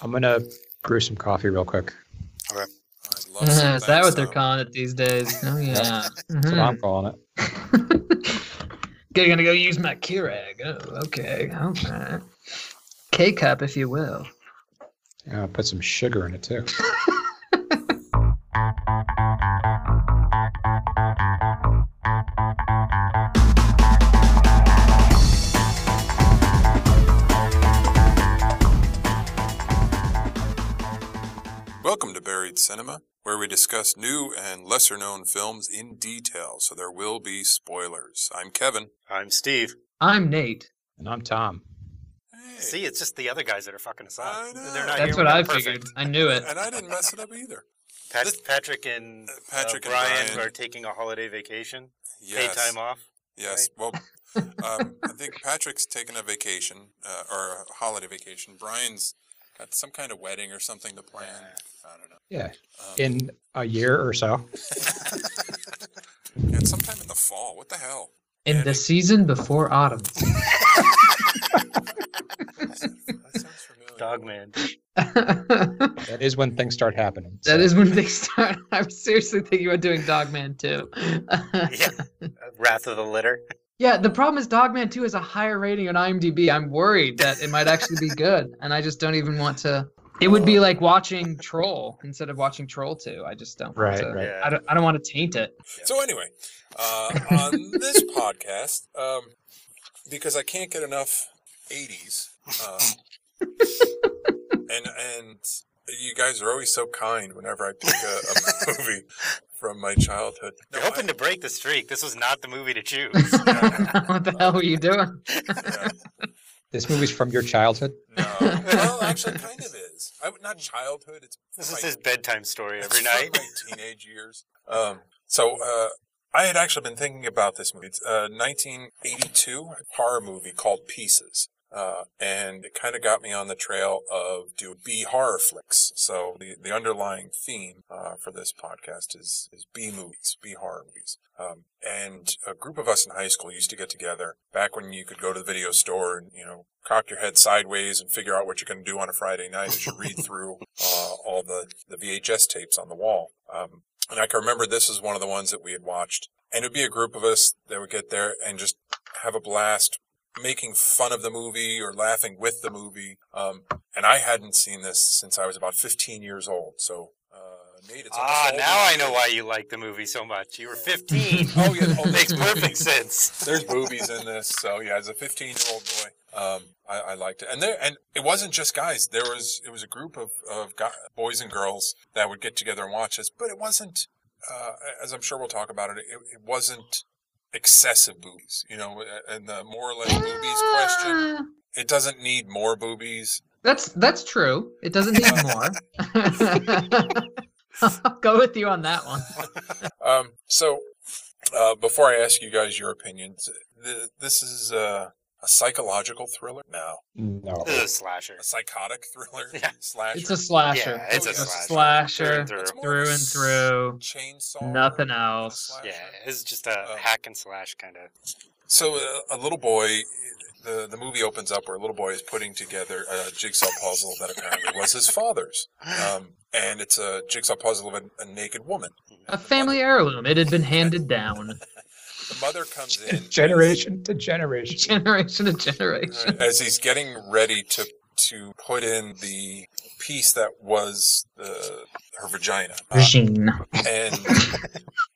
I'm gonna brew some coffee real quick. I'd Is that what they're calling it these days? Oh yeah. That's what mm-hmm. I'm calling it. Good, gonna go use my Keurig. Oh, okay. Okay. K cup, if you will. Yeah, put some sugar in it too. Cinema, where we discuss new and lesser known films in detail, so there will be spoilers. I'm Kevin. I'm Steve. I'm Nate. And I'm Tom. Hey, See, it's just the other guys that are fucking us up. I know. They're not That's what I we're perfect. figured. I knew it. and I didn't mess it up either. Pat- This- Patrick and Uh, Patrick uh, and Brian, Brian. are taking a holiday vacation. Yes. Paid time off. Yes. Well, um, I think Patrick's taking a vacation uh, or a holiday vacation. Brian's got some kind of wedding or something to plan. I don't know. Yeah. Um, In a year or so. yeah, it's sometime in the fall. What the hell? In Yeah, the they- season before autumn. That sounds familiar. Dogman. that That is when things start happening. so. is when they start. I'm seriously thinking about doing Dogman too. Yeah. Wrath of the Litter. Yeah, the problem is Dogman 2 has a higher rating on IMDb. I'm worried that it might actually be good, and I just don't even want to. It would be like watching Troll instead of watching Troll 2. I just don't. Right, want to, right. I don't. I don't want to taint it. So anyway, uh, on this podcast, um, because I can't get enough '80s, um, and and you guys are always so kind whenever I pick a, a movie from my childhood. No, You're hoping I- to break the streak. This was not the movie to choose. what the hell were you doing? yeah, This movie's from your childhood. no, well, actually, kind of is. I, not childhood. It's This my- is his bedtime story every from night. My teenage years. Um, so uh, I had actually been thinking about this movie. It's a 1982 horror movie called Pieces. Uh, and it kind of got me on the trail of do B horror flicks. So the, the underlying theme uh, for this podcast is, is B movies, B horror movies. Um, and a group of us in high school used to get together back when you could go to the video store and, you know, cock your head sideways and figure out what you're going to do on a Friday night as you read through uh, all the, the VHS tapes on the wall. Um, and I can remember this is one of the ones that we had watched. And it would be a group of us that would get there and just have a blast making fun of the movie or laughing with the movie. Um, and I hadn't seen this since I was about 15 years old. So, uh, Nate, it's Ah, now I know why you like the movie so much. You were 15. Oh, yeah. Oh, Makes perfect sense. There's boobies in this. So yeah, as a 15 year old boy, um, I, I liked it. And there, and it wasn't just guys. There was, it was a group of, of guy, boys and girls that would get together and watch this, but it wasn't, uh, as I'm sure we'll talk about it, it, it wasn't excessive boobies, you know, and the more or less boobies question, it doesn't need more boobies. That's that's true. It doesn't need more. I'll go with you on that one. Um, so, uh, before I ask you guys your opinions, th- this is uh, a psychological thriller? No. No. It's a slasher. A psychotic thriller? Yeah. Slasher? It's a slasher. Yeah, it's a It's a slasher. slasher Through and It's more through and through. chainsaw. Nothing else. Yeah, it's just a Oh. hack and slash kind of. So uh, a little boy, the the movie opens up where a little boy is putting together a jigsaw puzzle that apparently was his father's, um, and it's a jigsaw puzzle of a, a naked woman. A family heirloom. It had been handed down The mother comes in Generation to generation. generation to generation. as he's getting ready to to put in the piece that was the her vagina. Uh, and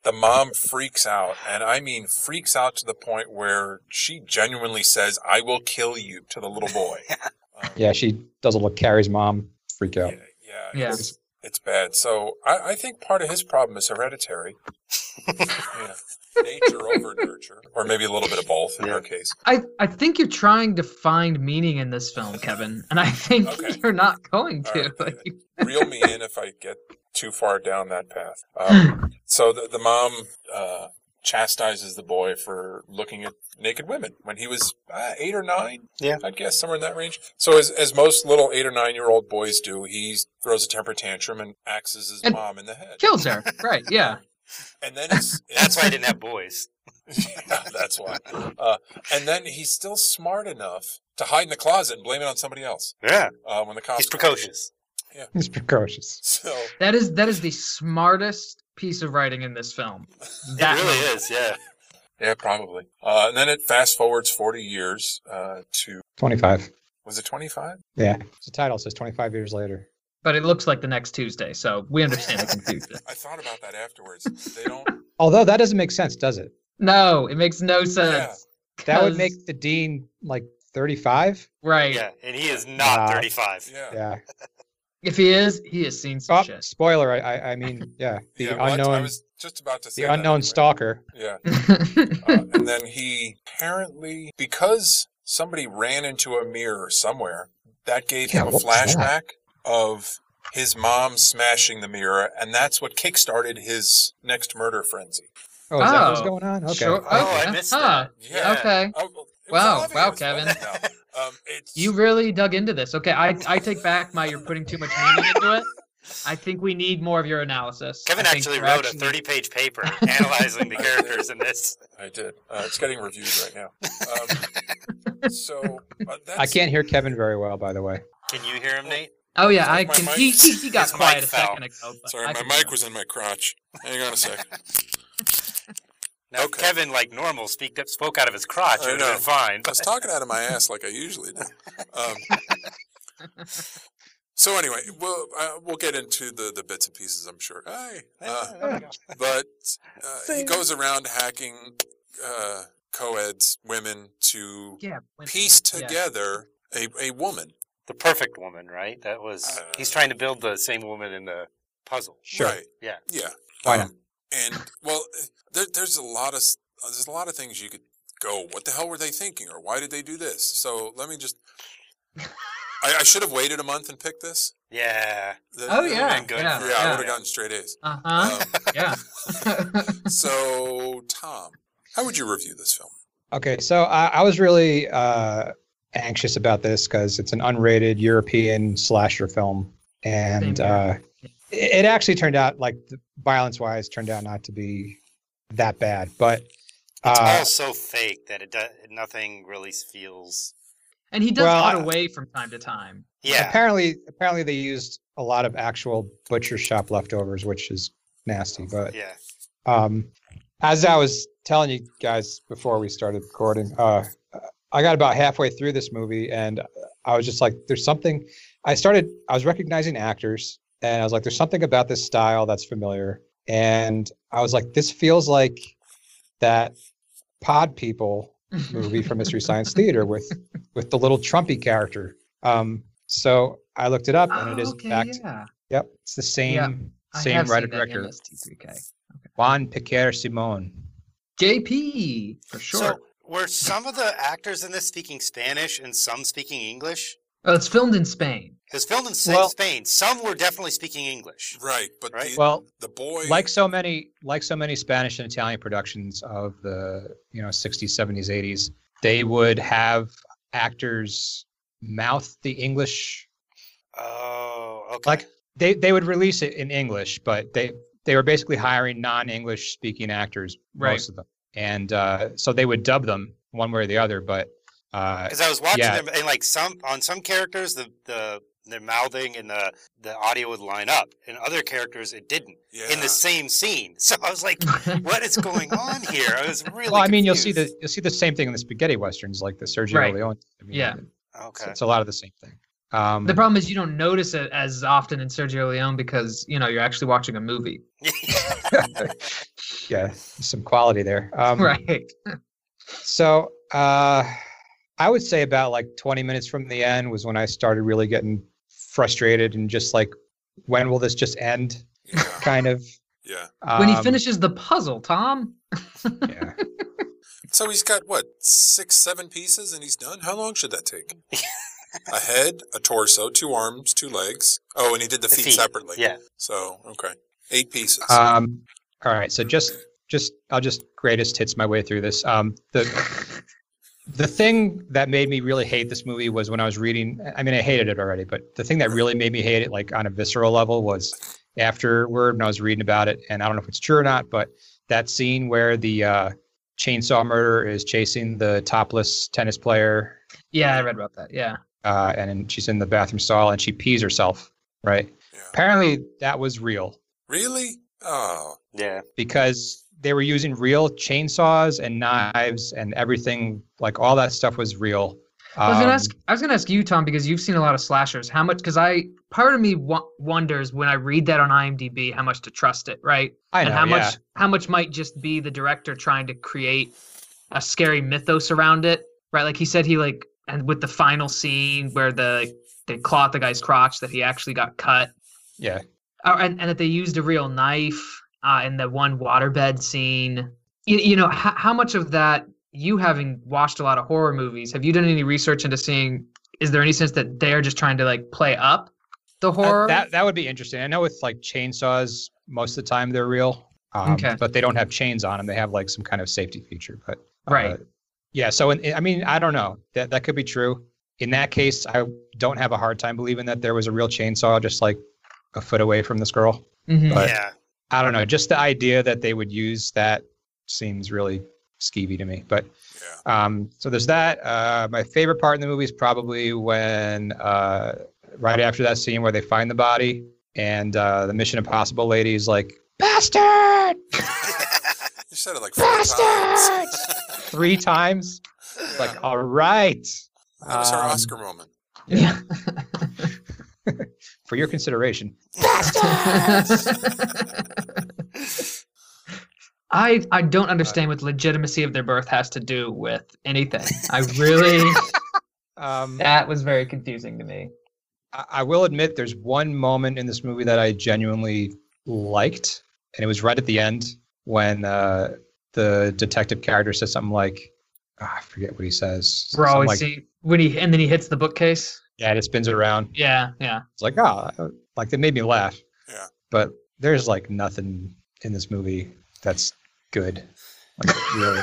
the mom freaks out and i mean freaks out to the point where she genuinely says i will kill you to the little boy Um, Yeah, she does a little Carrie's mom freak out. yeah, yeah, Yeah. It's, it's bad so I, I think part of his problem is hereditary yeah. Nature over nurture or maybe a little bit of both in her case I, I think you're trying to find meaning in this film, Kevin, and I think Okay. you're not going All to. right, Like, reel me in if i get too far down that path um, So the, the mom uh, chastises the boy for looking at naked women when he was uh, eight or nine. Yeah. I'd guess somewhere in that range. So as, as most little eight or nine year old boys do, he throws a temper tantrum and axes his And- mom in the head. kills her. Right, yeah. And then it's, That's why I didn't have boys. yeah, that's why. Uh, and then he's still smart enough to hide in the closet and blame it on somebody else Yeah, uh, when the cops. he's come. precocious. He's precocious. So That is that is the smartest piece of writing in this film. That it really moment. is. Yeah. yeah, probably. Uh, and then it fast forwards forty years uh, to 25. was it twenty five? Yeah. The title says 25 years later. But it looks like the next Tuesday, so we understand the confusion. I thought about that afterwards. They don't. Although that doesn't make sense, does it? No, it makes no sense. That would make the dean like 35. right. Yeah, and he is not Nah. 35. Yeah. Yeah. If he is, he has seen some Oh, shit. spoiler. I, I, I mean, yeah. The yeah, well, I- I unknown, was just about to say the that unknown anyway. stalker. Yeah. Uh, and then he apparently, because somebody ran into a mirror somewhere, that gave Yeah, him a flashback. that? Flashback of his mom smashing the mirror, and that's what kickstarted his next murder frenzy. Oh, is that what's Oh, going on? Okay. Sure. Oh, I missed Huh. that. Yeah. Okay. Oh, well, Wow. Wow, Kevin. Um, it's, You really dug into this. Okay, I, I take back my you're putting too much meaning into it. I think we need more of your analysis. Kevin I think actually wrote a 30 page paper analyzing the characters in this. I did. Uh, it's getting reviewed right now. Um, so uh, that's, I can't hear Kevin very well, by the way. Can you hear him, Nate? Oh yeah, Sorry, I can. He, he, he got his mic quiet a fell. second ago. but Sorry, my mic hear was in my crotch. Hang on a sec. Now, Okay. Kevin, like normal, speak up, spoke out of his crotch, I it would have know. been fine. I was talking out of my ass like I usually do. Um, so anyway, we'll uh, we'll get into the, the bits and pieces. I'm sure. Hey, uh, There we go. but uh, he goes around hacking uh, co-eds, women, to Yeah. when- piece yeah. together a, a woman. The perfect woman, right? That was. Uh, he's trying to build the same woman in the puzzle. Sure. Right. Yeah. Yeah. Why not? And well, there, there's a lot of there's a lot of things you could go. What the hell were they thinking, or why did they do this? So let me just. I, I should have waited a month and picked this. Yeah. The- Oh yeah. been good Yeah. Yeah, I would have gotten straight A's. Uh huh. Um, yeah. so, Tom, how would you review this film? Okay, so I, I was really uh, anxious about this because it's an unrated European slasher film, and uh, it, it actually turned out like violence-wise turned out not to be that bad. But It's uh, all so fake that it does, nothing really feels. and he does Well, cut I- away from time to time. Yeah. apparently, apparently they used a lot of actual butcher shop leftovers, which is nasty. But Yeah. um, as I was telling you guys before we started recording, uh, I got about halfway through this movie and I was just like, there's something. I started, I was recognizing actors and I was like, there's something about this style that's familiar. And I was like, this feels like that Pod People movie from Mystery Science Theater with with the little Trumpy character. Um, so I looked it up and it Oh, is okay, in fact, yeah. yep, it's the same I same writer seen that in director, MST3K. Juan Piquer Simon. JP for sure. So, were some of the actors in this speaking Spanish and some speaking English? well, it's filmed in Spain. It was filmed in Well- Spain. Some were definitely speaking English. Right, but Right. The, Well, the boy, like so many like so many Spanish and Italian productions of the you know 60s, 70s, 80s, they would have actors mouth the English Oh, okay. like they they would release it in English, but they they were basically hiring non-English speaking actors Right. most of them, and uh, so they would dub them one way or the other. But uh, Because I was watching yeah. them, and like some on some characters, the the the mouthing and the the audio would line up, and other characters it didn't yeah, in the same scene. So I was like, "What is going on here?" I was really. well, I mean, you'll see the you'll see the same thing in the spaghetti westerns, like the Sergio Right. Leone. I mean, Yeah. it's, Okay. it's a lot of the same thing. Um, The problem is you don't notice it as often in Sergio Leone because you know you're actually watching a movie, yeah, some quality there. Um, right? So uh, I would say about like 20 minutes from the end was when I started really getting frustrated and just like, when will this just end? yeah, Kind of. yeah. when he Um, finishes the puzzle, Tom. Yeah. So he's got what six, seven pieces, and he's done. How long should that take? a head, a torso, two arms, two legs. Oh, and he did the The feet, feet, separately. Yeah. So okay, eight pieces. Um, all right. So just, just, I'll just greatest hits my way through this. Um, the, the thing that made me really hate this movie was when I was reading. I mean, I hated it already, but the thing that really made me hate it, like on a visceral level, was afterward when I was reading about it. And I don't know if it's true or not, but that scene where the uh, chainsaw murderer is chasing the topless tennis player. Yeah, I read about that. Yeah. Uh, and she's in the bathroom stall and she pees herself. Right. Yeah. Apparently, that was real Really? Oh, Yeah. because they were using real chainsaws and knives and everything. Like all that stuff was real. I was gonna Um, ask. I was gonna ask you, Tom, because you've seen a lot of slashers. How much? Because I part of me w- wonders when I read that on IMDb how much to trust it, right? I know. and how yeah. much how much might just be the director trying to create a scary mythos around it, right? Like he said, he like and with the final scene where the they claw at the guy's crotch that he actually got cut, Yeah. uh, and and that they used a real knife uh, in the one waterbed scene. You, you know how, how much of that you having watched a lot of horror movies have you done any research into seeing is there any sense that they're just trying to like play up the Uh, horror that that would be interesting. I know with like chainsaws, most of the time they're real. Um, Okay. But they don't have chains on them. They have like some kind of safety feature. But uh, Right. Yeah. So in, I mean, I don't know. That that could be true. In that case, I don't have a hard time believing that there was a real chainsaw just like a foot away from this girl. Mhm. But- yeah. I don't know. Just the idea that they would use that seems really skeevy to me. But yeah. um, so there's that. Uh, my favorite part in the movie is probably when uh, right after that scene where they find the body and uh, the Mission Impossible lady is like, "Bastard!" You said it like four times. three times. Yeah. Like, all right. that was her um, Oscar moment. yeah For your consideration. I I don't understand what the legitimacy of their birth has to do with anything. I really Um, that was very confusing to me. I, I will admit there's one moment in this movie that I genuinely liked, and it was right at the end when uh, the detective character says something like, ah, I forget what he says. We're always like, see when he and then he hits the bookcase. yeah, and it spins around. Yeah, yeah. It's like, oh, like it made me laugh. Yeah. But there's like nothing in this movie that's good. Like, really.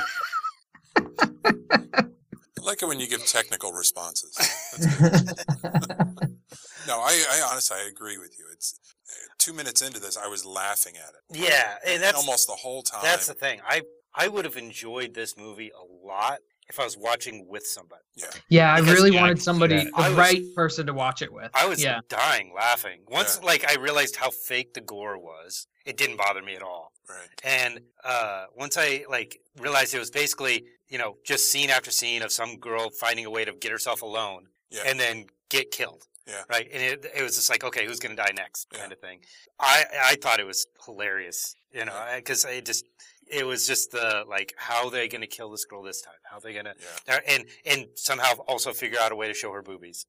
I like it when you give technical responses. No, I, I honestly I agree with you. It's uh, two minutes into this, I was laughing at it. Yeah, and that's almost the whole time. That's the thing. I I would have enjoyed this movie a lot if I was watching with somebody. Yeah, I Because, really yeah, wanted somebody, the was- right person to watch it with. I was yeah. dying laughing. Once Yeah. like I realized how fake the gore was, it didn't bother me at all. right. And uh, once I like realized it was basically you know just scene after scene of some girl finding a way to get herself alone Yeah. and then get killed. Yeah. Right. And it, it was just like, okay, who's gonna die next, Yeah. kind of thing. I I thought it was hilarious, you know, because it just it was just the like how they're gonna kill this girl this time? How they gonna yeah. uh, and and somehow also figure out a way to show her boobies,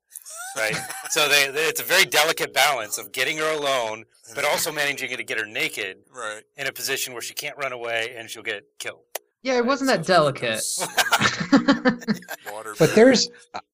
right? so they, they it's a very delicate balance of getting her alone, but also managing to get her naked right. in a position where she can't run away and she'll get killed. Yeah, it wasn't that delicate. But there's,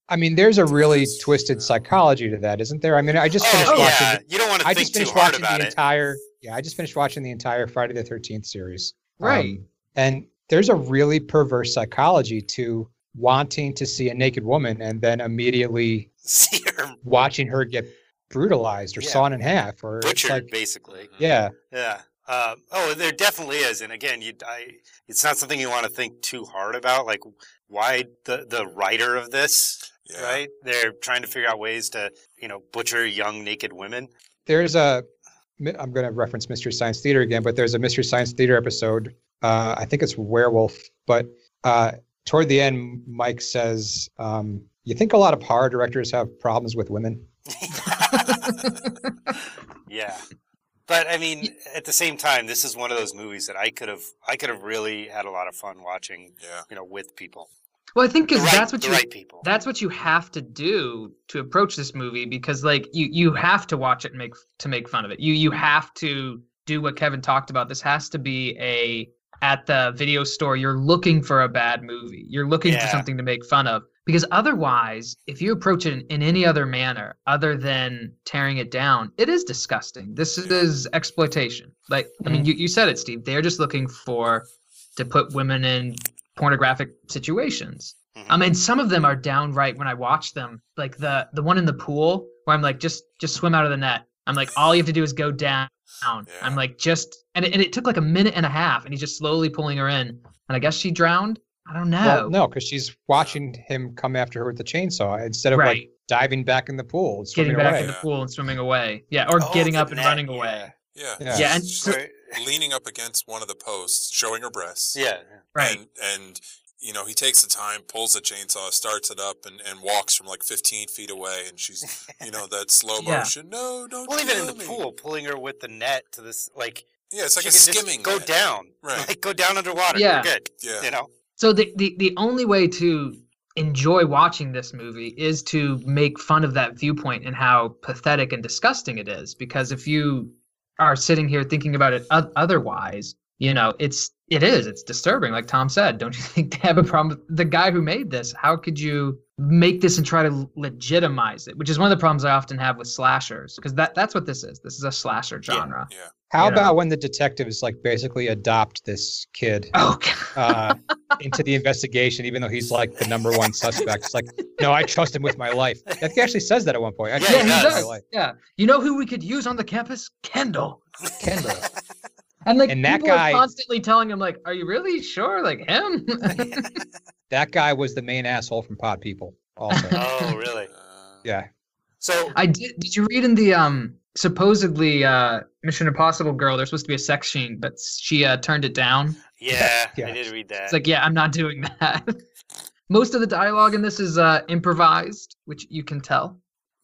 I mean, there's a really twisted psychology to that, isn't there? I mean, I just finished oh watching. yeah, you don't want to I think just finished hard watching about the it. entire. Yeah, I just finished watching the entire Friday the Thirteenth series. Right. Um, and there's a really perverse psychology to wanting to see a naked woman and then immediately See her watching her get brutalized or Yeah. sawn in half, or butchered, like, basically. yeah, Yeah. Um, oh, there definitely is, and again, you, I, it's not something you want to think too hard about. Like, why the the writer of this, Yeah. right? They're trying to figure out ways to, you know, butcher young naked women. there's a. mi- I'm going to reference Mystery Science Theater again, but there's a Mystery Science Theater episode. Uh, I think it's Werewolf, but uh, toward the end, Mike says, um, "You think a lot of horror directors have problems with women?" yeah. But I mean, at the same time, this is one of those movies that I could have, I could have really had a lot of fun watching, Yeah. you know, with people. Well, I think because right, that's what you right people. that's what you have to do to approach this movie because like you you have to watch it and make to make fun of it. You you have to do what Kevin talked about. This has to be a at the video store you're looking for a bad movie. You're looking for something to make fun of because otherwise if you approach it in, in any other manner other than tearing it down, it is disgusting. This is exploitation. Like I mean mm-hmm. you you said it Steve. They're just looking for to put women in pornographic situations. Mhm. I mean, some of them are downright when I watch them, like the the one in the pool where I'm like, just just swim out of the net. I'm like, all you have to do is go down. I'm like, just and it, and it took like a minute and a half, and he's just slowly pulling her in, and I guess she drowned. I don't know. Well, no, because she's watching him come after her with the chainsaw instead of like diving back in the pool, and Getting swimming back away. in the Yeah. pool and swimming away. Yeah, or Oh, getting up and net, running yeah. away. Yeah. Yeah. Yeah, and so- Right. Leaning up against one of the posts, showing her breasts. Yeah. Right. And, and you know, he takes the time, pulls the chainsaw, starts it up, and, and walks from like 15 feet away. And she's, you know, that slow Yeah. motion. No, don't Well, even in kill the me." pool, pulling her with the net to this, like, Yeah, it's like she a skimming. go net. down, Right. Like, go down underwater. Yeah. You're good. Yeah. You know. So the, the the only way to enjoy watching this movie is to make fun of that viewpoint and how pathetic and disgusting it is. Because if you are sitting here thinking about it otherwise, you know, it's it is it's disturbing. Like Tom said, don't you think they have a problem? The guy who made this, how could you make this and try to legitimize it? Which is one of the problems I often have with slashers, because that that's what this is. This is a slasher genre. Yeah. How you know. about when the detectives like basically adopt this kid Oh, uh, into the investigation, even though he's like the number one suspect? It's like, no, I trust him with my life. I think he actually says that at one point. I Yeah, trust he does. does. Yeah, you know who we could use on the campus? Kendall. Kendall. And like And that people guy- are constantly telling him, like, "Are you really sure? Like him?" That guy was the main asshole from Pod People. Also, Oh, really? Yeah. So, I did. Did you read in the um supposedly uh Mission Impossible girl? There's supposed to be a sex scene, but she uh, turned it down. yeah, Yeah. I did read that. It's like, yeah, I'm not doing that. Most of the dialogue in this is uh improvised, which you can tell.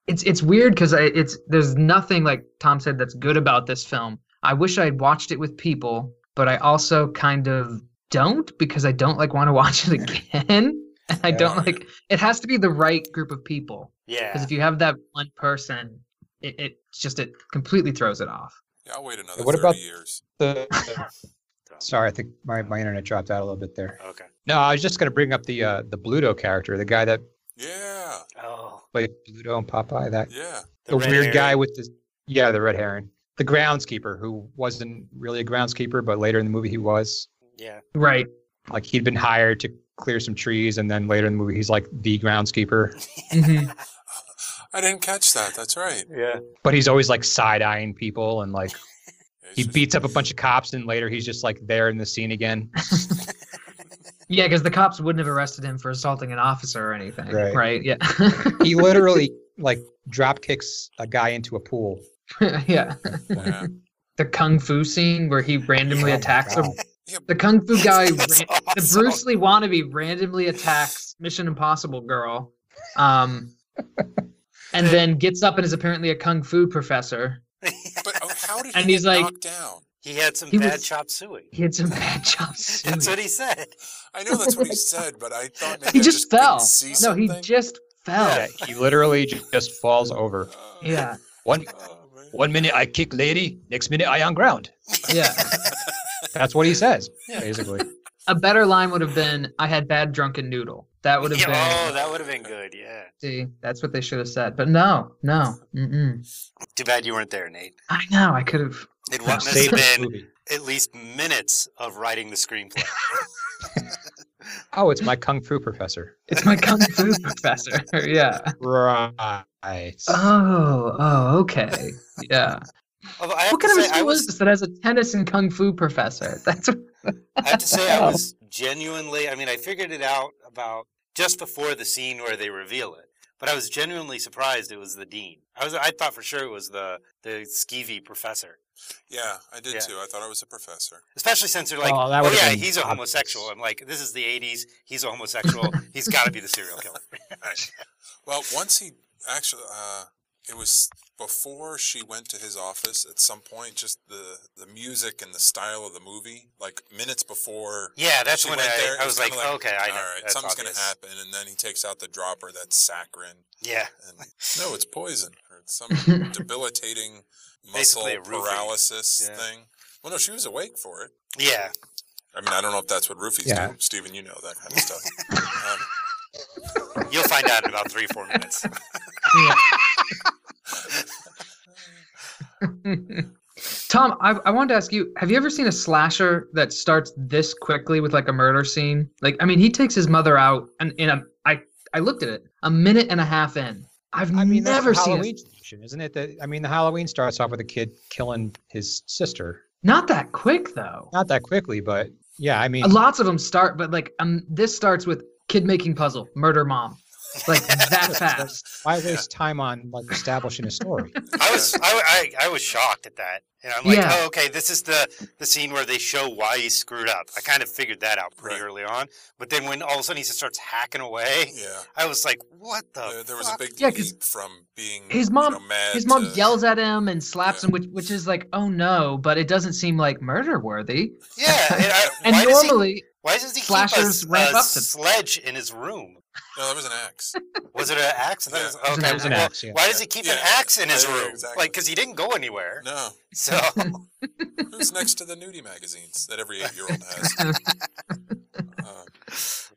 It's it's weird because it's there's nothing like Tom said that's good about this film. I wish I had watched it with people, but I also kind of don't because I don't like want to watch it again. And I Yeah. don't like it has to be the right group of people yeah. because if you have that one person, it, it just it completely throws it off. yeah, I'll wait another What 30 about- years. The, sorry, I think my, my internet dropped out a little bit there. Okay. No, I was just going to bring up the uh, the Bluto character, the guy that Yeah. Oh, played Bluto and Popeye. That Yeah. the, red weird guy with the yeah, the red heron, the groundskeeper who wasn't really a groundskeeper, but later in the movie he was. Yeah. Right. Like he'd been hired to clear some trees, and then later in the movie he's like the groundskeeper. Mhm. I didn't catch that. That's right. Yeah. But he's always like side eyeing people, and like he beats up a bunch of cops, and later he's just like there in the scene again. Yeah, because the cops wouldn't have arrested him for assaulting an officer or anything. Right. Right. Yeah. He literally like drop kicks a guy into a pool. yeah. Yeah. The kung fu scene where he randomly Oh attacks him. The kung fu guy, That's ran- the. Bruce Lee wannabe, randomly attacks Mission Impossible girl, um, and then gets up and is apparently a kung fu professor. But oh, how did And he he's get like- knocked down? He had some He bad was- chop suey. He had some bad chop suey. That's what he said. I know that's what he said, but I thought maybe He I just couldn't fell. See No, he just fell. Yeah, he literally just falls over. Uh, Yeah. One man. One minute I kick lady, next minute I on ground. Yeah. That's what he says, Yeah. basically. A better line would have been, "I had bad drunken noodle." That would have Yeah, been. oh, that would have been good. Yeah. See, that's what they should have said. But no, no. Mm-mm. Too bad you weren't there, Nate. I know. I could have. It must have been movie. at least minutes of writing the screenplay. Oh, it's my kung fu professor. It's my kung fu professor. Yeah. Right. Oh. Oh. Okay. Yeah. Although I have What to kind of say, I school was is this that has a tennis and kung fu professor? That's. I have to say I oh. was genuinely. I mean, I figured it out about just before the scene where they reveal it, but I was genuinely surprised it was the dean. I was. I thought for sure it was the the skeevy professor, Yeah, I did Yeah. too. I thought I was a professor. especially since they're like, Oh, "Oh, that would've yeah, been he's a homosexual." I'm like, "This is the '80s. He's a homosexual. he's got to be the serial killer." Well, once he actually, uh, it was before she went to his office. At some point, just the the music and the style of the movie, like minutes before. Yeah, that's she when went I, there, I it was kinda like, "Okay, I know. All right, that's something's gonna happen, and then he takes out the dropper that's saccharin, Yeah, and no, it's poison or it's some debilitating muscle Basically a roofie. paralysis Yeah. thing. Well, no, she was awake for it. yeah. I mean, I don't know if that's what roofies Yeah. do, Stephen. You know that kind of stuff. um, You'll find out in about three, four minutes. Tom, I, I wanted to ask you: Have you ever seen a slasher that starts this quickly with like a murder scene? Like, I mean, he takes his mother out, and in a, I, I looked at it a minute and a half in. I've I mean, never seen Halloween it. tradition, isn't it? That I mean, the Halloween starts off with a kid killing his sister. Not that quick though. Not that quickly, but Yeah, I mean, Lots of them start, but like um, this starts with kid making puzzle, murder mom, like that fast. why waste time on like establishing a story? I was I, I, I was shocked at that, and I'm like, Yeah. oh, okay, this is the the scene where they show why he screwed up. I kind of figured that out pretty Right. early on, but then when all of a sudden he just starts hacking away, Yeah. I was like, what the? There, there was a big Yeah, 'cause leap from being his you mom- know, mad His mom to- yells at him and slaps Yeah. him, which which is like, oh no, but it doesn't seem like murder worthy. Yeah, and, I, And why does he why does he slashers keep a, ramp a up to- sledge in his room? No, that was an axe. Was it an axe? Yeah. That was- was okay. It was an well, axe, yeah. Why does he keep an axe in his Yeah, yeah, room? exactly. Like, because he didn't go anywhere. No, So who's next to the nudie magazines that every eight-year-old has? Uh,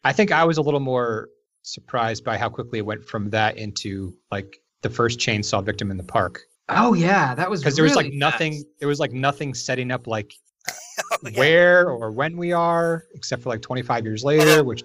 I think I was a little more surprised by how quickly it went from that into like the first chainsaw victim in the park oh yeah, that was because there was like nothing. fast. There was like nothing setting up like Oh, yeah. where or when we are, except for like 25 years later, which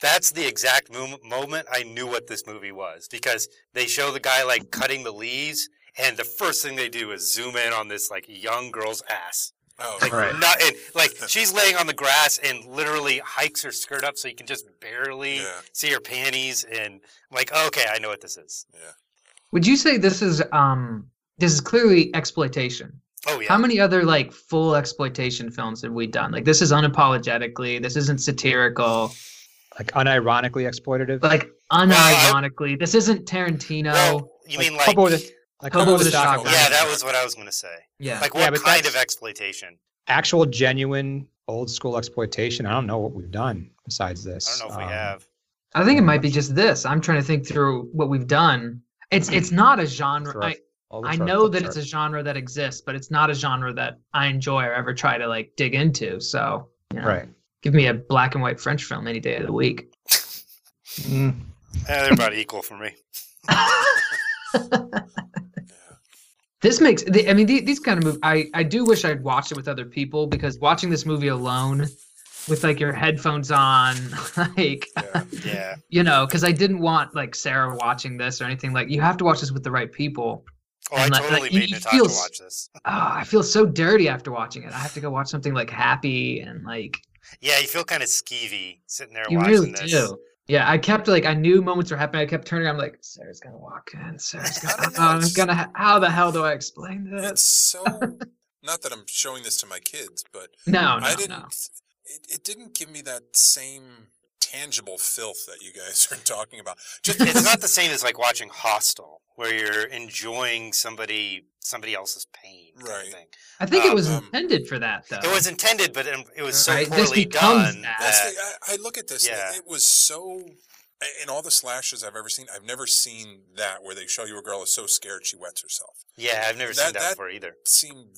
that's the exact mo- moment I knew what this movie was because they show the guy like cutting the leaves, and the first thing they do is zoom in on this like young girl's ass. oh, Like, Right. not, and, like she's laying on the grass and literally hikes her skirt up so you can just barely Yeah. see her panties. And I'm like, okay, I know what this is. yeah. Would you say this is um this is clearly exploitation? Oh yeah. How many other like full exploitation films have we done? Like this is unapologetically, this isn't satirical, like unironically exploitative. like unironically. This isn't Tarantino. Well, you like, mean like? couple with like Couple couple with with a the shotgun. yeah, that was what I was gonna say. yeah. Like, Yeah, what but kind of exploitation? actual genuine old school exploitation. I don't know what we've done besides this. I don't know if Um, we have. I think it might be just this. I'm trying to think through what we've done. It's it's not a genre. Throw I, I know that it's a genre that exists, but it's not a genre that I enjoy or ever try to like dig into. So, you know, right. Give me a black and white French film any day of the week. Mm, Eh, they're about equal for me. This makes, the, I mean, the, these kind of movies. I I do wish I'd watched it with other people because watching this movie alone, with like your headphones on, like Yeah. Yeah. you know, because I didn't want like Sarah watching this or anything. Like you have to watch this with the right people. Oh, I And, like- totally like, you- made you Natasha feel s- watch this. Oh, I feel so dirty after watching it. I have to go watch something like happy and like Yeah, you feel kind of skeevy sitting there you watching really this. do. Yeah, I kept like I knew moments were happening. I kept turning. I'm like, Sarah's gonna walk in. Sarah's gonna. oh, I'm gonna. ha- How the hell do I explain this? It's so. Not that I'm showing this to my kids, but No, no, I didn't. no. It, it didn't give me that same tangible filth that you guys are talking about. Just It's not the same as like watching Hostel, where you're enjoying somebody somebody else's pain. Right. thing. I think it um, was um, intended for that though. It was intended, but it it was so Right, this poorly done that. That's that the, I, I look at this. Yeah. It, it was so. In all the slashes I've ever seen, I've never seen that where they show you a girl is so scared she wets herself. yeah, I've never That- seen that, that- before either. It seemed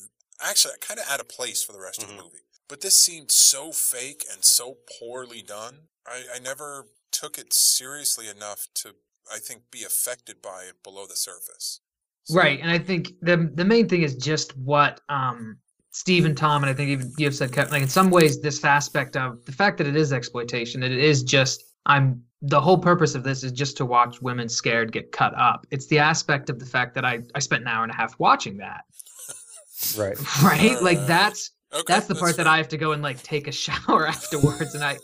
actually kind of out of place for the rest of Mhm. the movie. But this seemed so fake and so poorly done. I, I never took it seriously enough to, I think, be affected by it below the surface. So- right, and I think the the main thing is just what um Steve and Tom and I think even you've said Kevin, like in some ways this aspect of the fact that it is exploitation, that it is just I'm the whole purpose of this is just to watch women scared get cut up. It's the aspect of the fact that I I spent an hour and a half watching that. right. Right? Like Uh, that's Okay, that's the part that. I have to go and like take a shower afterwards, and I,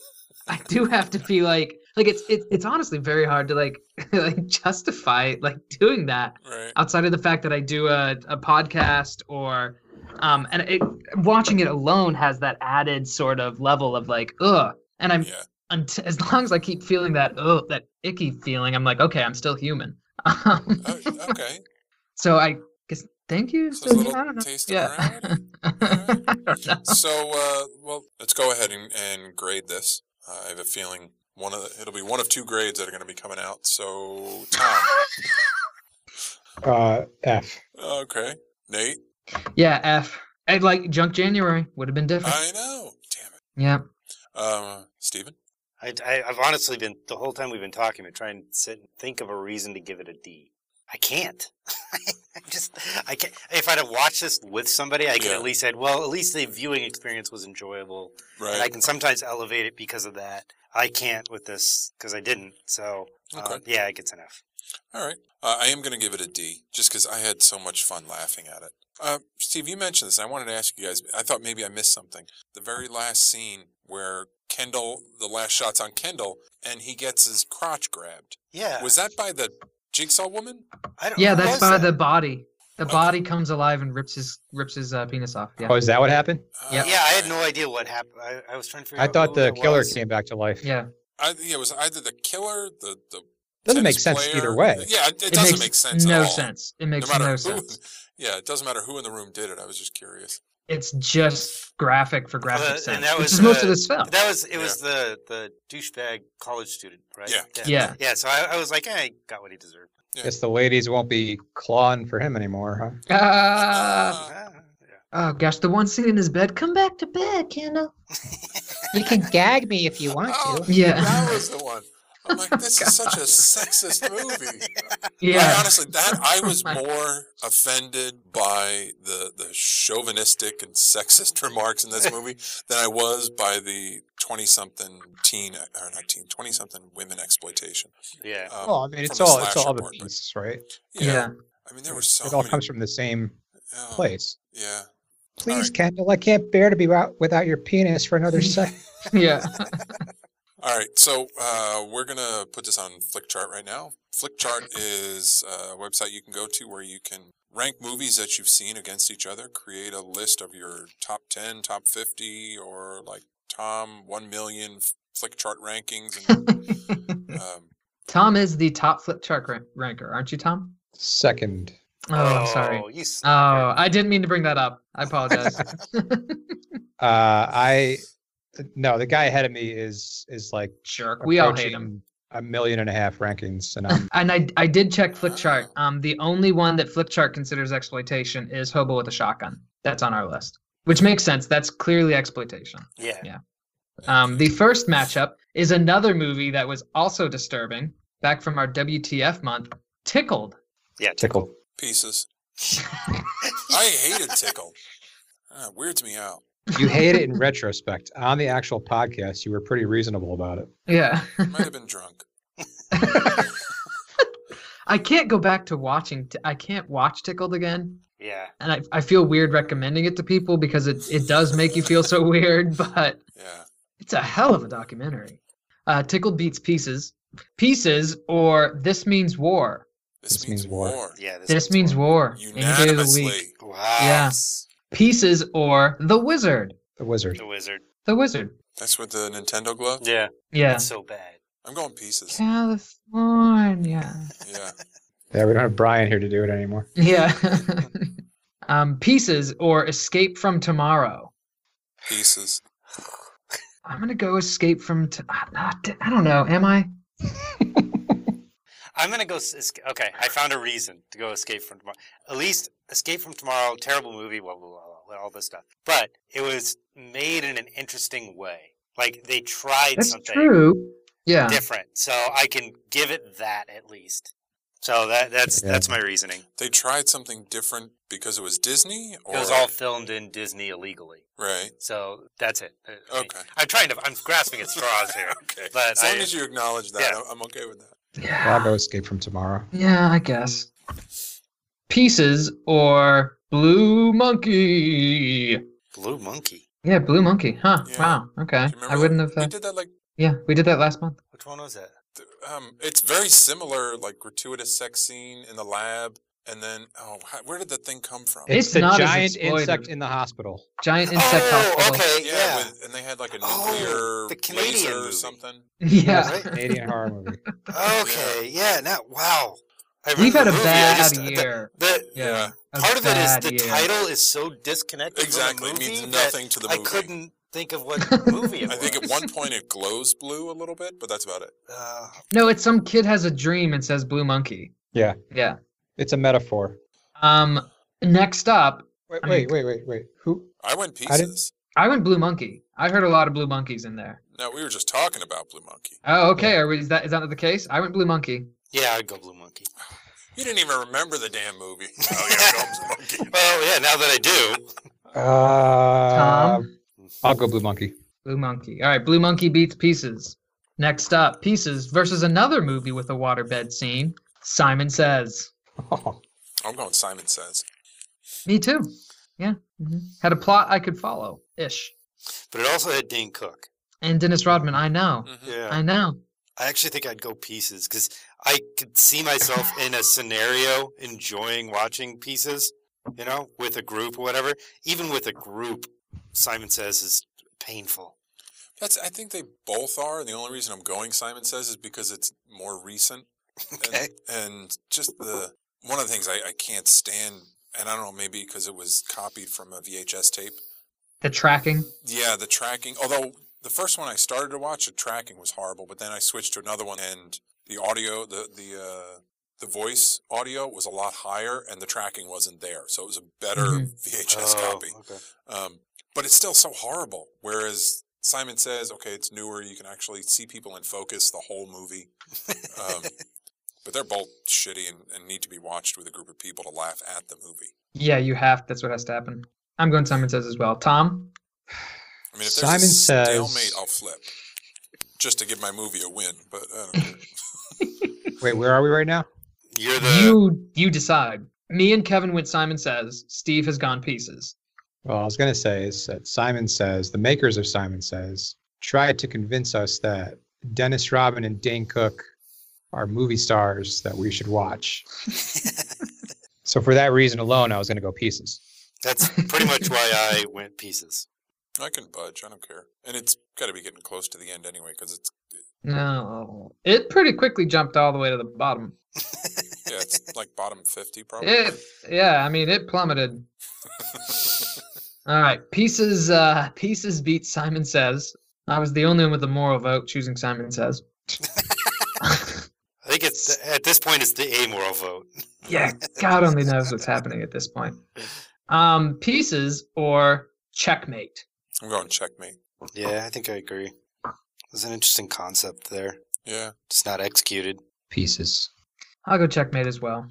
I do have to be like, like it's it's it's honestly very hard to like like justify like doing that Right. outside of the fact that I do a a podcast or, um, and it watching it alone has that added sort of level of like ugh, and I'm Yeah. unt- as long as I keep feeling that ugh that icky feeling, I'm like okay, I'm still human. Um, Oh, okay. so I guess thank you. So a I don't know. yeah. morality? I don't know. So, uh, well, let's go ahead and, and grade this. Uh, I have a feeling one of the, it'll be one of two grades that are going to be coming out. So, Tom. Uh, F. okay. Nate. Yeah, F. I'd like Junk January would have been different. I know. Damn it. yeah. Um, Steven. I, I, I've honestly been the whole time we've been talking, been trying to sit and think of a reason to give it a D. I can't. I just I can't. If I'd have watched this with somebody, I could Yeah. at least said, well, at least the viewing experience was enjoyable, and I can sometimes elevate it because of that. I can't with this because I didn't. So uh, Okay. yeah, it gets an F. All right. Uh, I am going to give it a D just because I had so much fun laughing at it. Uh, Steve, you mentioned this. And I wanted to ask you guys. I thought maybe I missed something. The very last scene where Kendall, the last shot's on Kendall, and he gets his crotch grabbed. Yeah. Was that by the Jigsaw woman? I don't, Yeah, that's by that? the body. The Okay. body comes alive and rips his rips his uh, penis off. Yeah. Oh, is that what happened? Yeah. Yeah, I had no idea what happened. I, I was trying to figure I out thought who the killer was. came back to life. Yeah. I, yeah, it was either the killer, the the Doesn't make sense player. either way. Yeah, it, it It doesn't makes make sense no at all. sense. It makes no no who. sense. Yeah, it doesn't matter who in the room did it. I was just curious. It's just graphic for graphic Uh, and sense, that which was, is most uh, of this film. That was it. Was the the douchebag college student, right? Yeah. Yeah. Yeah. So I, I was like, eh, he got what he deserved. Guess the ladies won't be clawing for him anymore, huh? Ah. Ah, oh gosh, the one scene in his bed. Come back to bed, Kendall. You can gag me if you want Oh, Yeah. that was the one. I'm like, this is such a sexist movie. Yeah. I honestly, that I was more offended by the the chauvinistic and sexist remarks in this movie than I was by the twenty something teen or not teen, twenty something women exploitation. Yeah. Um, Well, I mean, it's all it's all the a part, but- right? yeah. I mean, there were so it all many. comes from the same oh, place. Yeah. Please, right. Kendall, I can't bear to be out without your penis for another second. Yeah. All right, so uh, we're gonna put this on Flickchart right now. Flickchart is a website you can go to where you can rank movies that you've seen against each other. Create a list of your top ten, top fifty, or like Tom one million Flickchart rankings. And, um, Tom is the top Flickchart rank- ranker, aren't you, Tom? Second. Oh, I'm sorry. You Oh, I didn't mean to bring that up. I apologize. Uh, I no, the guy ahead of me is is like Jerk. We all hate him. A million and a half rankings, and I'm And I I did check Flickchart. Um, the only one that Flickchart considers exploitation is Hobo with a Shotgun. That's on our list, which makes sense. That's clearly exploitation. yeah. Yeah. Um, the first matchup is another movie that was also disturbing. Back from our WTF month, Tickled. Yeah. tickled. pieces. I hated Tickle. Uh, weirds me out. You hate it in retrospect. On the actual podcast, you were pretty reasonable about it. Yeah. Might have been drunk. I can't go back to watching. T- I can't watch Tickled again. Yeah. and I, I feel weird recommending it to people because it, it does make you feel so weird, but Yeah. it's a hell of a documentary. Uh, Tickled beats Pieces. Pieces or This Means War. This, This means, means war. war. Yeah. This means war. Any day of the Unanimously. week. Wow. Yeah. Pieces or The Wizard. The wizard. The wizard. The Wizard. That's with the Nintendo glove. Yeah. Yeah. That's so bad. I'm going pieces. California. Yeah. Yeah, we don't have Brian here to do it anymore. Yeah. um, Pieces or Escape from Tomorrow. Pieces. I'm gonna go Escape from. T- I I don't know. Am I? I'm gonna go. Okay, I found a reason to go Escape from Tomorrow. At least Escape from Tomorrow, terrible movie, blah blah blah, blah, all this stuff. But it was made in an interesting way. Like they tried That's something true. Yeah. different, so I can give it that at least. So that that's Yeah. that's my reasoning. They tried something different because it was Disney, or It was all filmed in Disney illegally, right. so that's it. I- I Okay. I'm trying to. I'm grasping at straws here. Okay. But as long I- as you acknowledge that, yeah. I'm- I'm okay with that. Well, I'll go Escape from Tomorrow. Yeah, I guess. Pieces or Blue Monkey. Blue Monkey. Yeah, Blue Monkey. Huh. Yeah. Wow. Okay. I wouldn't that? have. We Uh, did that like. yeah, we did that last month. Which one was that? Um, it's very similar, like gratuitous sex scene in the lab, and then oh, how, where did the thing come from? It's It's the not giant insect in the hospital. Giant insect oh, hospital. okay, yeah, yeah. With, and they had like a Oh, the Canadian laser or something. Yeah. Right? Canadian horror movie. Okay, yeah. Now, wow. I We've had a movie, bad just- the- year. The, Yeah. a part of it is the year. title is so disconnected Exactly, it from the means nothing to the movie. I couldn't think of what movie it was. I think at one point it glows blue a little bit, but that's about it. Uh, No, it's some kid has a dream and says Blue Monkey. Yeah. Yeah. It's a metaphor. Um. Next up, Wait, I mean- wait, wait, wait, wait. Who? I went I pieces. I went Blue Monkey. I heard a lot of Blue Monkeys in there. No, we were just talking about Blue Monkey. Oh, okay. Are we, is that is that the case? I went Blue Monkey. yeah, I'd go Blue Monkey. You didn't even remember the damn movie. Oh yeah, Blue Monkey. Oh yeah, now that I do. Uh, Tom? I'll go Blue Monkey. Blue Monkey. All right, Blue Monkey beats Pieces. Next up, Pieces versus another movie with a waterbed scene. Simon Sez. I'm going Simon Sez. Me too. Yeah. mhm. Had a plot I could follow. Ish. But it also had Dane Cook. And Dennis Rodman, I know. Mhm. Yeah. I know. I actually think I'd go pieces because I could see myself in a scenario enjoying watching pieces, you know, with a group or whatever. Even with a group, Simon Sez is painful. That's. I think they both are. And the only reason I'm going Simon Sez is because it's more recent. Okay. And, and just the one of the things I, I can't stand, and I don't know, maybe because it was copied from a VHS tape. The tracking. Yeah, the tracking. Although the first one I started to watch, the tracking was horrible, but then I switched to another one, and the audio, the the uh, the voice audio was a lot higher, and the tracking wasn't there, so it was a better Mhm. VHS Oh, copy. okay. Um, but it's still so horrible. Whereas Simon Sez, okay, it's newer. You can actually see people in focus the whole movie. Um, but they're both shitty and, and need to be watched with a group of people to laugh at the movie. Yeah, you have. That's what has to happen. I'm going Simon Sez as well. Tom? I mean, if Simon there's a Says- stalemate, I'll flip just to give my movie a win. But I don't. Wait, where are we right now? You're the You you decide. Me and Kevin went Simon Sez. Steve has gone pieces. Well, I was going to say is that Simon Sez, the makers of Simon Sez, tried to convince us that Dennis Rodman and Dane Cook are movie stars that we should watch. So for that reason alone, I was going to go Pieces. That's pretty much why I went pieces. I can budge. I don't care. And it's got to be getting close to the end anyway because it's No. It pretty quickly jumped all the way to the bottom. yeah, it's like bottom fifty probably. It yeah, I mean it plummeted. All right. Pieces uh pieces beat Simon Sez. I was the only one with the moral vote choosing Simon Sez. I think it's at this point it's the amoral vote. yeah, God only knows what's happening at this point. Um, pieces or checkmate. I'm going checkmate. Yeah, I think I agree. There's an interesting concept there. Yeah. Just not executed. Pieces. I'll go checkmate as well.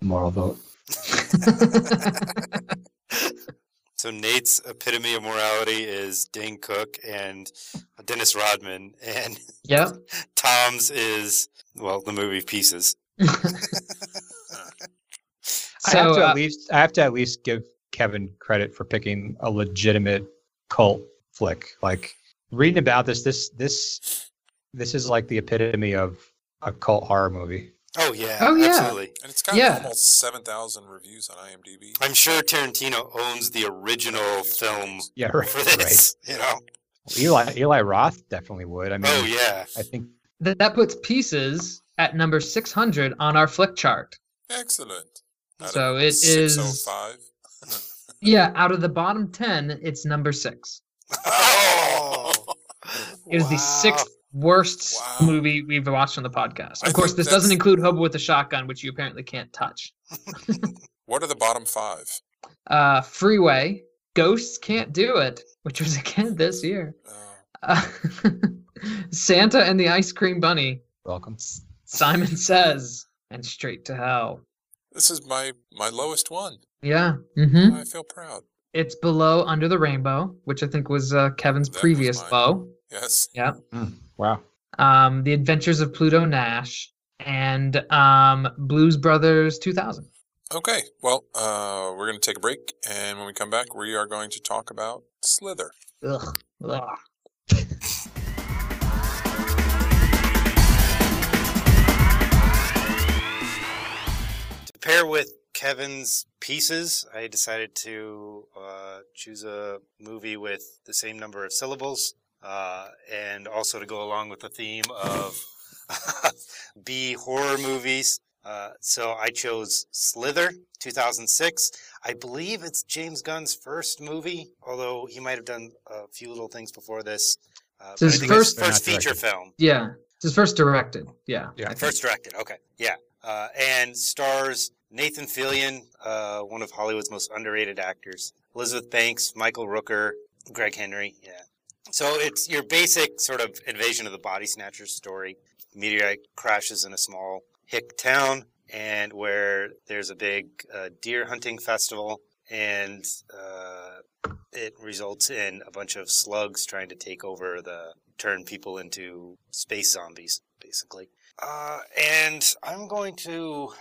Moral vote. So Nate's epitome of morality is Dane Cook and Dennis Rodman, and yep. Tom's is well the movie Pieces. I have to uh, at least I have to at least give Kevin credit for picking a legitimate cult flick. Like reading about this, this this this is like the epitome of a cult horror movie. Oh yeah, Oh, yeah. absolutely. And it's got Yeah. almost seven thousand reviews on IMDb. I'm sure Tarantino owns the original film Yeah, right. for right. You know. Eli Eli Roth definitely would. I mean, Oh yeah. I think That that puts pieces at number 600 on our flick chart. Excellent. Out So of it is 605. yeah, out of the bottom 10, it's number 6. Oh. It is the sixth worst Wow. movie we've watched on the podcast. I Of course, think this doesn't include Hobo with a Shotgun, which you apparently can't touch. What are the bottom five? Uh, Freeway, Ghosts Can't Do It, which was again this year. Uh, Uh, Santa and the Ice Cream Bunny, welcome. Simon Sez, and Straight to Hell. this is my my lowest one. Yeah. hmm I feel proud. It's below Under the Rainbow, which I think was uh, Kevin's That previous mine. low. Yes. Wow. Um, The Adventures of Pluto Nash and um, Blues Brothers 2000. Okay. Well, uh, we're going to take a break, and when we come back, we are going to talk about Slither. Ugh. Ugh. To pair with Kevin's pieces, I decided to uh, choose a movie with the same number of syllables, uh, and also to go along with the theme of B horror movies. Uh, so I chose Slither, 2006. I believe it's James Gunn's first movie, although he might have done a few little things before this. Uh, It's his think it's first- first feature film. Yeah. It's his first directed. Yeah. Yeah. First directed, okay, yeah, uh, and stars Nathan Fillion, uh, one of Hollywood's most underrated actors, Elizabeth Banks, Michael Rooker, Greg Henry, yeah. So it's your basic sort of invasion of the body snatchers story. Meteorite crashes in a small hick town, and where there's a big uh, deer hunting festival, and uh, it results in a bunch of slugs trying to take over the turn people into space zombies, basically. Uh, and I'm going to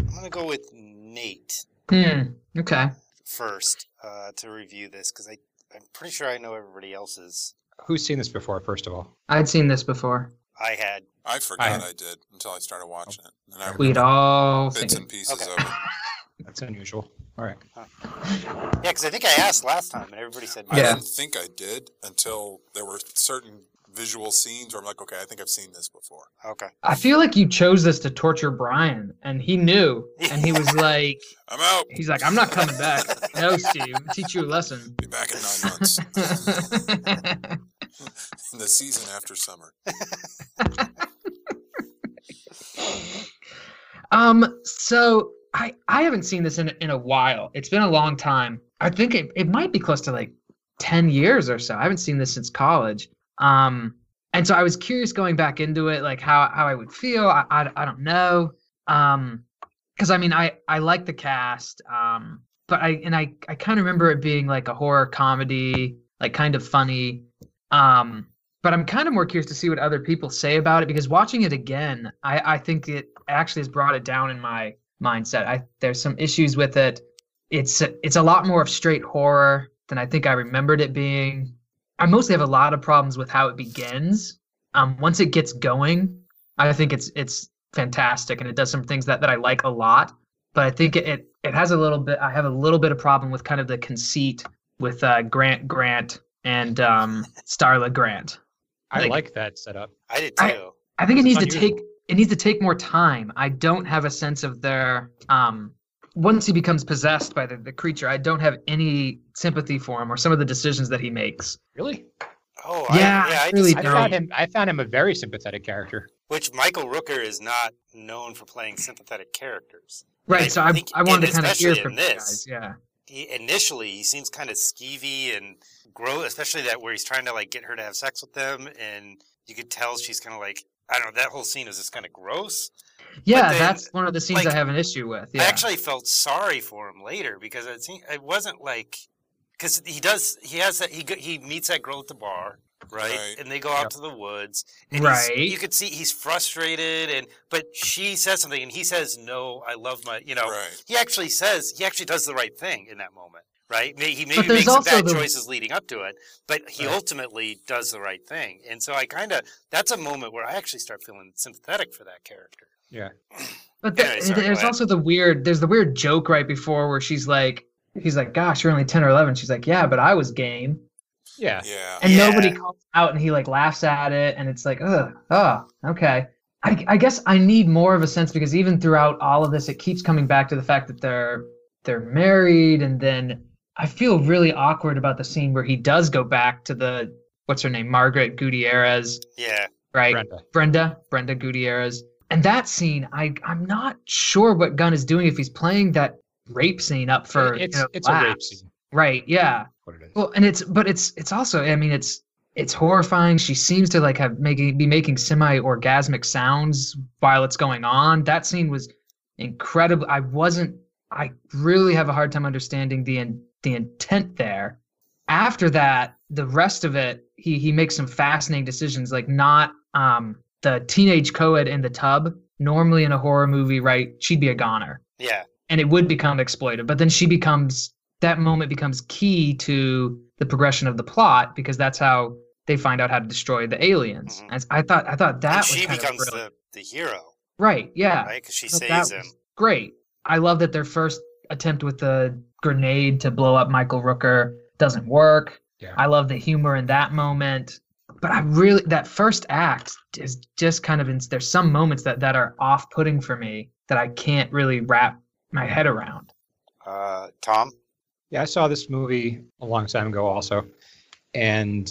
I'm going to go with Nate Hmm. Okay. first uh, to review this because I I'm pretty sure I know everybody else's who's seen this before? First of all, I'd seen this before. I had. I forgot have- I, did until I started watching it, and I We'd all bits seen and pieces Okay. of it. that's unusual. All right. Yeah, because I think I asked last time, and everybody said I Yeah. didn't think I did until there were certain visual scenes where I'm like, okay, I think I've seen this before. Okay. I feel like you chose this to torture Brian, and he knew, and he was like, I'm out. he's like, I'm not coming back. No, Steve, I'll teach you a lesson. Be back in nine months in the season after summer. um, so I I haven't seen this in in a while. It's been a long time. I think it, it might be close to like 10 years or so. I haven't seen this since college. Um, and so I was curious going back into it, like how how I would feel. I I, I don't know. Um, because I mean I I like the cast. Um, but I and I I kind of remember it being like a horror comedy, like kind of funny. Um, but I'm kind of more curious to see what other people say about it because watching it again, I I think it actually has brought it down in my mindset. I there's some issues with it. It's it's a lot more of straight horror than I think I remembered it being. I mostly have a lot of problems with how it begins. Um, once it gets going, I think it's it's fantastic and it does some things that, that I like a lot. But I think it, it it has a little bit. I have a little bit of problem with kind of the conceit with uh, Grant Grant and um, Starla Grant. I Like- like that setup. I did too. I think it It's needs to take it needs to take more time. I don't have a sense of their um once he becomes possessed by the, the creature, I don't have any sympathy for him or some of the decisions that he makes. Really? Oh, Yeah, I, yeah, I really I found him. I found him a very sympathetic character. Which Michael Rooker is not known for playing sympathetic characters. Right. I so I, think- I wanted to kind of hear from this. guys. Yeah. He, initially, he seems kind of skeevy and gross, especially that where he's trying to like get her to have sex with them, and you could tell she's kind of like I don't know. That whole scene is just kind of gross. Yeah, then, that's one of the scenes like, I have an issue with. Yeah. I actually felt sorry for him later because it seemed, it wasn't like because he does he has that he he meets that girl at the bar right, Right. and they go out Yep. to the woods and Right. you could see he's frustrated and but she says something and he says no I love my you know Right. he actually says he actually does the right thing in that moment right he maybe makes some bad the- choices leading up to it but he Right. ultimately does the right thing and so I kind of that's a moment where I actually start feeling sympathetic for that character Yeah. But the, Anyway, sorry, there's also the weird. There's the weird joke right before where she's like, he's like, "Gosh, you're only ten or 11. She's like, "Yeah, but I was game." Yeah. Yeah. and Yeah. nobody calls out and he like laughs at it and it's like ugh oh okay I, I guess i need more of a sense because even throughout all of this it keeps coming back to the fact that they're they're married and then i feel really awkward about the scene where he does go back to the what's her name margaret gutierrez yeah right Brenda. brenda brenda gutierrez and that scene i i'm not sure what gunn is doing if he's playing that rape scene up for it's you know, it's a rape scene. right yeah What it is. well, and it's but it's it's also I mean it's it's horrifying. She seems to like have making be making semi orgasmic sounds while it's going on. That scene was incredible. I wasn't I really have a hard time understanding the in, the intent there. After that, the rest of it, he he makes some fascinating decisions like not um the teenage co-ed in the tub. Normally in a horror movie, right, she'd be a goner yeah and it would become exploitive. But then she becomes that moment becomes key to the progression of the plot because that's how they find out how to destroy the aliens. Mhm. And I thought I thought that and was she kind becomes of brilliant. the the hero right. Yeah, right because she saves that him great. I love that their first attempt with the grenade to blow up Michael Rooker doesn't work. Yeah. I love the humor in that moment. But I really that first act is just kind of in, there's some moments that that are off-putting for me that I can't really wrap my head around. uh Tom Yeah, I saw this movie a long time ago also. And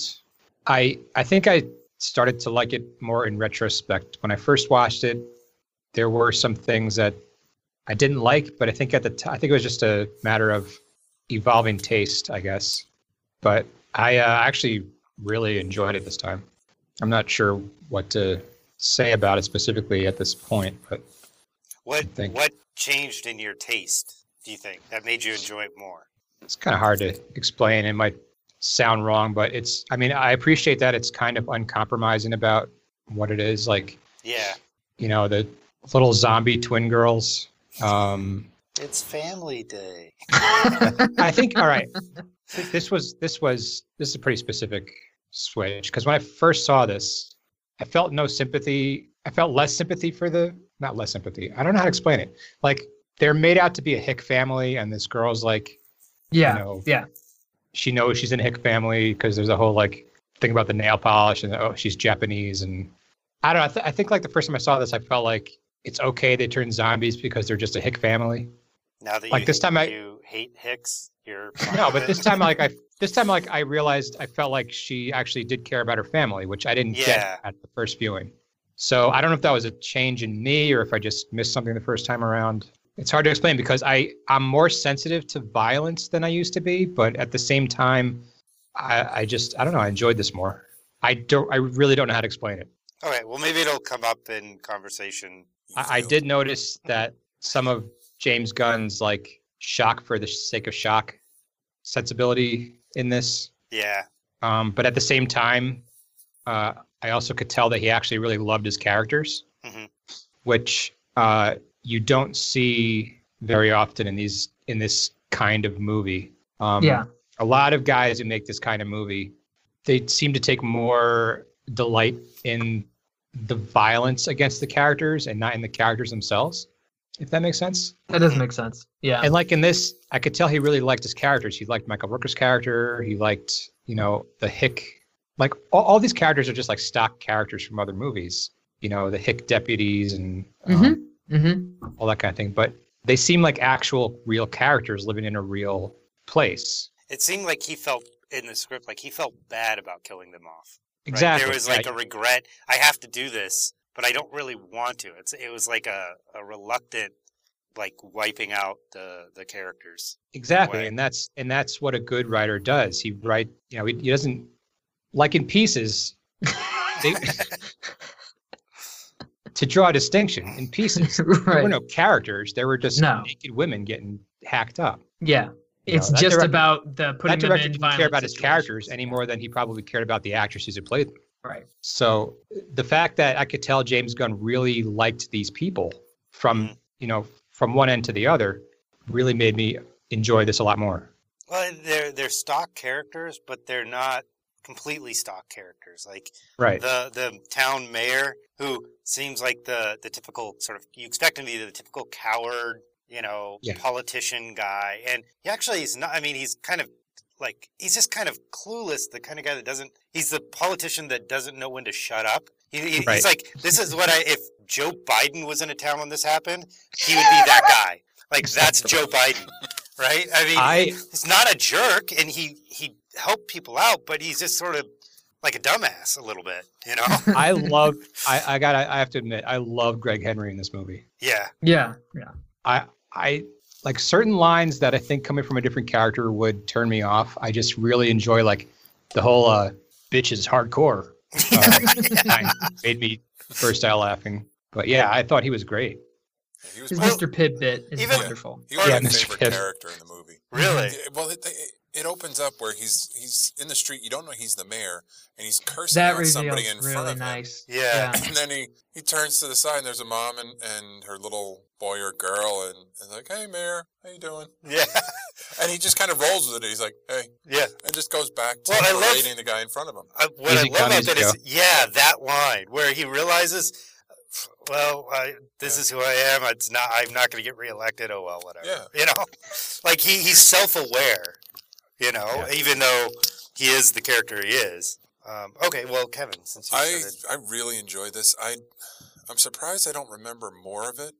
I I think I started to like it more in retrospect. When I first watched it, there were some things that I didn't like, but I think at the time I think it was just a matter of evolving taste, I guess. But I uh, actually really enjoyed it this time. I'm not sure what to say about it specifically at this point, but what think- what changed in your taste do you think that made you enjoy it more it's kind of hard to explain. It might sound wrong, but it's, I mean, I appreciate that it's kind of uncompromising about what it is. Like, yeah you know, the little zombie twin girls. Um, it's family day I think, all right, this was, this was, this is a pretty specific switch because when I first saw this, I felt no sympathy. I felt less sympathy for the not less sympathy. I don't know how to explain it. Like they're made out to be a Hick family, and this girl's like, Yeah. know, yeah. she knows she's in a Hick family because there's a whole like thing about the nail polish and oh she's Japanese and I don't know. I, th- I think like the first time I saw this, I felt like it's okay they turn zombies because they're just a Hick family. Now that Like, you, this time I- you hate Hicks, you're No, but this time like I this time like I realized I felt like she actually did care about her family, which I didn't Yeah. get at the first viewing. So I don't know if that was a change in me or if I just missed something the first time around. It's hard to explain because I I'm more sensitive to violence than I used to be, but at the same time, I, I just I don't know. I enjoyed this more. I don't. I really don't know how to explain it. All right. Well, maybe it'll come up in conversation. I, I did notice that some of James Gunn's like shock for the sake of shock sensibility in this Yeah. Um, but at the same time, uh, I also could tell that he actually really loved his characters, Mhm. which uh, you don't see very often in these in this kind of movie. Um, Yeah. a lot of guys who make this kind of movie, they seem to take more delight in the violence against the characters and not in the characters themselves. If that makes sense. That does make sense. Yeah. And like in this, I could tell he really liked his characters. He liked Michael Rooker's character. He liked, you know, the Hick. Like all, all these characters are just like stock characters from other movies. You know, the Hick deputies and um, mm-hmm. all that kind of thing. But they seem like actual, real characters living in a real place. It seemed like he felt in the script like he felt bad about killing them off. right? Exactly. There was like a regret. I have to do this, but I don't really want to. It's it was like a, a reluctant like wiping out the the characters. Exactly, way. and that's and that's what a good writer does. He write, you know, he, he doesn't like in pieces. They, to draw a distinction in pieces, there were no characters. There were just No. naked women getting hacked up. Yeah. You It's know, just director- about the putting that them director in didn't care violent about his characters any more than he probably cared about the actresses who played them. Right. So the fact that I could tell James Gunn really liked these people from Mhm. you know from one end to the other really made me enjoy this a lot more. Well, they're they're stock characters, but they're not completely stock characters. Like Right. the the town mayor who seems like the the typical sort of you expect him to be the typical coward, you know, Yeah. politician guy, and he actually is not. I mean, he's kind of like he's just kind of clueless, the kind of guy that doesn't. He's the politician that doesn't know when to shut up. He, he- Right. He's like, this is what I. If Joe Biden was in a town when this happened, he would be that guy. Like that's Joe Biden, right? I mean, I he's not a jerk and he he helped people out but he's just sort of like a dumbass a little bit you know I love I I got I have to admit I love Greg Henry in this movie. yeah Yeah. Yeah. I I like certain lines that I think coming from a different character would turn me off. I just really enjoy like the whole uh bitch is hardcore uh, line made me burst out laughing. But yeah, I thought he was great. He was His my, Mr. Pibb bit is even- wonderful. he was Yeah, my Mr. favorite Pibb. character in the movie. really Well, it, it, it opens up where he's he's in the street. You don't know he's the mayor, and he's cursing That out somebody is in front really of him. nice. Yeah. And then he, he turns to the side, and there's a mom and, and her little boy or girl, and, and like, "Hey, mayor, how you doing?" yeah And he just kind of rolls with it. He's like, "Hey," yeah and just goes back to Well, I love- berating the guy in front of him. I, what Easy i love about easy that is yeah that line where he realizes well I, this Yeah. is who i am it's not i'm not going to get reelected oh well whatever Yeah. you know like he, he's self-aware you know Yeah. even though he is the character he is um, okay well kevin since you I started I really enjoy this. I I'm surprised I don't remember more of it.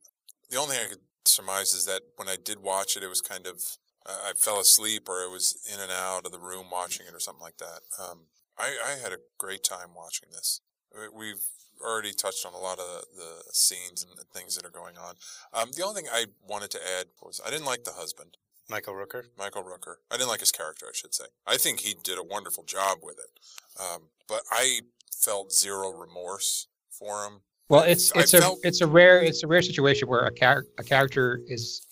The only thing I could surmise is that when I did watch it, it was kind of uh, I fell asleep or I was in and out of the room watching it or something like that. Um, I I had a great time watching this. We- We've already touched on a lot of the, the scenes and the things that are going on. Um, the only thing I wanted to add was I didn't like the husband. Michael rooker Michael Rooker. I didn't like his character, I should say. I think he did a wonderful job with it. Um, but I felt zero remorse for him. Well, it's it's a felt- it's a rare it's a rare situation where a char- a character is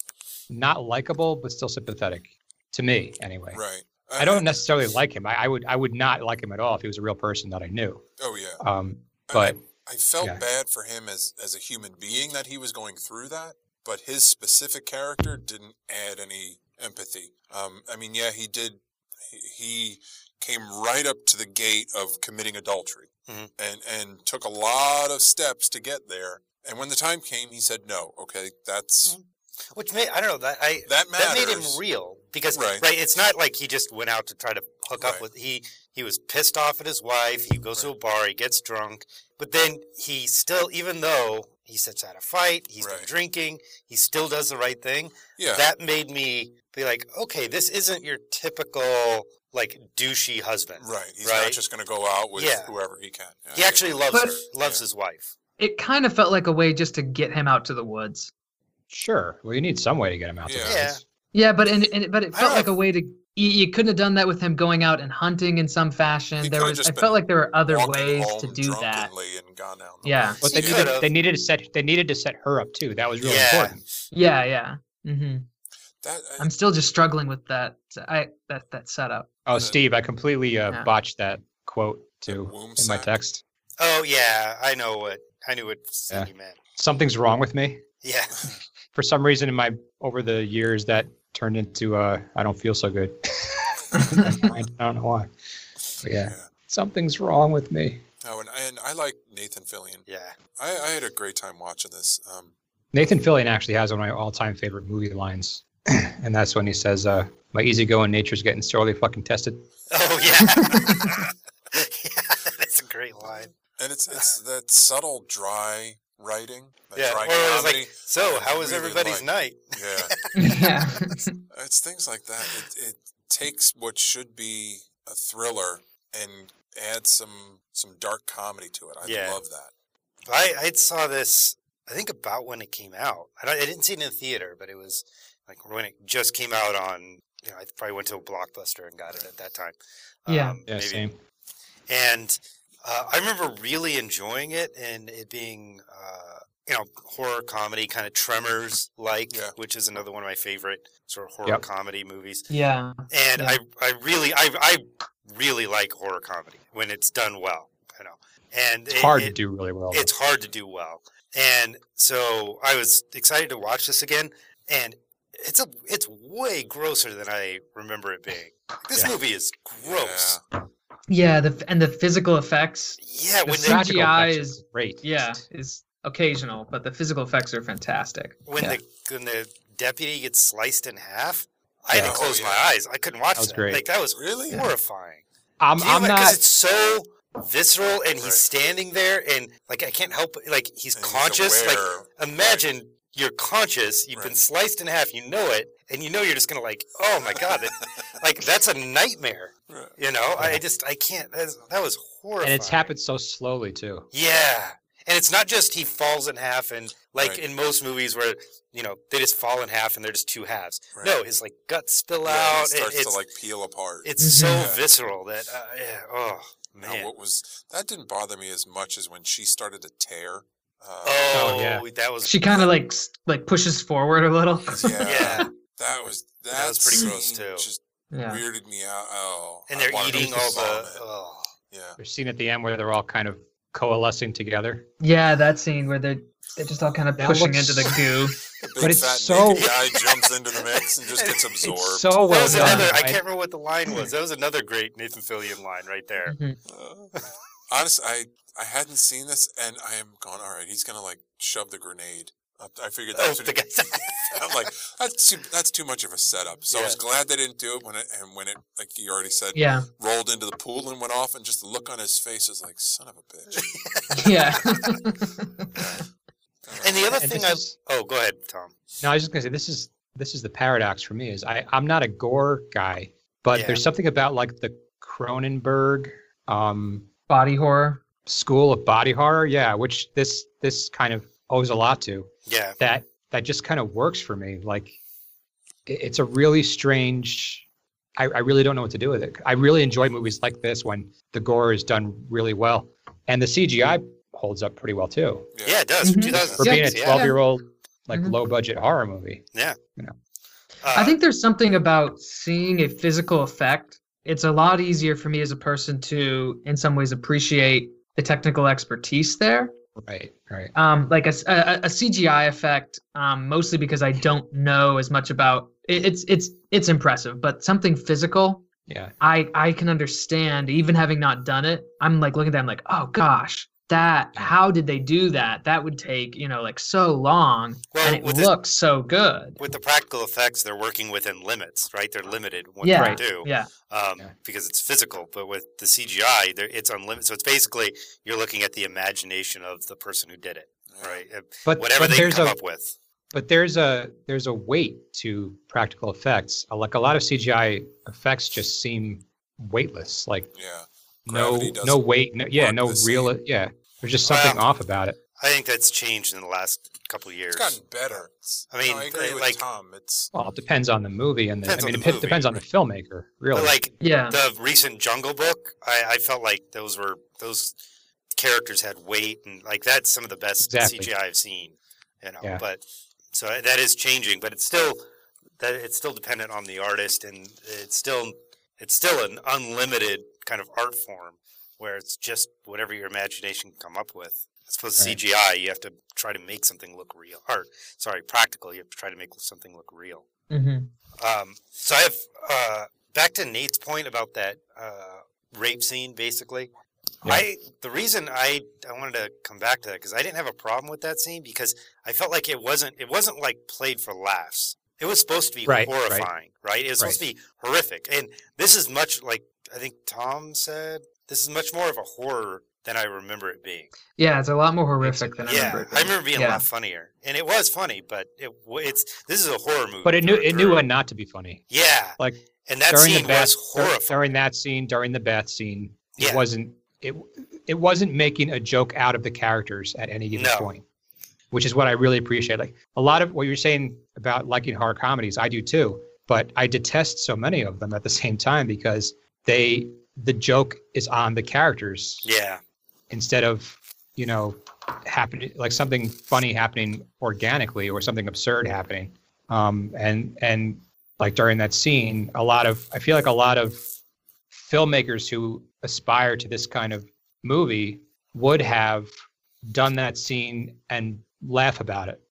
not likable but still sympathetic to me anyway. Right. I don't necessarily like him. I, I would I would not like him at all if he was a real person that I knew. Oh yeah. Um, I- but I felt yeah. bad for him as as a human being that he was going through that, but his specific character didn't add any empathy. Um, I mean, yeah, he did. He, came right up to the gate of committing adultery, Mhm. and and took a lot of steps to get there. And when the time came, he said no. Okay, that's Which made I don't know that I that that made him real because Right. right. it's not like he just went out to try to hook up Right. with he he was pissed off at his wife. He goes to a bar, he gets drunk, but then he still even though he sets out a fight, he's been drinking, he still does the right thing. Yeah, That made me be like, okay, this isn't your typical like douchey husband. right. He's right? not just going to go out with Yeah. whoever he can. Yeah, He actually loves But- her, loves Yeah. his wife. It kind of felt like a way just to get him out to the woods. Sure. Well, you need some way to get him out. Yeah. To Yeah. woods. Yeah, but and, and but it felt like a way to. You, you couldn't have done that with him going out and hunting in some fashion. He there was. I felt like there were other ways to do that. And gone down the Yeah. But they needed they needed to set they needed to set her up too. That was really Yeah. important. Yeah, yeah. hmm That, I'm still just struggling with that. I that that setup. Oh, Uh, Steve, I completely uh, Yeah. botched that quote too womb in my text. Oh yeah, I know what I knew what Yeah. you meant. Something's wrong with me. Yeah. For some reason, in my over the years, that turned into uh, I don't feel so good. I don't know why. But yeah, yeah. something's wrong with me. Oh, and, and I like Nathan Fillion. Yeah. I, I had a great time watching this. Um, Nathan Fillion actually has one of my all-time favorite movie lines, and that's when he says, uh, "My easygoing nature's getting sorely fucking tested." Oh yeah. yeah, that's a great line. and it's it's that subtle, dry writing. That Yeah. dry Or it was like, so how was really everybody's like- night? yeah, yeah. it's things like that. It, it takes what should be a thriller and adds some some dark comedy to it. I Yeah. love that. I I saw this I think about when it came out. I, I didn't see it in the theater, but it was like when it just came out on. You know, I probably went to a blockbuster and got it at that time. Yeah. Um, Yeah, maybe. same. And uh, I remember really enjoying it and it being, uh, you know, horror comedy, kind of Tremors like, Yeah. which is another one of my favorite sort of horror Yep. comedy movies. yeah. And Yeah. I, I really, I, I really like horror comedy when it's done well, you know. And It's it- hard to do really well. It's hard to do well. And so I was excited to watch this again, and it's a it's way grosser than I remember it being. This Yeah. movie is gross. Yeah. Yeah. The and the physical effects. Yeah, The when the Practical CGI effects is- great. Yeah, is occasional, but the physical effects are fantastic. when Yeah. the when the deputy gets sliced in half, I had to close Oh, my eyes. I couldn't watch That was that. great. Like that was Really? horrifying. I'm, I'm ima- not. Because it's so visceral, and he's Right. standing there, and like I can't help. Like he's And he's conscious. like aware, imagine you're conscious. You've been sliced in half. You know it, and you know you're just gonna like, oh my god, that, like that's a nightmare. Right. You know, I just I can't. That, was- horrible. and it's happened so slowly too. Yeah, and it's not just he falls in half, and like Right. in most movies where you know they just fall in half and they're just two halves. Right. No, his like guts spill Yeah, out. it starts it's to like peel apart. it's so Yeah. visceral that uh, yeah, oh Now, man. what was that didn't bother me as much as when she started to tear. Uh, oh, Oh, yeah. that was She kind of like like pushes forward a little. yeah, yeah. that was that, That was pretty gross, too. Just Yeah. weirded me out. Oh, And they're eating all the. Oh. Yeah, There's a scene at the end where they're all kind of coalescing together. Yeah, that scene where they're they're just all kind of That pushing looks- into the goo. the big But it's fat so- naked guy jumps into the mix and just gets absorbed. It's so well done. another. I I- can't remember what the line was. That was another great Nathan Fillion line right there. Mhm. Uh, honestly, I I hadn't seen this, and I am going. All right, he's gonna like shove the grenade. Up. I figured that's the what guy. I'm like that's too, that's too much of a setup. So I was glad they didn't do it when it and when it like you already said Yeah, rolled into the pool and went off, and just the look on his face is like son of a bitch. yeah. and the other And thing I. is- Oh, go ahead, Tom. No, I was just gonna say this is this is the paradox for me is I I'm not a gore guy, but Yeah. there's something about like the Cronenberg um Body horror. school of body horror, yeah, which this this kind of owes a lot to. Yeah. That that just kind of works for me. Like it's a really strange. I, I really don't know what to do with it. I really enjoy movies like this when the gore is done really well, and the CGI holds up pretty well too Yeah, it does. Mhm. for being a 12 year old like Mhm. low budget horror movie. yeah you Uh, I think there's something about seeing a physical effect. It's a lot easier for me as a person to, in some ways, appreciate the technical expertise there. Right, right. Um, like a CGI effect, um, mostly because I don't know as much about it, it's it's it's impressive, but something physical Yeah. I I can understand even having not done it. I'm like looking at them like, oh gosh, that how did they do that? That would take you know like so long, Well, and it with this- looks so good. With the practical effects, they're working within limits, right? They're limited what Yeah, they do. yeah, um, Yeah. because it's physical. But with the CGI, it's unlimited. So it's basically you're looking at the imagination of the person who did it, right? But Whatever but they there's come a up with. but there's a there's a weight to practical effects. Uh, Like a lot of CGI effects just seem weightless. Like Yeah. No no weight. No, yeah, no real. same. Yeah, there's just something Well, off about it. I think that's changed in the last couple of years. It's gotten better. I I mean, mean, I agree uh, with like- Tom. It's Well, it depends on the movie, and the, Depends I on mean, the it movie, depends on the filmmaker, really. But like yeah. the recent Jungle Book, I, I felt like those were those characters had weight, and like that's some of the best Exactly. CGI I've seen. You know, Yeah. but so that is changing, but it's still that it's still dependent on the artist, and it's still it's still an unlimited kind of art form where it's just whatever your imagination can come up with. As opposed to Right. CGI, you have to try to make something look real. Or sorry, practical. You have to try to make something look real. hmm Um, so I have uh, back to Nate's point about that uh, rape scene. Basically, Yeah. I the reason I I wanted to come back to that because I didn't have a problem with that scene because I felt like it wasn't it wasn't like played for laughs. It was supposed to be Right, right. horrifying, right? It was supposed to be horrific, and this is much like I think Tom said. This is much more of a horror than I remember it being. Yeah, it's a lot more horrific than I remember. it being. I remember being a lot funnier, and it was funny, but it it's this is a horror movie. but it knew it knew when not to be funny. Yeah, Like and that during scene the bath, was horrifying. during that scene, during the bath scene, it Yeah. wasn't it it wasn't making a joke out of the characters at any given No. point, which is what I really appreciate. Like a lot of what you're saying about liking horror comedies, I do too, but I detest so many of them at the same time because they the joke is on the characters. Yeah, instead of you know happening like something funny happening organically or something absurd happening. Um and and like during that scene a lot of i feel like a lot of filmmakers who aspire to this kind of movie would have done that scene and laugh about it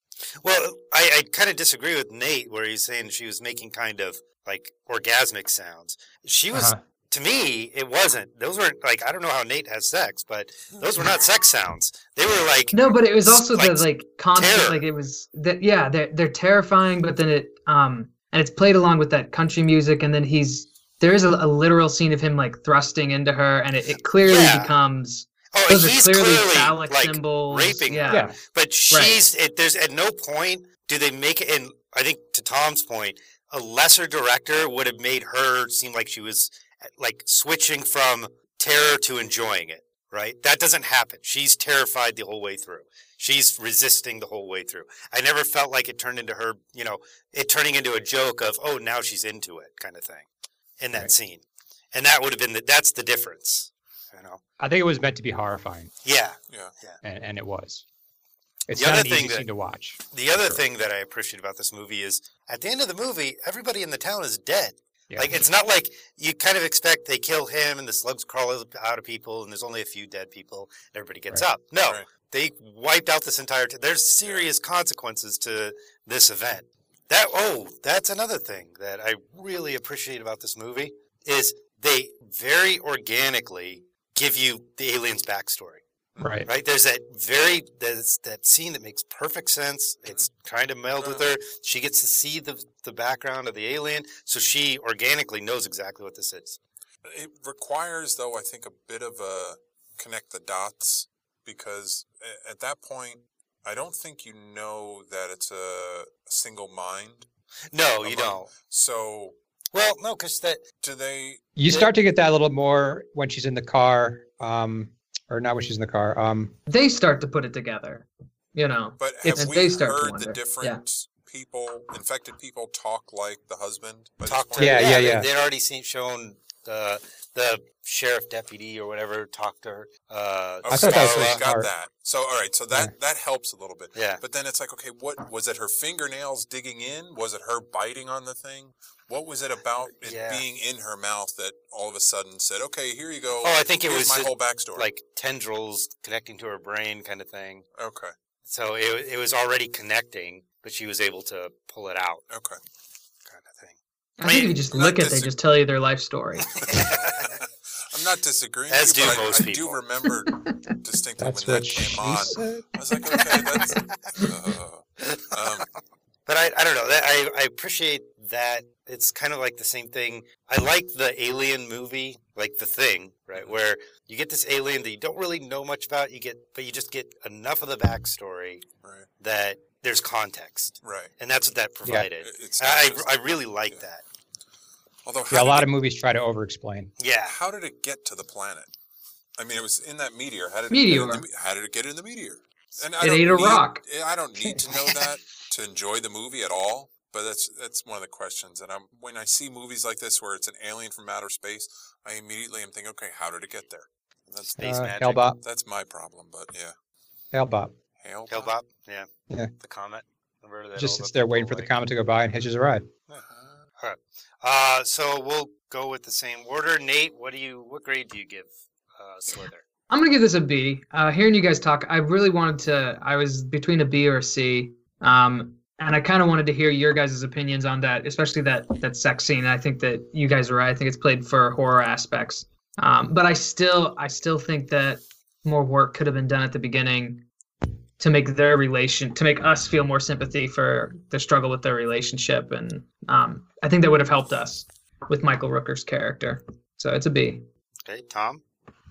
Well, I, I kind of disagree with Nate where he's saying she was making kind of like orgasmic sounds. She was, Uh-huh. to me, it wasn't. Those weren't like, I don't know how Nate has sex, but those were not sex sounds. They were like, No, but it was also like, the like constant, terror. like it was that. Yeah, they're they're terrifying, but then it um and it's played along with that country music, and then he's there is a, a literal scene of him like thrusting into her, and it, it clearly Yeah. becomes oh, those he's are clearly, clearly phallic like symbols. raping yeah. her. yeah But she's, it, there's at no point do they make it, and I think to Tom's point, a lesser director would have made her seem like she was like switching from terror to enjoying it, right? That doesn't happen. She's terrified the whole way through. She's resisting the whole way through. I never felt like it turned into her, you know, it turning into a joke of, oh, now she's into it kind of thing in that Right. scene. And that would have been the, that's the difference, you know? i think it was meant to be horrifying Yeah. yeah. and, and it was it's The not other an easy thing that- scene to watch The other Sure. thing that I appreciate about this movie is at the end of the movie, everybody in the town is dead. yeah. Like it's not like you kind of expect they kill him and the slugs crawl out of people and there's only a few dead people. And Everybody gets Right. up. No, Right. they wiped out this entire. T- there's serious consequences to this event. That oh, that's another thing that I really appreciate about this movie is they very organically give you the alien's backstory right right? There's that very that's that scene that makes perfect sense. Mm-hmm. It's kind of melded with her. She gets to see the the background of the alien, so she organically knows exactly what this is. It requires, though, I think, a bit of a connect the dots because at that point, I don't think you know that it's a single mind. No, you don't. So, Well, no, because that do they? You start to get that a little more when she's in the car, um, or not when she's in the car. Um, They start to put it together. You know. But It's- have we They start heard wonder, the yeah. different people, infected people, talk like the husband? by talk to point? Yeah, yeah, they- yeah. They'd already seen shown the the sheriff deputy or whatever talked to her. Uh, Okay, thought that was so really got smart. that. So all right, so that that helps a little bit. yeah. But then it's like, okay, what was it? Her fingernails digging in? Was it her biting on the thing? What was it about it Yeah. being in her mouth that all of a sudden said, "Okay, here you go"? Oh, I think it was my just whole backstory. like tendrils connecting to her brain, kind of thing. okay, So it it was already connecting, but she was able to pull it out, okay. Kind of thing. I think if you just look at, they just tell you their life story. I'm not disagreeing, As with you, do but I- most I, do remember distinctly That's when that came on. said. I was like, okay, that's. Uh, um, But I, I don't know. That I, I appreciate that. It's kind of like the same thing. I like the Alien movie, like The Thing, right? Where you get this alien that you don't really know much about. You get, but you just get enough of the backstory right, that there's context, right. and that's what that provided. It- It's I, just- I really like yeah. that. Although, Yeah, a lot it- of movies try to over-explain. Yeah, How did it get to the planet? I mean, it was in that meteor. How did it Meteor. Get in the, how did it get in the meteor? And It ate a need, rock. I don't need to know that to enjoy the movie at all. But that's that's one of the questions. And I'm when I see movies like this where it's an alien from outer space, I immediately am thinking, okay, how did it get there? And that's Space Uh, magic. Hale-Bopp. that's my problem. But yeah, Hale-Bopp. Hail Hale-Bopp. Yeah, Yeah. The comet. Just sits there waiting people for the like- comet to go by and hitches a ride. Uh-huh. Uh, so we'll go with the same order. Nate, what do you? What grade do you give uh, Slither? I'm gonna give this a B. Uh, hearing you guys talk, I really wanted to. I was between a B or a C, um, and I kind of wanted to hear your guys' opinions on that, especially that that sex scene. I think that you guys are right. I think it's played for horror aspects, um, but I still, I still think that more work could have been done at the beginning to make their relation, to make us feel more sympathy for the struggle with their relationship, and um, I think that would have helped us with Michael Rooker's character. So it's a B. Okay, Tom,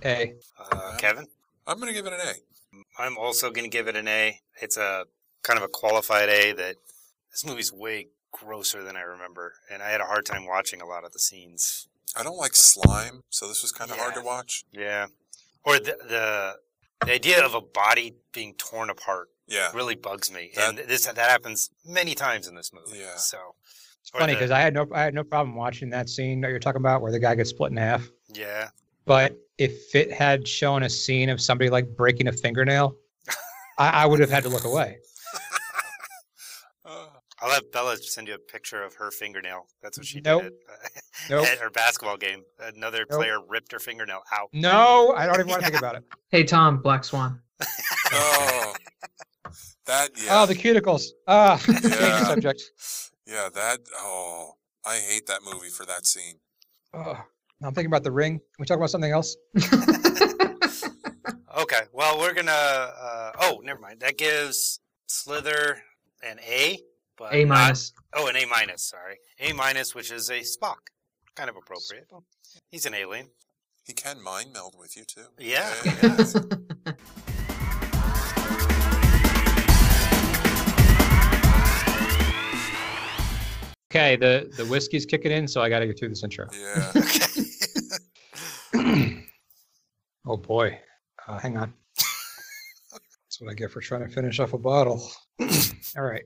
A. uh, Kevin. I'm going to give it an A. I'm also going to give it an A. It's a kind of a qualified A. That this movie's way grosser than I remember, and I had a hard time watching a lot of the scenes. I don't like slime, so this was kind of hard to watch. Yeah, or the the the idea of a body being torn apart Yeah, really bugs me, That- and this that happens many times in this movie. Yeah. So It's Or funny because uh, I had no I had no problem watching that scene that you're talking about where the guy gets split in half. yeah, But if it had shown a scene of somebody like breaking a fingernail, I, I would have had to look away. I'll have Bella send you a picture of her fingernail. That's what she Nope. did at, Nope. at her basketball game. Another player ripped her fingernail out. No, I don't even want to think about it. Hey Tom, Black Swan. oh, that yeah, Oh, the cuticles. Ah, change Yeah. subject. yeah, that. Oh, I hate that movie for that scene. Oh, I'm thinking about the ring. Can we talk about something else? Okay, well we're gonna. Uh, oh, never mind. That gives Slither an A, but A not- minus. oh, an A minus. Sorry, A minus, which is a Spock. Kind of appropriate. He's an alien. He can mind meld with you too. Yeah. yeah. Okay, the the whiskey's kicking in, so I got to get through this intro. yeah. Okay. Oh boy, uh, hang on. That's what I get for trying to finish off a bottle. All right.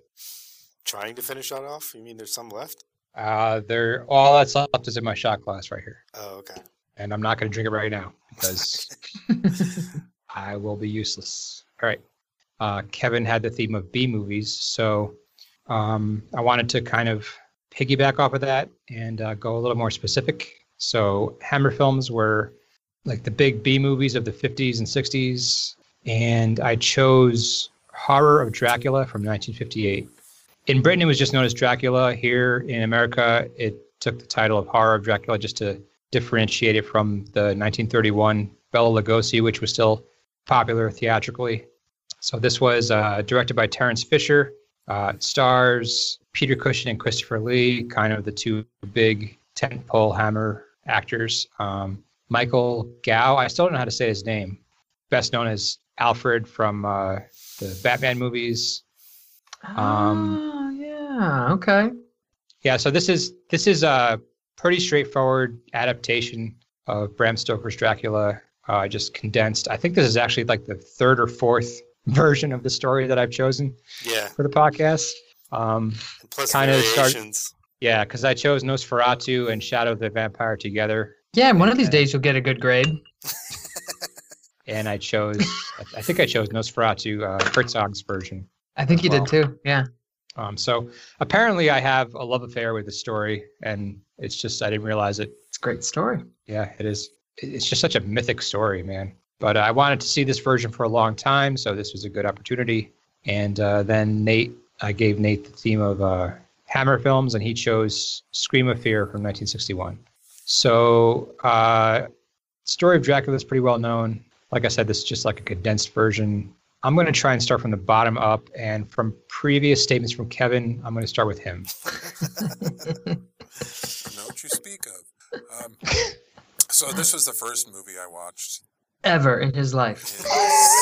Trying to finish that off. You mean there's some left? Uh, there, all that's left is in my shot glass right here, Oh, okay. and I'm not going to drink it right now because I will be useless. All right. Uh, Kevin had the theme of B movies, so um, I wanted to kind of piggyback off of that and uh, go a little more specific. So Hammer films were like the big B movies of the 50s and 60s, and I chose Horror of Dracula from 1958. In Britain, it was just known as Dracula. Here in America, it took the title of Horror of Dracula just to differentiate it from the 1931 Bela Lugosi, which was still popular theatrically. So this was uh, directed by Terence Fisher. Uh, stars Peter Cushing and Christopher Lee, kind of the two big tentpole Hammer actors. Um, Michael Gough, I still don't know how to say his name. Best known as Alfred from uh, the Batman movies. Um, oh yeah. Okay. Yeah, so this is this is a pretty straightforward adaptation of Bram Stoker's Dracula, uh, just condensed. I think this is actually like the third or fourth version of the story that I've chosen Yeah. for the podcast. Um, And plus Kinda start- yeah, because I chose Nosferatu and Shadow of the Vampire together, Yeah, one of these days you'll get a good grade. and I chose I- I think I chose Nosferatu uh, Herzog's version. I think you Wow. did too. Yeah. Um, so apparently I have a love affair with the story, and it's just I didn't realize it It's a great story. Yeah, it is. It's just such a mythic story, man. But uh, I wanted to see this version for a long time, so this was a good opportunity. And uh, then Nate, I gave Nate the theme of uh, Hammer Films, and he chose Scream of Fear from 1961. So, uh, story of Dracula is pretty well known. Like I said, this is just like a condensed version. I'm going to try and start from the bottom up, and from previous statements from Kevin, I'm going to start with him. know what you speak of. Um, so this was the first movie I watched Ever in his life. in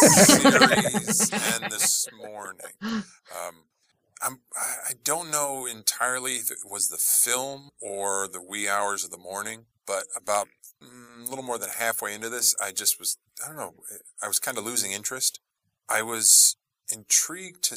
this series and this morning. Um, I'm, I I don't know entirely if it was the film or the wee hours of the morning, but about mm, a little more than halfway into this, I just was, I don't know, I was kind of losing interest. I was intrigued to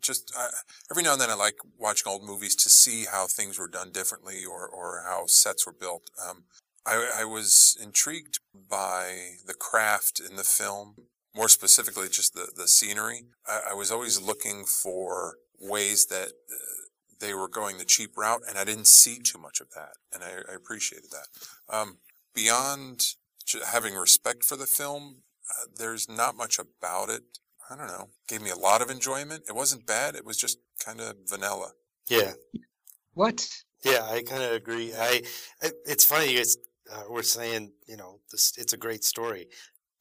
just, uh, every now and then I like watching old movies to see how things were done differently or, or how sets were built. Um, I, I was intrigued by the craft in the film, more specifically, just the, the scenery. I, I was always looking for ways that uh, they were going the cheap route, and I didn't see too much of that, and I, I appreciated that. Um, beyond having respect for the film, uh, there's not much about it. I don't know. Gave me a lot of enjoyment. It wasn't bad. It was just kind of vanilla. Yeah, What? yeah, I kind of agree. I, I, it's funny you guys uh, were saying, you know, this it's a great story.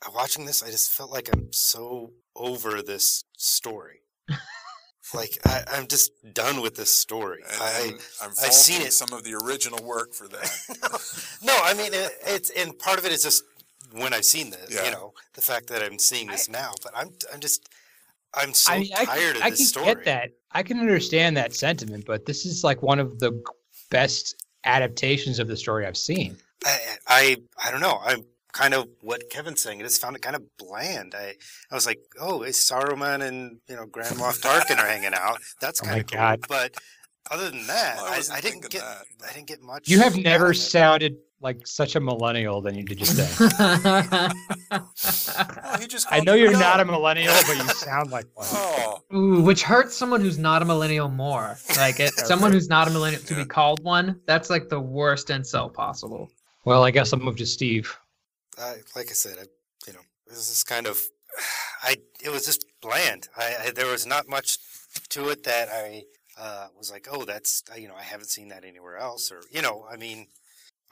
Uh, watching this, I just felt like I'm so over this story. like I, I'm just done with this story. And, I, I'm I've seen it. some of the original work for that. no, I mean it, it's and part of it is just when I've seen this, Yeah. you know, the fact that I'm seeing this now. But I'm I'm just I'm so I mean, I tired can, of I this can story. get that. I can understand that sentiment, but this is like one of the best adaptations of the story I've seen. I, I I don't know. I'm kind of what Kevin's saying. I just found it kind of bland. I I was like, oh, it's Saruman and you know Grand Moff Tarkin are hanging out. That's Oh kind my of cool. God. But other than that, Well, I I, I didn't get that, I didn't get much. You have never of it. sounded like such a millennial than you did just then. Oh, I know you you're not a millennial, but you sound like one. Oh, Ooh, which hurts someone who's not a millennial more. Like it, someone who's not a millennial to Yeah. be called one. That's like the worst insult possible. Well, I guess I'll move to Steve. I, like I said, I, you know, this is kind of, I it was just bland. I, I there was not much to it that I uh, was like, oh, that's uh, you know, I haven't seen that anywhere else, or you know, I mean,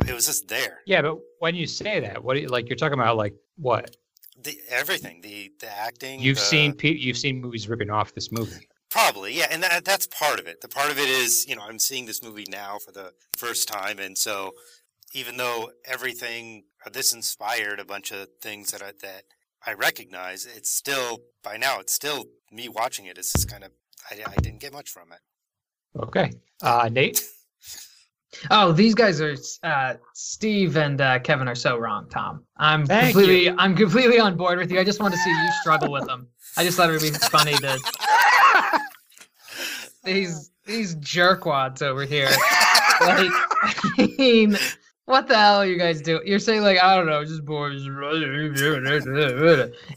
it was just there. Yeah, but when you say that, what do you, like you're talking about? Like what? The everything, the the acting. You've the- seen pe- you've seen movies ripping off this movie. Probably, yeah, and that, that's part of it. The part of it is, you know, I'm seeing this movie now for the first time, and so even though everything uh, this inspired a bunch of things that I, that I recognize, it's still by now it's still me watching it. It's just kind of I, I didn't get much from it. Okay, uh, Nate. Oh, these guys are uh, Steve and uh, Kevin are so wrong, Tom. I'm Thank completely I'm completely on board with you. I just want to see you struggle with them. I just thought it would be funny to these these jerkwads over here. Like, I mean, what the hell are you guys doing? You're saying like I don't know, just boys.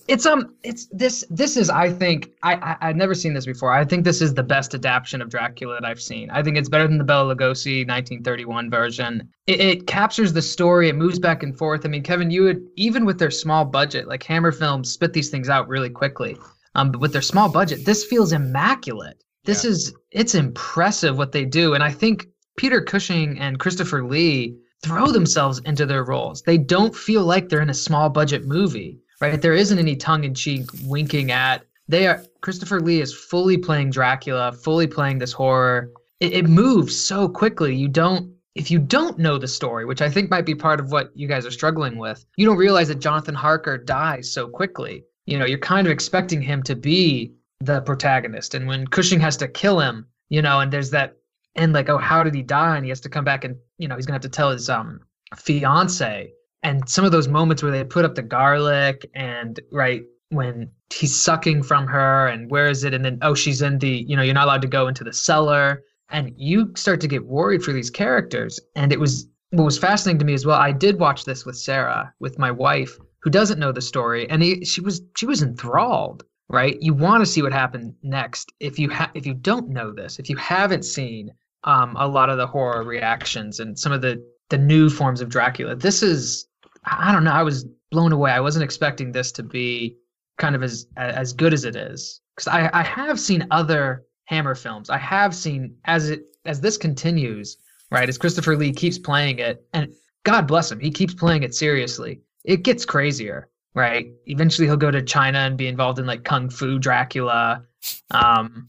It's um, it's this. This is I think I, I I've never seen this before. I think this is the best adaptation of Dracula that I've seen. I think it's better than the Bela Lugosi 1931 version. It, it captures the story. It moves back and forth. I mean, Kevin, you would even with their small budget, like Hammer Films, spit these things out really quickly. Um, but with their small budget, this feels immaculate. This Yeah. is it's impressive what they do, and I think Peter Cushing and Christopher Lee throw themselves into their roles. They don't feel like they're in a small budget movie, right? There isn't any tongue in cheek winking at. They are Christopher Lee is fully playing Dracula, fully playing this horror. It, it moves so quickly. You don't if you don't know the story, which I think might be part of what you guys are struggling with, you don't realize that Jonathan Harker dies so quickly. You know, you're kind of expecting him to be the protagonist. And when Cushing has to kill him, you know, and there's that and like, oh, how did he die? And he has to come back and, you know, he's gonna have to tell his um fiance. And some of those moments where they put up the garlic and right when he's sucking from her and where is it? And then oh, she's in the, you know, you're not allowed to go into the cellar. And you start to get worried for these characters. And it was what was fascinating to me as well. I did watch this with Sarah, with my wife, who doesn't know the story, and he, she was she was enthralled. Right, you want to see what happened next. If you ha- if you don't know this, if you haven't seen um, a lot of the horror reactions and some of the the new forms of Dracula, this is I don't know. I was blown away. I wasn't expecting this to be kind of as as good as it is because I I have seen other Hammer films. I have seen as it as this continues, right? As Christopher Lee keeps playing it, and God bless him, he keeps playing it seriously. It gets crazier, right? Eventually, he'll go to China and be involved in like Kung Fu Dracula. Um,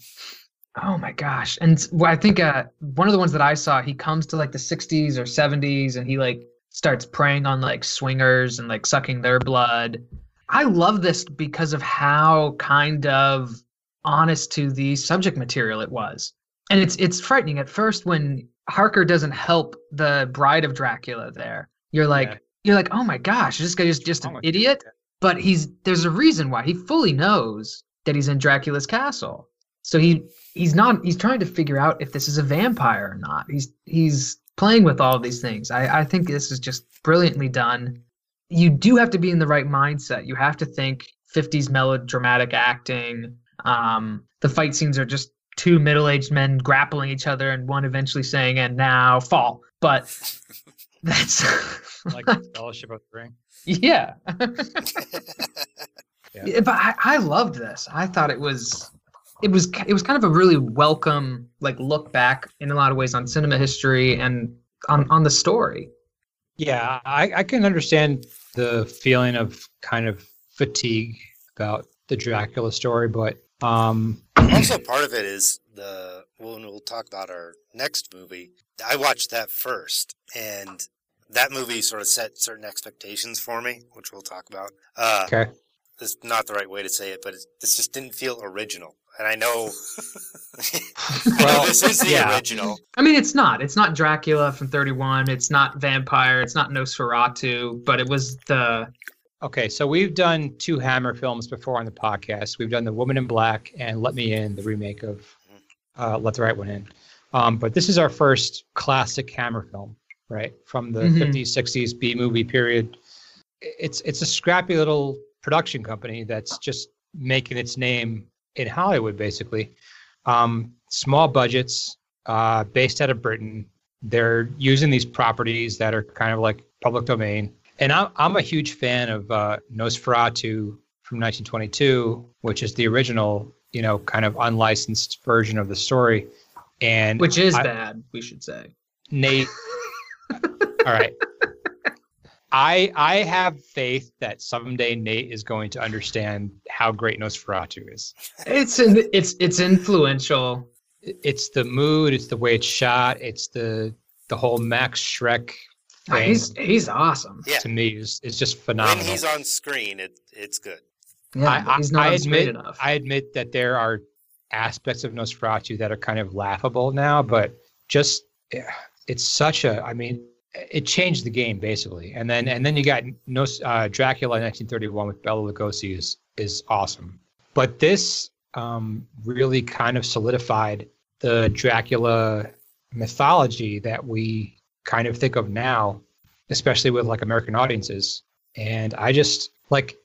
oh my gosh! And I think uh, one of the ones that I saw, he comes to like the '60s or '70s, and he like starts preying on like swingers and like sucking their blood. I love this because of how kind of honest to the subject material it was. And it's it's frightening at first when Harker doesn't help the bride of Dracula there. You're like Yeah. you're like, "Oh my gosh, this guy is just Oh an idiot." But he's there's a reason why. He fully knows that he's in Dracula's castle. So he he's not he's trying to figure out if this is a vampire or not. He's he's playing with all these things. I, I think this is just brilliantly done. You do have to be in the right mindset. You have to think 50s melodramatic acting. Um, the fight scenes are just two middle-aged men grappling each other and one eventually saying and now fall. But that's like Fellowship of the Ring. yeah. Yeah. Yeah, but I, I loved this. I thought it was it was it was kind of a really welcome like look back in a lot of ways on cinema history and on on the story. Yeah, I, I can understand the feeling of kind of fatigue about the Dracula story, but um, also, part of it is the when we'll talk about our next movie. I watched that first, and that movie sort of set certain expectations for me, which we'll talk about. Uh, okay. This is not the right way to say it, but it, this just didn't feel original. And I know, Well, this is the yeah. original. I mean, it's not. It's not Dracula from 31. It's not Vampire. It's not Nosferatu. But it was the Okay, so we've done two Hammer films before on the podcast. We've done The Woman in Black and Let Me In, the remake of uh, Let the Right One In. Um, but this is our first classic Hammer film, right? From the Mhm. 50s, 60s B movie period. It's it's a scrappy little production company that's just making its name in Hollywood, basically. Um, small budgets, uh, based out of Britain. They're using these properties that are kind of like public domain. And I'm, I'm a huge fan of uh, Nosferatu from 1922, which is the original, you know, kind of unlicensed version of the story. And which is I- bad, we should say. Nate. all right. I I have faith that someday Nate is going to understand how great Nosferatu is. It's in, it's it's influential. It's the mood, it's the way it's shot, it's the the whole Max Schreck Ah, thing. He's he's awesome. Yeah. To me, is is just phenomenal. When he's on screen, it it's good. Yeah, I, he's not I on admit, enough. I admit that there are aspects of Nosferatu that are kind of laughable now, but just it's such a. I mean, it changed the game basically, and then and then you got no uh, Dracula 1931 with Bela Lugosi is is awesome, but this um, really kind of solidified the Dracula mythology that we kind of think of now, especially with like American audiences. And I just like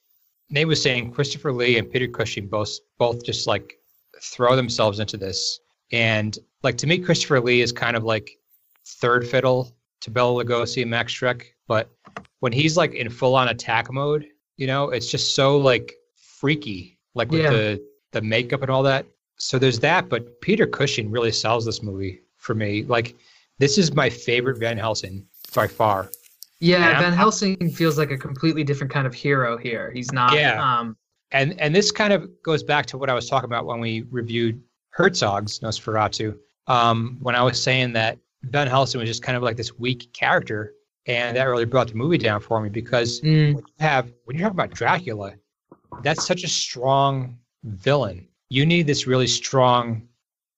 Nate was saying Christopher Lee and Peter Cushing both both just like throw themselves into this. And like to me, Christopher Lee is kind of like third fiddle to Bela Lugosi and Max Schreck. But when he's like in full on attack mode, you know, it's just so like freaky, like with Yeah. the the makeup and all that. So there's that, but Peter Cushing really sells this movie for me. Like this is my favorite Van Helsing by far. yeah, and I'm- Van Helsing feels like a completely different kind of hero here. He's not. Yeah. Um, and and this kind of goes back to what I was talking about when we reviewed Herzog's Nosferatu. Um, when I was saying that Van Helsing was just kind of like this weak character, and that really brought the movie down for me because mm, when you have when you're talking about Dracula, that's such a strong villain. You need this really strong,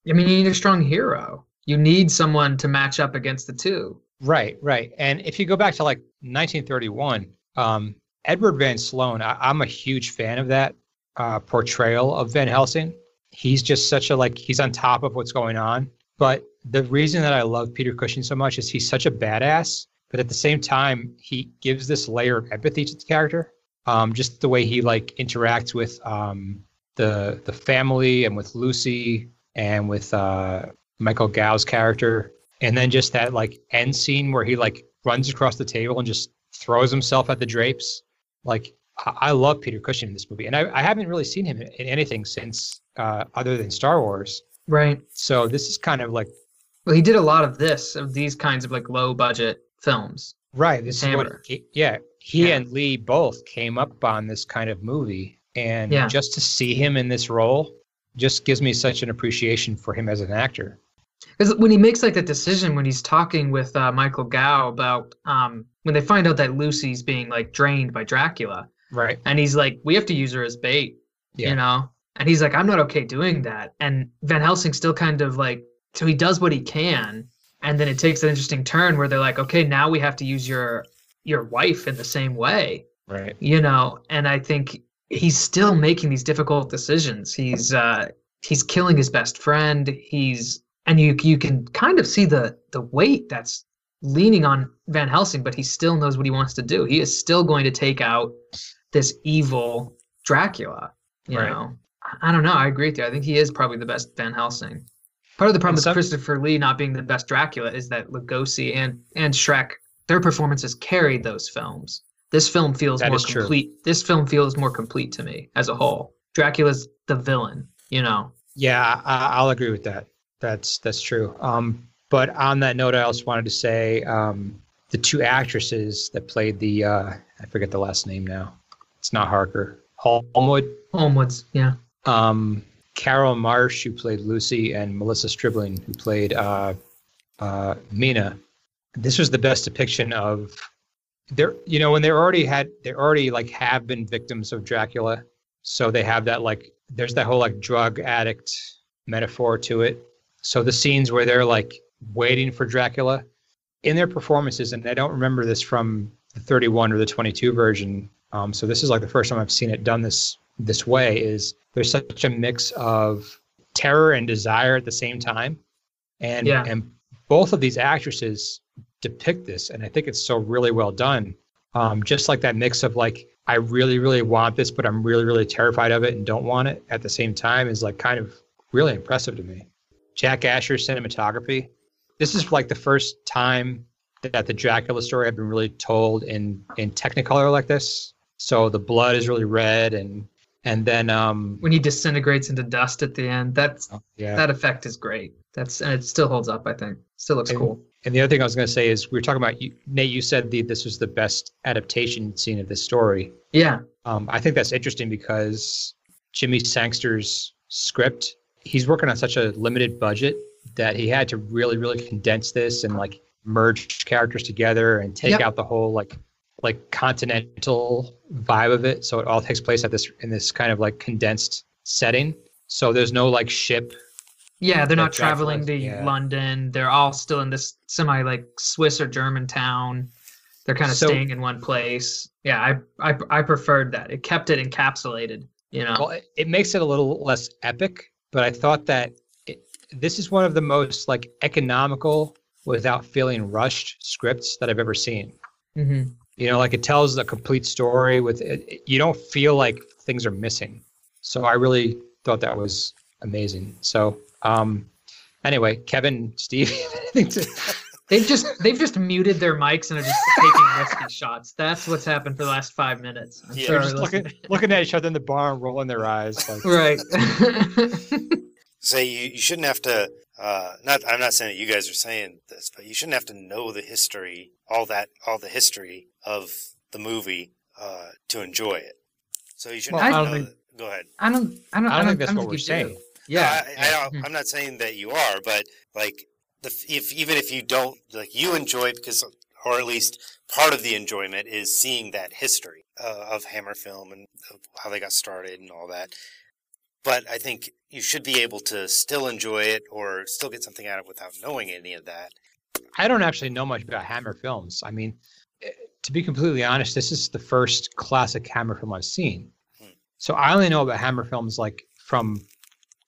I mean, you need a strong hero. You need someone to match up against the two. right, right. And if you go back to like 1931, um, Edward Van Sloan, I, I'm a huge fan of that uh, portrayal of Van Helsing. He's just such a like he's on top of what's going on. But the reason that I love Peter Cushing so much is he's such a badass, but at the same time he gives this layer of empathy to the character. Um, just the way he like interacts with um, the the family and with Lucy and with uh, Michael Gough's character, and then just that like end scene where he like runs across the table and just throws himself at the drapes. Like I, I love Peter Cushing in this movie, and I, I haven't really seen him in anything since uh, other than Star Wars. Right. So this is kind of like Well, he did a lot of this, of these kinds of like low budget films. right. This is Hammer. what he, yeah. He Yeah. and Lee both came up on this kind of movie, and Yeah. just to see him in this role just gives me such an appreciation for him as an actor. Because when he makes like that decision when he's talking with uh, Michael Gough about um, when they find out that Lucy's being like drained by Dracula, Right. and he's like, "We have to use her as bait," Yeah. you know. And he's like, "I'm not okay doing that." And Van Helsing still kind of like, so he does what he can, and then it takes an interesting turn where they're like, "Okay, now we have to use your your wife in the same way," Right. you know. And I think he's still making these difficult decisions. He's uh, he's killing his best friend. He's and you you can kind of see the the weight that's leaning on Van Helsing, but he still knows what he wants to do. He is still going to take out this evil Dracula. You Right. know, I- don't know. I agree with you. I think he is probably the best Van Helsing. Part of the problem And with Christopher Lee not being the best Dracula is that Lugosi and and Schreck, their performances carried those films. This film feels more is true. complete. This film feels more complete to me as a whole. Dracula's the villain, you know. Yeah, I, I'll agree with that. That's that's true. Um, but on that note, I also wanted to say um, the two actresses that played the uh, I forget the last name now. It's not Harker. Holmwood. Holmwood's, yeah. Um, Carol Marsh, who played Lucy, and Melissa Stribling, who played uh, uh, Mina. This was the best depiction of they're you know when they already had they already like have been victims of Dracula, so they have that like there's that whole like drug addict metaphor to it. So the scenes where they're like waiting for Dracula in their performances, and I don't remember this from the 31 or the 22 version. Um, so this is like the first time I've seen it done this this way. Is there's such a mix of terror and desire at the same time, and Yeah. and both of these actresses depict this, and I think it's so really well done. Um, just like that mix of like I really really want this, but I'm really really terrified of it and don't want it at the same time is like kind of really impressive to me. Jack Asher's cinematography. This is like the first time that the Dracula story had been really told in in Technicolor like this. So the blood is really red and and then um When he disintegrates into dust at the end, that's yeah. that effect is great. That's and it still holds up. I think still looks And- cool. And the other thing I was going to say is we were talking about you, Nate. You said the, this was the best adaptation scene of this story. Yeah, Um, I think that's interesting because Jimmy Sangster's script, he's working on such a limited budget that he had to really, really condense this and like merge characters together and take Yep. out the whole like like continental vibe of it. So it all takes place at this in this kind of like condensed setting. So there's no like ship. yeah. They're not traveling to yeah. London. They're all still in this semi like Swiss or German town. They're kind of So- staying in one place. Yeah, I, I I preferred that. It kept it encapsulated. You know. Well, it, it makes it a little less epic, but I thought that it, this is one of the most like economical without feeling rushed scripts that I've ever seen. hmm You know, like it tells a complete story with it. it- You don't feel like things are missing. So I really thought that was amazing. So, um, anyway, Kevin, Steve, They've just they've just muted their mics and are just taking risky shots. That's what's happened for the last five minutes. I'm Yeah, they're just looking, looking at each other in the bar, and rolling their eyes. Like, right. Say you, you shouldn't have to. Uh, not I'm not saying that you guys are saying this, but you shouldn't have to know the history, all that, all the history of the movie uh, to enjoy it. So you shouldn't Well, have I to don't know. think- that- Go ahead. I don't. I don't. I don't think that's I what think we're you do. saying. Yeah. I, I don't, I'm not saying that you are, but like the if even if you don't like you enjoy it because or at least part of the enjoyment is seeing that history uh, of Hammer Film and how they got started and all that. But I think you should be able to still enjoy it or still get something out of it without knowing any of that. I don't actually know much about Hammer films. I mean, to be completely honest, this is the first classic Hammer film I've seen. Hmm. So I only know about Hammer films like from.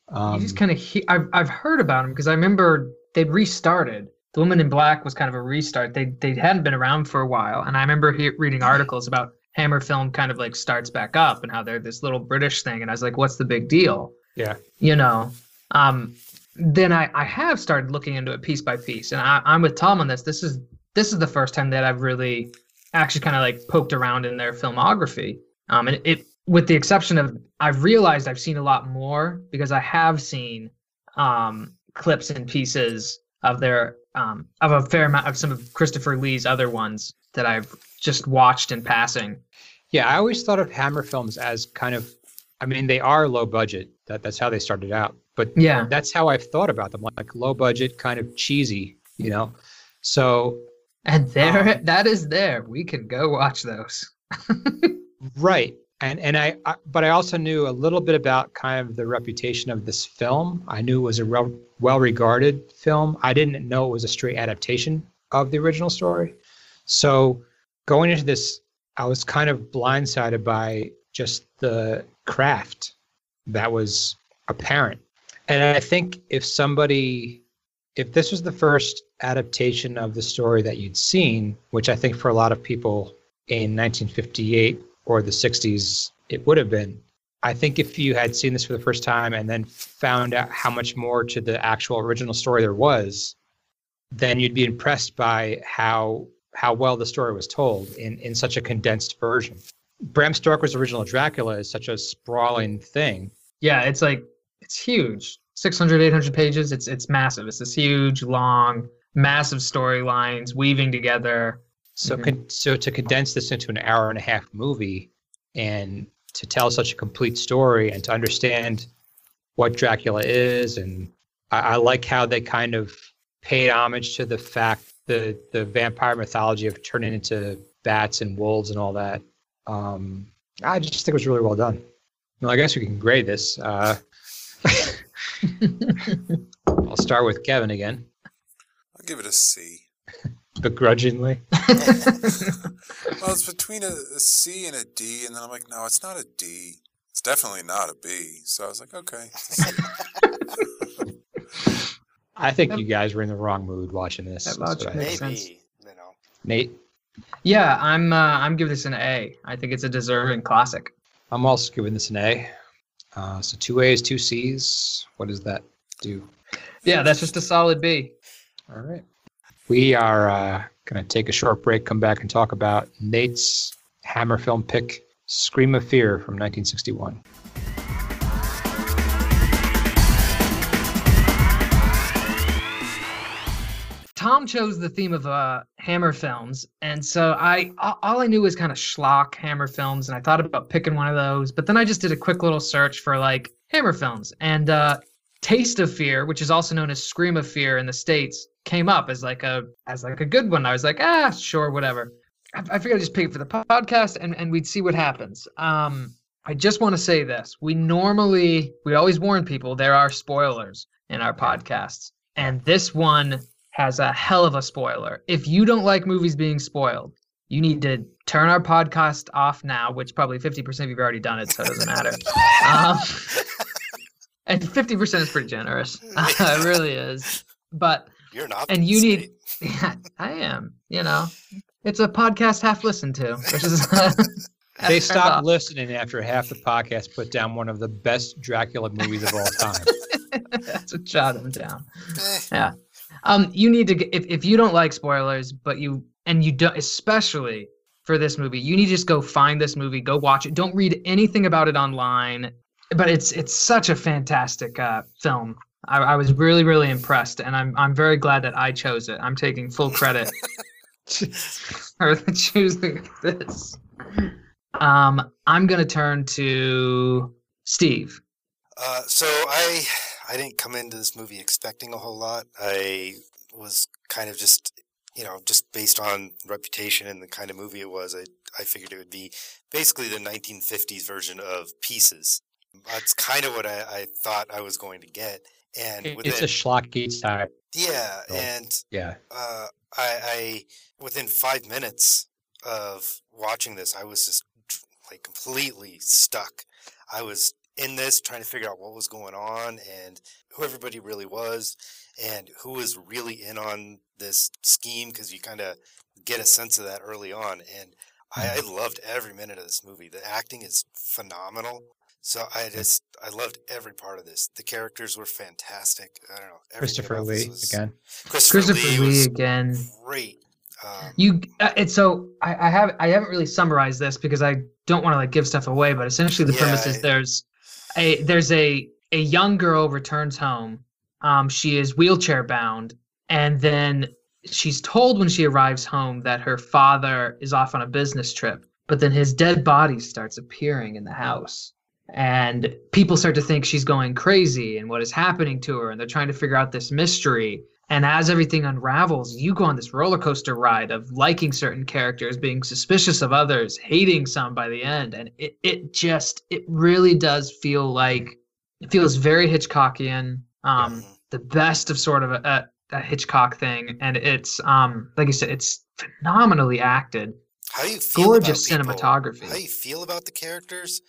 Um, you just kind of. He- I've I've heard about them because I remember they'd restarted. The Woman in Black was kind of a restart. They they hadn't been around for a while, and I remember he- reading articles about Hammer Film kind of like starts back up and how they're this little British thing, and I was like, what's the big deal? yeah. you know um then i i have started looking into it piece by piece and I, i'm with tom on this this is this is the first time that i've really actually kind of like poked around in their filmography um and it with the exception of i've realized i've seen a lot more because i have seen um, clips and pieces of their um, of a fair amount of some of Christopher Lee's other ones that I've just watched in passing. Yeah, I always thought of Hammer films as kind of, I mean, they are low budget. That that's how they started out. But Yeah. that's how I've thought about them, like low budget, kind of cheesy, you know. So And there, Um, that is there. We can go watch those. right, and and I, I, but I also knew a little bit about kind of the reputation of this film. I knew it was a well well regarded film. I didn't know it was a straight adaptation of the original story. So going into this, I was kind of blindsided by just the craft that was apparent. And I think if somebody, if this was the first adaptation of the story that you'd seen, which I think for a lot of people in 1958 or the 60s, it would have been. I think if you had seen this for the first time and then found out how much more to the actual original story there was, then you'd be impressed by how how well the story was told in, in such a condensed version. Bram Stoker's original Dracula is such a sprawling thing. Yeah, it's like it's huge. 600 800 pages. It's it's massive. It's this huge, long, massive storylines weaving together. So Mhm. con- so to condense this into an hour and a half movie and to tell such a complete story and to understand what Dracula is and I, I like how they kind of paid homage to the fact the the vampire mythology of turning into bats and wolves and all that. Um, I just think it was really well done. Well, I guess we can grade this. Uh, I'll start with Kevin again, I'll give it a C. begrudgingly. Well, it's between a, a C and a D, and then I'm like, no, it's not a D. It's definitely not a B. So I was like, okay. it's a C. I think you guys were in the wrong mood watching this. That logic makes think. Maybe, sense. you know. Nate, Yeah, I'm uh, I'm giving this an A. I think it's a deserving classic. I'm also giving this an A. Uh, so two A's, two C's. What does that do? Yeah, that's just a solid B. All right. We are uh, going to take a short break, come back and talk about Nate's Hammer film pick, Scream of Fear from 1961. Tom chose the theme of uh, Hammer films, and so I all I knew was kind of schlock Hammer films, and I thought about picking one of those. But then I just did a quick little search for like Hammer films, and uh, Taste of Fear, which is also known as Scream of Fear in the states, came up as like a as like a good one. I was like, ah, sure, whatever. I, I figured I'd just pick it for the podcast, and and we'd see what happens. Um, I just want to say this: we normally we always warn people there are spoilers in our podcasts, and this one has a hell of a spoiler. If you don't like movies being spoiled, you need to turn our podcast off now, which probably 50% of you've already done it, so it doesn't matter. um, and 50% is pretty generous. it really is. But You're an And you optimist, need- yeah, I am, you know, it's a podcast half listened to, which is. They half stopped off. listening after half the podcast put down one of the best Dracula movies of all time. That's what shot him down. Eh, Um, you need to get if, if you don't like spoilers, but you and you don't especially for this movie, you need to just go find this movie, go watch it. Don't read anything about it online. But it's it's such a fantastic uh, film. I, I was really really impressed, and I'm I'm very glad that I chose it. I'm taking full credit for choosing this. Um, I'm gonna turn to Steve. Uh, so I I didn't come into this movie expecting a whole lot. I was kind of just you know just based on reputation and the kind of movie it was. I I figured it would be basically the 1950s version of Pieces. That's kind of what I, I thought I was going to get. And It's a schlocky type. yeah, film. and Yeah. uh, I, I within five minutes of watching this, I was just like completely stuck. I was in this trying to figure out what was going on and who everybody really was and who was really in on this scheme because you kind of get a sense of that early on. And I, I loved every minute of this movie. The acting is phenomenal. So I just I loved every part of this. The characters were fantastic. I don't know. Christopher Lee was- again. Christopher, Christopher Lee, Lee again. great. Um, You uh, it's so I, I have I haven't really summarized this because I don't want to like give stuff away, but essentially the premise is I- there's a there's a a young girl returns home um, she is wheelchair bound, and then she's told when she arrives home that her father is off on a business trip, but then his dead body starts appearing in the house. And people start to think she's going crazy and what is happening to her, and they're trying to figure out this mystery. And as everything unravels, you go on this roller coaster ride of liking certain characters, being suspicious of others, hating some by the end. And it, it just, it really does feel like, it feels very Hitchcockian. Um, the best of sort of a, a, a Hitchcock thing. And it's, um, like you said, it's phenomenally acted. How you feel Gorgeous cinematography. How you feel about the characters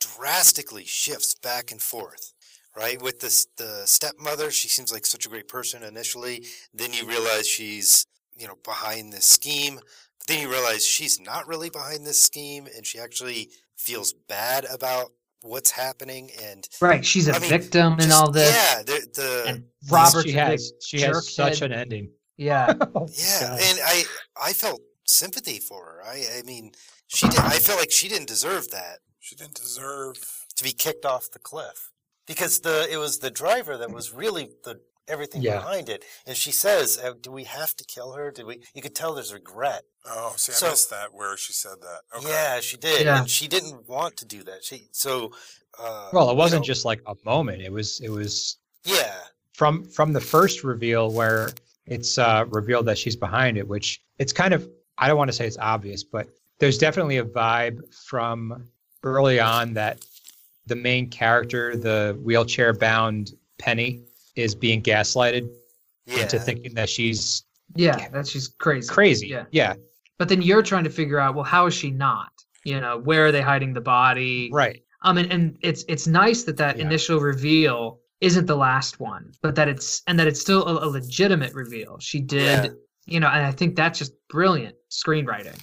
drastically shifts back and forth. Right with this, the stepmother, she seems like such a great person initially. Then you realize she's, you know, behind this scheme. But then you realize she's not really behind this scheme, and she actually feels bad about what's happening. And Right. She's a I mean, victim in just- all this. yeah, the, the And Robert's she has she has such jerkhead. an ending. Yeah. Oh, Yeah, God. and I I felt sympathy for her. I I mean, she did. I felt like she didn't deserve that She didn't deserve. to be kicked off the cliff because the it was the driver that was really the everything Yeah. behind it. And she says, uh, "Do we have to kill her? Did we?" You could tell there's regret. Oh, see, I So- missed that where she said that. Okay. Yeah, she did, Yeah. and she didn't want to do that. She so. Uh, Well, it wasn't know, just like a moment. It was it was Yeah, from from the first reveal where it's uh, revealed that she's behind it, which it's kind of I don't want to say it's obvious, but there's definitely a vibe from early on that the main character, the wheelchair bound Penny, is being gaslighted yeah. into thinking that she's Yeah. That she's crazy. crazy. Yeah. yeah, But then you're trying to figure out, well, how is she not? You know, where are they hiding the body? right. Um, and, and it's it's nice that that Yeah. initial reveal isn't the last one, but that it's and that it's still a, a legitimate reveal. She did, Yeah. you know, and I think that's just brilliant screenwriting.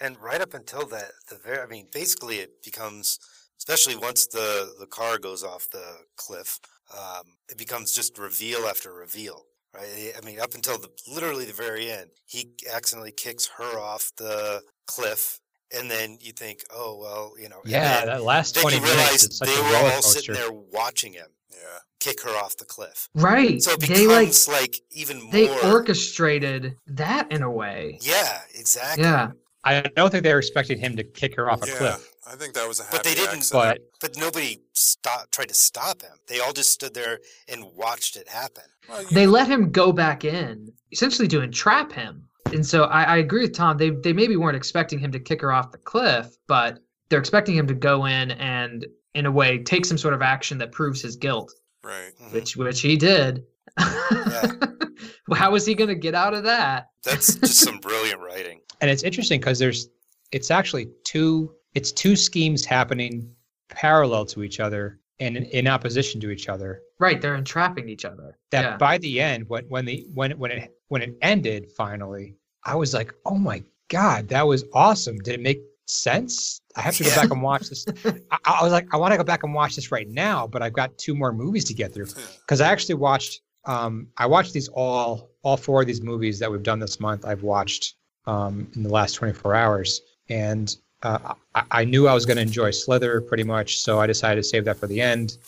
And right up until that, the very, I mean, basically it becomes, especially once the, the car goes off the cliff, um, it becomes just reveal after reveal, right? I mean, up until the, literally the very end, he accidentally kicks her off the cliff. And then you think, oh, well, you know, Yeah, then, that last twenty you minutes realize is such they a were roller all sitting there watching him Yeah. kick her off the cliff. Right. So it they like becomes like, even more. they orchestrated that in a way. Yeah, exactly. Yeah. I don't think they were expecting him to kick her off a yeah. cliff, I think that was a happy But they didn't- accident. but But nobody stop, tried to stop him. They all just stood there and watched it happen. Well, you- They let him go back in, essentially to entrap him. And so I, I agree with Tom. They they maybe weren't expecting him to kick her off the cliff, but they're expecting him to go in and in a way take some sort of action that proves his guilt, right. Mhm. which which he did. How was he going to get out of that? That's just some brilliant writing. and it's interesting because there's it's actually two it's two schemes happening parallel to each other and in, in opposition to each other. Right, they're entrapping each other. that yeah. by the end when when the when when it when it ended finally i was like oh my god that was awesome. Did it make sense? I have to go back and watch this. I, I was like i want to go back and watch this right now but i've got two more movies to get through. Because I actually watched um, I watched these all all four of these movies that we've done this month. I've watched um, in the last 24 hours, and uh, I, I knew I was going to enjoy Slither pretty much, so I decided to save that for the end.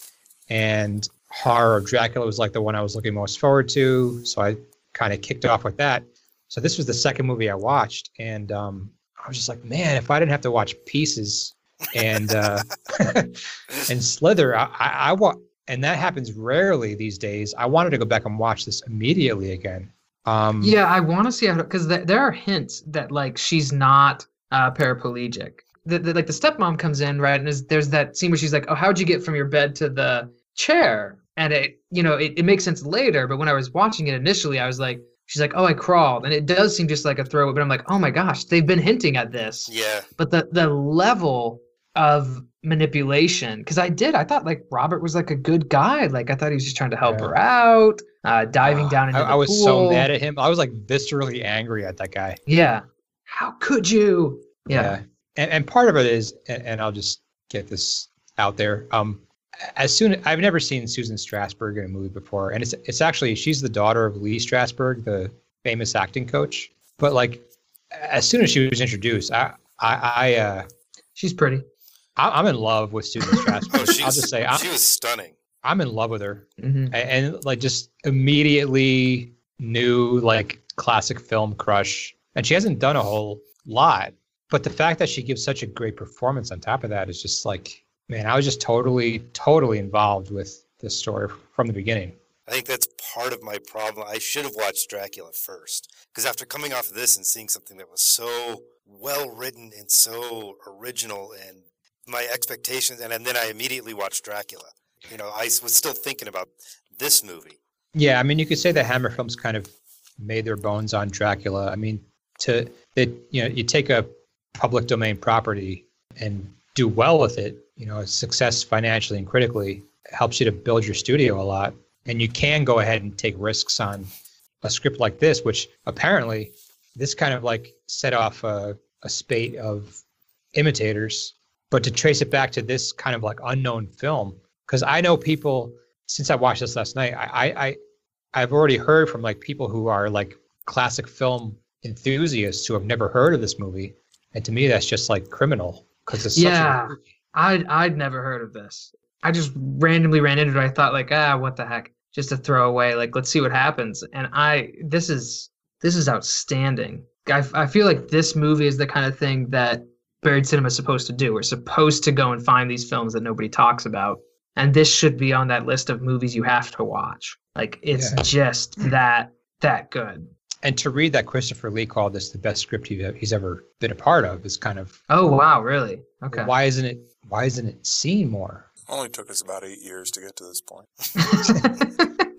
And Horror of Dracula was like the one I was looking most forward to, so I kind of kicked off with that. So this was the second movie I watched, and um, I was just like, man, if I didn't have to watch Pieces and uh, and Slither, I, I, I wa- and that happens rarely these days. I wanted to go back and watch this immediately again. Um, Yeah, I want to see how because th- there are hints that like she's not uh, paraplegic. The, the, like the stepmom comes in right, and is, there's that scene where she's like, "Oh, how'd you get from your bed to the chair?" And it, you know, it, it makes sense later. But when I was watching it initially, I was like, "She's like, oh, I crawled," and it does seem just like a throwaway. But I'm like, "Oh my gosh, they've been hinting at this." Yeah. But the the level of manipulation, because I did, I thought like Robert was like a good guy. Like I thought he was just trying to help Yeah. her out, uh, diving uh, down into I, the I was pool. so mad at him. I was like viscerally angry at that guy. Yeah. How could you? Yeah. And, and part of it is, and, and I'll just get this out there. Um, as soon I've never seen Susan Strasberg in a movie before, and it's it's actually she's the daughter of Lee Strasberg, the famous acting coach. But like, as soon as she was introduced, I I, I uh, She's pretty. I- I'm in love with Susan Strasberg. Oh, I'll just say, I'm, she was stunning. I'm in love with her, hmm A- and, like just immediately knew like classic film crush. And she hasn't done a whole lot, but the fact that she gives such a great performance on top of that is just like, man, I was just totally, totally involved with this story from the beginning. I think that's part of my problem. I should have watched Dracula first because after coming off of this and seeing something that was so well written and so original and my expectations, and, then I immediately watched Dracula. You know, I was still thinking about this movie. Yeah, I mean, you could say the Hammer films kind of made their bones on Dracula. I mean, to that you know, you take a public domain property and do well with it, you know, success financially and critically helps you to build your studio a lot, and you can go ahead and take risks on a script like this, which apparently this kind of like set off a, a spate of imitators. But to trace it back to this kind of like unknown film, because I know people since I watched this last night, I, I, I I've already heard from like people who are like classic film enthusiasts who have never heard of this movie, and to me that's just like criminal because it's such Yeah. a movie. I'd I'd never heard of this. I just randomly ran into it. I thought like, ah, what the heck? Just to throw away. Like, let's see what happens. And I this is this is outstanding. I, I feel like this movie is the kind of thing that buried cinema is supposed to do. We're supposed to go and find these films that nobody talks about. And this should be on that list of movies you have to watch. Like it's Yeah. just that that good. And to read that Christopher Lee called this the best script he's ever been a part of is kind of Oh wow, really? Okay. why isn't it why isn't it seen more? Only took us about eight years to get to this point.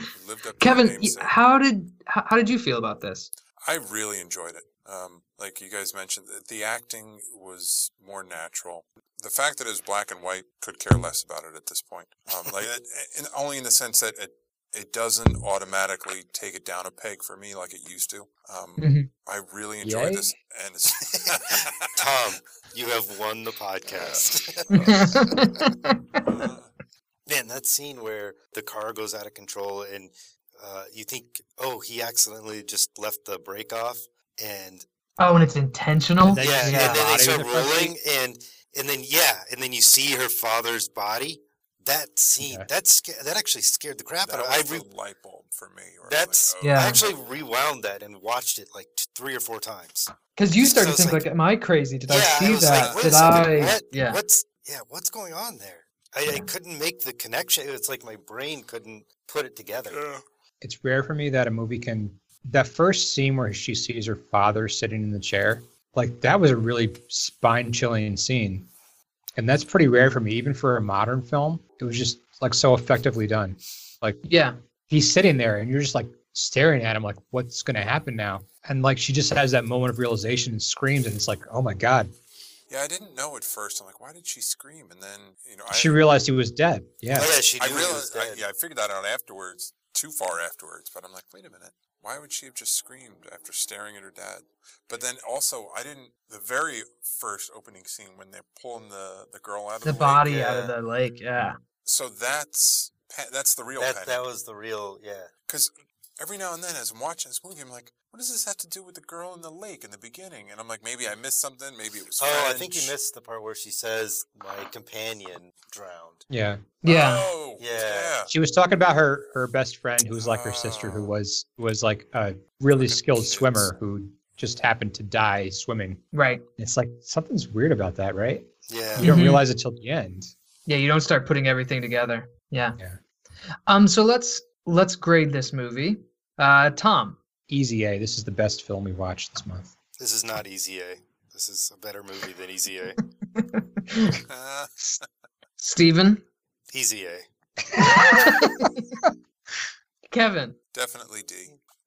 We lived up to Kevin, the y- namesake. how did how, how did you feel about this? I really enjoyed it. Um, like you guys mentioned, the- the acting was more natural. The fact that it was black and white could care less about it at this point. Um, like it, and only in the sense that it it doesn't automatically take it down a peg for me like it used to. Um, Mhm. I really enjoyed Yay. this, and it's, Tom, you have won the podcast. Uh, Man, that scene where the car goes out of control and uh, you think, oh, he accidentally just left the brake off, and oh, and it's intentional. And then yeah, you and then they start in the front rolling, and and then yeah, and then you see her father's body. That scene, Yeah. that sca- that actually scared the crap that out of me. I re- light bulb for me. where I'm like, That's- oh, Yeah. I actually rewound that and watched it like t- three or four times. Because you So started to it's think like- like, am I crazy? Did I see I was that? like, wait Did I? what? Yeah. What's yeah? What's going on there? I, I couldn't make the connection. It's like my brain couldn't put it together. yeah. It's rare for me that a movie can that first scene where she sees her father sitting in the chair, like that was a really spine chilling scene. And that's pretty rare for me, even for a modern film. It was just like so effectively done. Like Yeah. he's sitting there and you're just like staring at him like what's gonna happen now? And like she just has that moment of realization and screams and it's like, oh my god. Yeah, I didn't know at first. I'm like, why did she scream? And then, you know, I, She realized he was dead. Yeah. Oh, yeah, she knew I he was realized, I, yeah, I figured that out afterwards, too far afterwards. But I'm like, wait a minute, why would she have just screamed after staring at her dad? But then also, I didn't. The very first opening scene when they're pulling the the girl out of The the, body lake, out of the lake. Yeah. So that's that's the real That panic. that was the real yeah. Because every now and then, as I'm watching this movie, I'm like, what does this have to do with the girl in the lake in the beginning? And I'm like, maybe I missed something. Maybe it was. Oh, I think you missed the part where she says my companion drowned. Yeah. Yeah. Oh, Yeah. yeah. She was talking about her her best friend who was like her sister who Oh. was was like a really Fucking skilled kids. swimmer who just happened to die swimming. Right. It's like something's weird about that, right? Yeah. You don't Mhm. realize it till the end. Yeah. You don't start putting everything together. Yeah. Yeah. Um. So let's let's grade this movie. Uh, Tom. Easy A. This is the best film we watched this month. This is not Easy A. This is a better movie than Easy A. Uh, Steven. Easy A. Kevin. definitely D.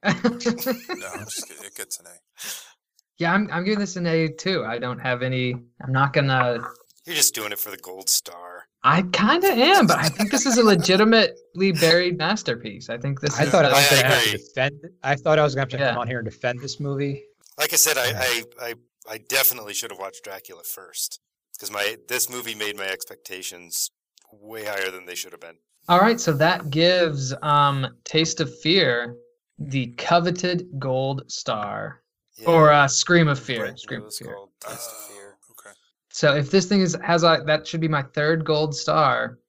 yeah, No, I'm just kidding. It gets an A. I'm I'm giving this an A too. I don't have any. I'm not gonna. You're just doing it for the gold star. I kind of am, but I think this is a legitimately buried masterpiece. I think this I is. thought I I was gonna have to agree. defend. I thought I was gonna have to Yeah. come on here and defend this movie. Like I said, I I, I, I definitely should have watched Dracula first because my this movie made my expectations way higher than they should have been. All right, so that gives um Taste of Fear the coveted gold star Yeah. or uh, Scream of Fear. Right, Scream it of Fear. called Taste of Fear. Okay. So if this thing is has a that should be my third gold star.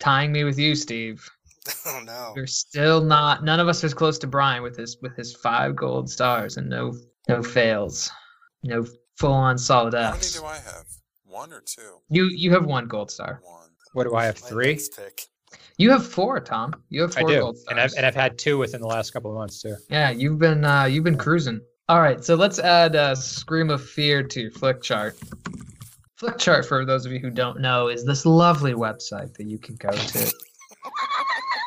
tying me with you, Steve. Oh no. We're still not. None of us is close to Brian with his with his five gold stars and no no fails, no full on solid How many do I have? One or two? You you have one gold star. One. What do I have? Three. pick. You have four, Tom. You have I four do, gold stars. and I've and I've had two within the last couple of months too. Yeah, you've been uh, you've been cruising. All right, so let's add uh, Scream of Fear to your Flick Chart. Flickchart, for those of you who don't know, is this lovely website that you can go to,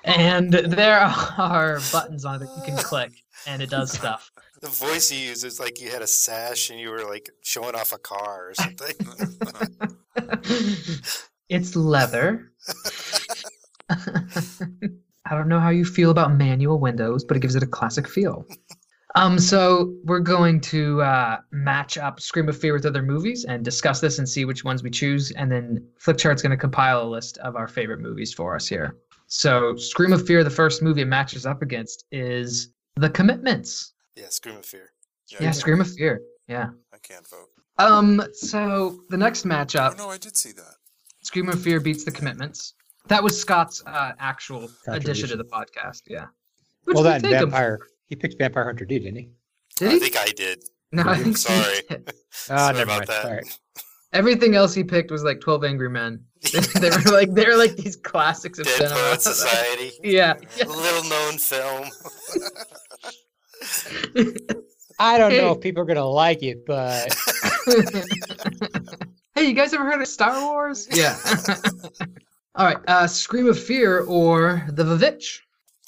and there are buttons on it that you can click, and it does stuff. The voice you use is like you had a sash and you were like showing off a car or something. it's leather. I don't know how you feel about manual windows, but it gives it a classic feel. Um, so we're going to uh, match up Scream of Fear with other movies and discuss this and see which ones we choose, and then Flickchart's going to compile a list of our favorite movies for us here. So Scream of Fear, the first movie it matches up against is The Commitments. yeah, Scream of Fear. Yeah, Yeah, I Scream of Fear. Yeah. I can't vote. Um. So the next Oh matchup, no, I did see that. Scream of Fear beats The Commitments. That was Scott's uh, actual addition to the podcast. Yeah. Which well, we then thank him Vampire. He picked Vampire Hunter D, didn't he? Did I he? think I did. No, I I'm think he sorry. did. Ah, Sorry never about mind. that. All right. Everything else he picked was like Twelve Angry Men. they were like they were like these classics of Dead cinema. Poet Society. yeah. Little known film. I don't Hey. know if people are gonna like it, but hey, you guys ever heard of Star Wars? Yeah. All right, uh, Scream of Fear or The Vivitch.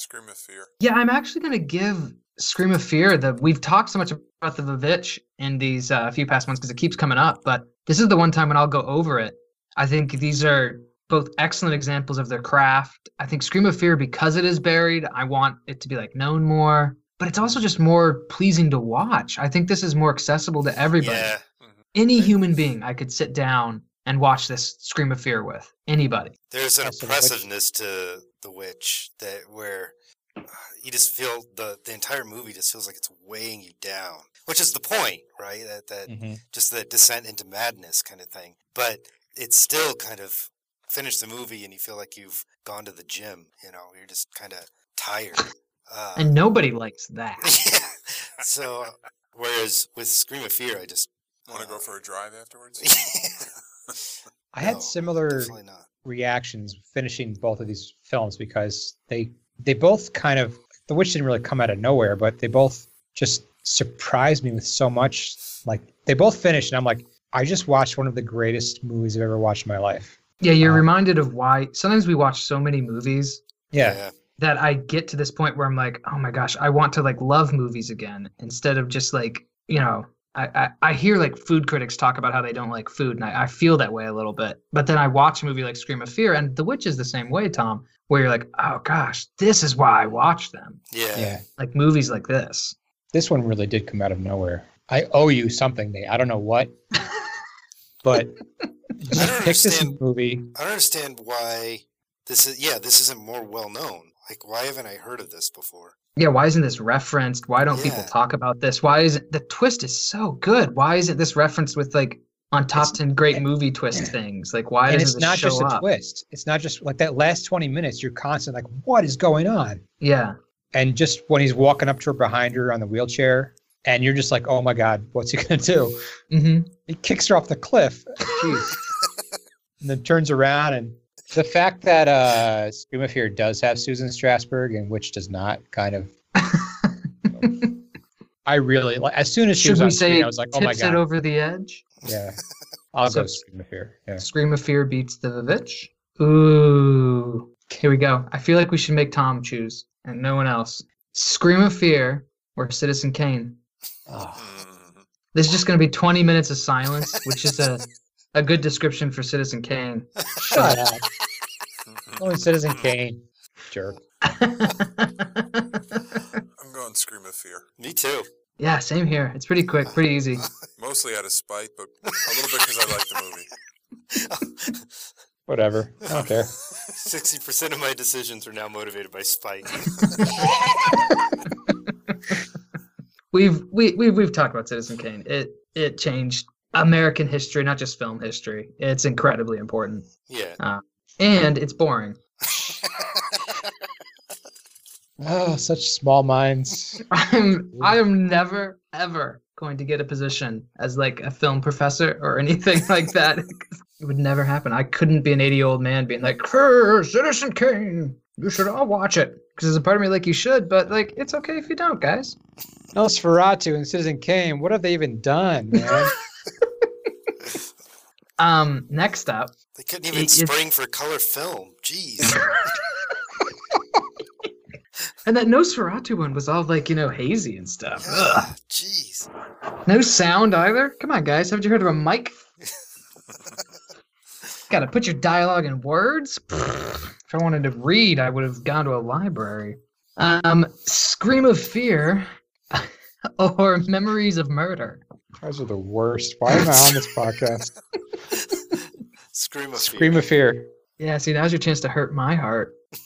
Scream of Fear. Yeah, I'm actually gonna give Scream of Fear that We've talked so much about the Vivitch in these uh, few past months because it keeps coming up, but this is the one time when I'll go over it. I think these are both excellent examples of their craft. I think Scream of Fear because it is buried. I want it to be like known more, but it's also just more pleasing to watch. I think this is more accessible to everybody. Yeah. Any human being I could sit down and watch this Scream of Fear with. Anybody. There's an Also, The oppressiveness to the witch that where you just feel the the entire movie just feels like it's weighing you down, which is the point, right? That that Mhm. just the descent into madness kind of thing. But it's still kind of finish the movie and you feel like you've gone to the gym. You know, you're just kind of tired. Uh, And nobody likes that. yeah. So whereas with Scream of Fear, I just Want to go for a drive afterwards? I had No, similar reactions finishing both of these films because they they both kind of the witch didn't really come out of nowhere, but they both just surprised me with so much. Like they both finished, and I'm like, I just watched one of the greatest movies I've ever watched in my life. Yeah, you're Um, reminded of why sometimes we watch so many movies Yeah, that I get to this point where I'm like, oh my gosh, I want to like love movies again instead of just like, you know, I, I, I hear like food critics talk about how they don't like food and I, I feel that way a little bit. But then I watch a movie like Scream of Fear and The Witch is the same way, Tom, where you're like, oh gosh, this is why I watch them. Yeah. yeah. Like movies like this. This one really did come out of nowhere. I owe you something, Nate. I don't know what, but just don't pick this understand- movie. I don't understand why this is. Yeah, this isn't more well known. Like, why haven't I heard of this before? Yeah, why isn't this referenced? Why don't people talk about this? Why isn't the twist is so good? Why isn't this referenced with like on top It's- ten great movie twist things? Like why and it's not just a up? twist. It's not just like that last 20 minutes, you're constant like, what is going on? Yeah. And just when he's walking up to her behind her on the wheelchair, and you're just like, oh my God, what's he going to do? hmm He kicks her off the cliff. Jeez. and then turns around. And the fact that uh, Scream of Fear does have Susan Strasberg and which does not kind of, I really, like, as soon as she Should was on say screen, I was like, oh my tips it God. over the edge? Yeah. I'll So- go Scream of Fear. Yeah. Scream of Fear beats the Vivitch. Ooh. Here we go. I feel like we should make Tom choose and no one else. Scream of Fear or Citizen Kane. Oh. This is just going to be 20 minutes of silence, which is a, a good description for Citizen Kane. shut up. Only Citizen hmm. Kane. Jerk. I'm going Scream of Fear. Me too. yeah, same here. It's pretty quick, pretty easy. Mostly out of spite, but a little bit because I like the movie. Whatever. I don't care. Sixty percent of my decisions are now motivated by spite. We've we, we've we've talked about Citizen Kane. It it changed American history, not just film history. It's incredibly important, Yeah. Uh, and it's boring. Oh, such small minds. I'm I am never ever going to get a position as like a film professor or anything like that. it would never happen. I couldn't be an 80 year old man being like, "Hey, Citizen Kane, you should all watch it. Because there's a part of me like you should, but like it's okay if you don't, guys. Nosferatu and Citizen Kane. What have they even done, man? Um, next up, They couldn't even It- spring for color film. Jeez. and that Nosferatu one was all like you know hazy and stuff. Ugh. Jeez. No sound either. Come on, guys, haven't you heard of a mic? Got to put your dialogue in words. If I wanted to read, I would have gone to a library. Um, Scream of Fear or Memories of Murder. You guys are the worst. Why am I on this podcast? Scream of Scream fear. of Fear. Yeah, see, now's your chance to hurt my heart.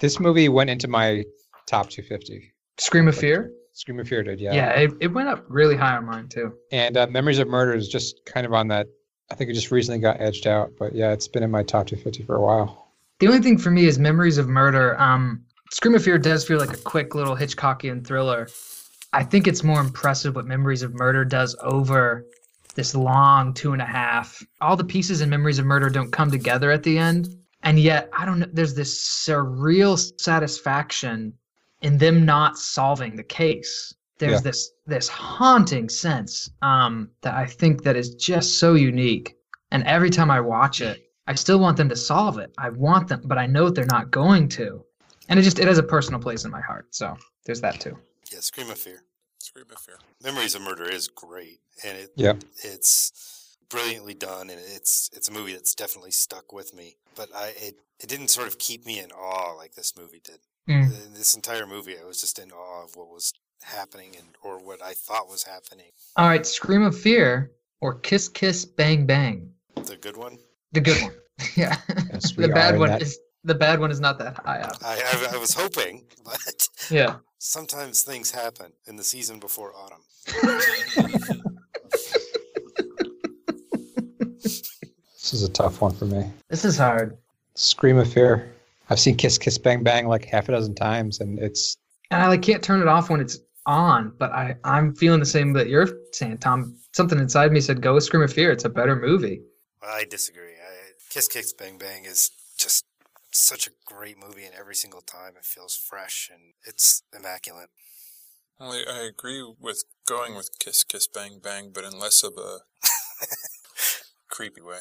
This movie went into my top 250. Scream of Fear? Scream of Fear did, yeah. Yeah, it, it went up really high on mine, too. And uh, Memories of Murder is just kind of on that. I think it just recently got edged out, but yeah, it's been in my top 250 for a while. The only thing for me is Memories of Murder. Um, Scream of Fear does feel like a quick little Hitchcockian thriller. I think it's more impressive what Memories of Murder does over this long two and a half. All the pieces in Memories of Murder don't come together at the end, and yet I don't know. There's this surreal satisfaction in them not solving the case. There's Yeah. this this haunting sense um, that I think that is just so unique. And every time I watch it, I still want them to solve it. I want them, but I know they're not going to. And it just it has a personal place in my heart. So there's that too. Yeah, Scream of Fear. Scream of Fear. Memories of Murder is great, and it Yeah. it's brilliantly done, and it's it's a movie that's definitely stuck with me. But I it, it didn't sort of keep me in awe like this movie did. Mm. This entire movie, I was just in awe of what was happening and or what I thought was happening. All right, Scream of Fear or Kiss Kiss Bang Bang. The good one. The good one. yeah. Yes, the bad one that- is the bad one is not that high up. I, I I was hoping, but Yeah. Sometimes things happen in the season before autumn. This is a tough one for me. This is hard. Scream of Fear. I've seen Kiss Kiss Bang Bang like half a dozen times, and it's And I like can't turn it off when it's on, but I I'm feeling the same that you're saying, Tom. Something inside me said go with Scream of Fear. It's a better movie. I disagree. I, Kiss Kicks Bang Bang is just such a great movie, and every single time it feels fresh and it's immaculate. Well, I, I agree with going with Kiss Kiss Bang Bang, but in less of a creepy way.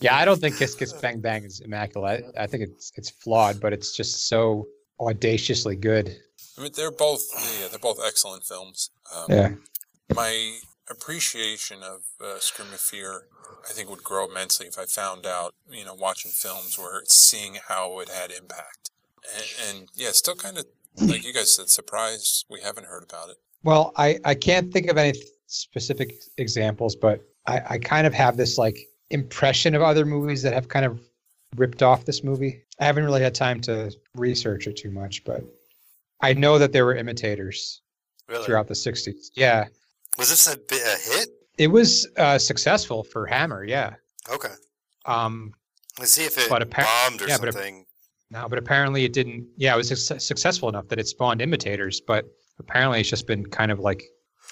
yeah. I don't think Kiss Kiss Bang Bang is immaculate. I, I think it's it's flawed, but it's just so audaciously good. I mean, they're both yeah, they're both excellent films. Um, Yeah. My appreciation of uh, Scream of Fear, I think, would grow immensely if I found out, you know, watching films where it's seeing how it had impact. And, and yeah, still kind of like you guys said, surprised we haven't heard about it. Well, I, I can't think of any specific examples, but I, I kind of have this like impression of other movies that have kind of ripped off this movie. I haven't really had time to research it too much, but I know that there were imitators Really? throughout the 60s. Yeah. Was this a, bit, a hit? It was uh, successful for Hammer, yeah. Okay. Um, Let's see if it But appar- bombed or yeah, but it- something. no, but apparently it didn't. Yeah, it was suc successful enough that it spawned imitators, but apparently it's just been kind of like,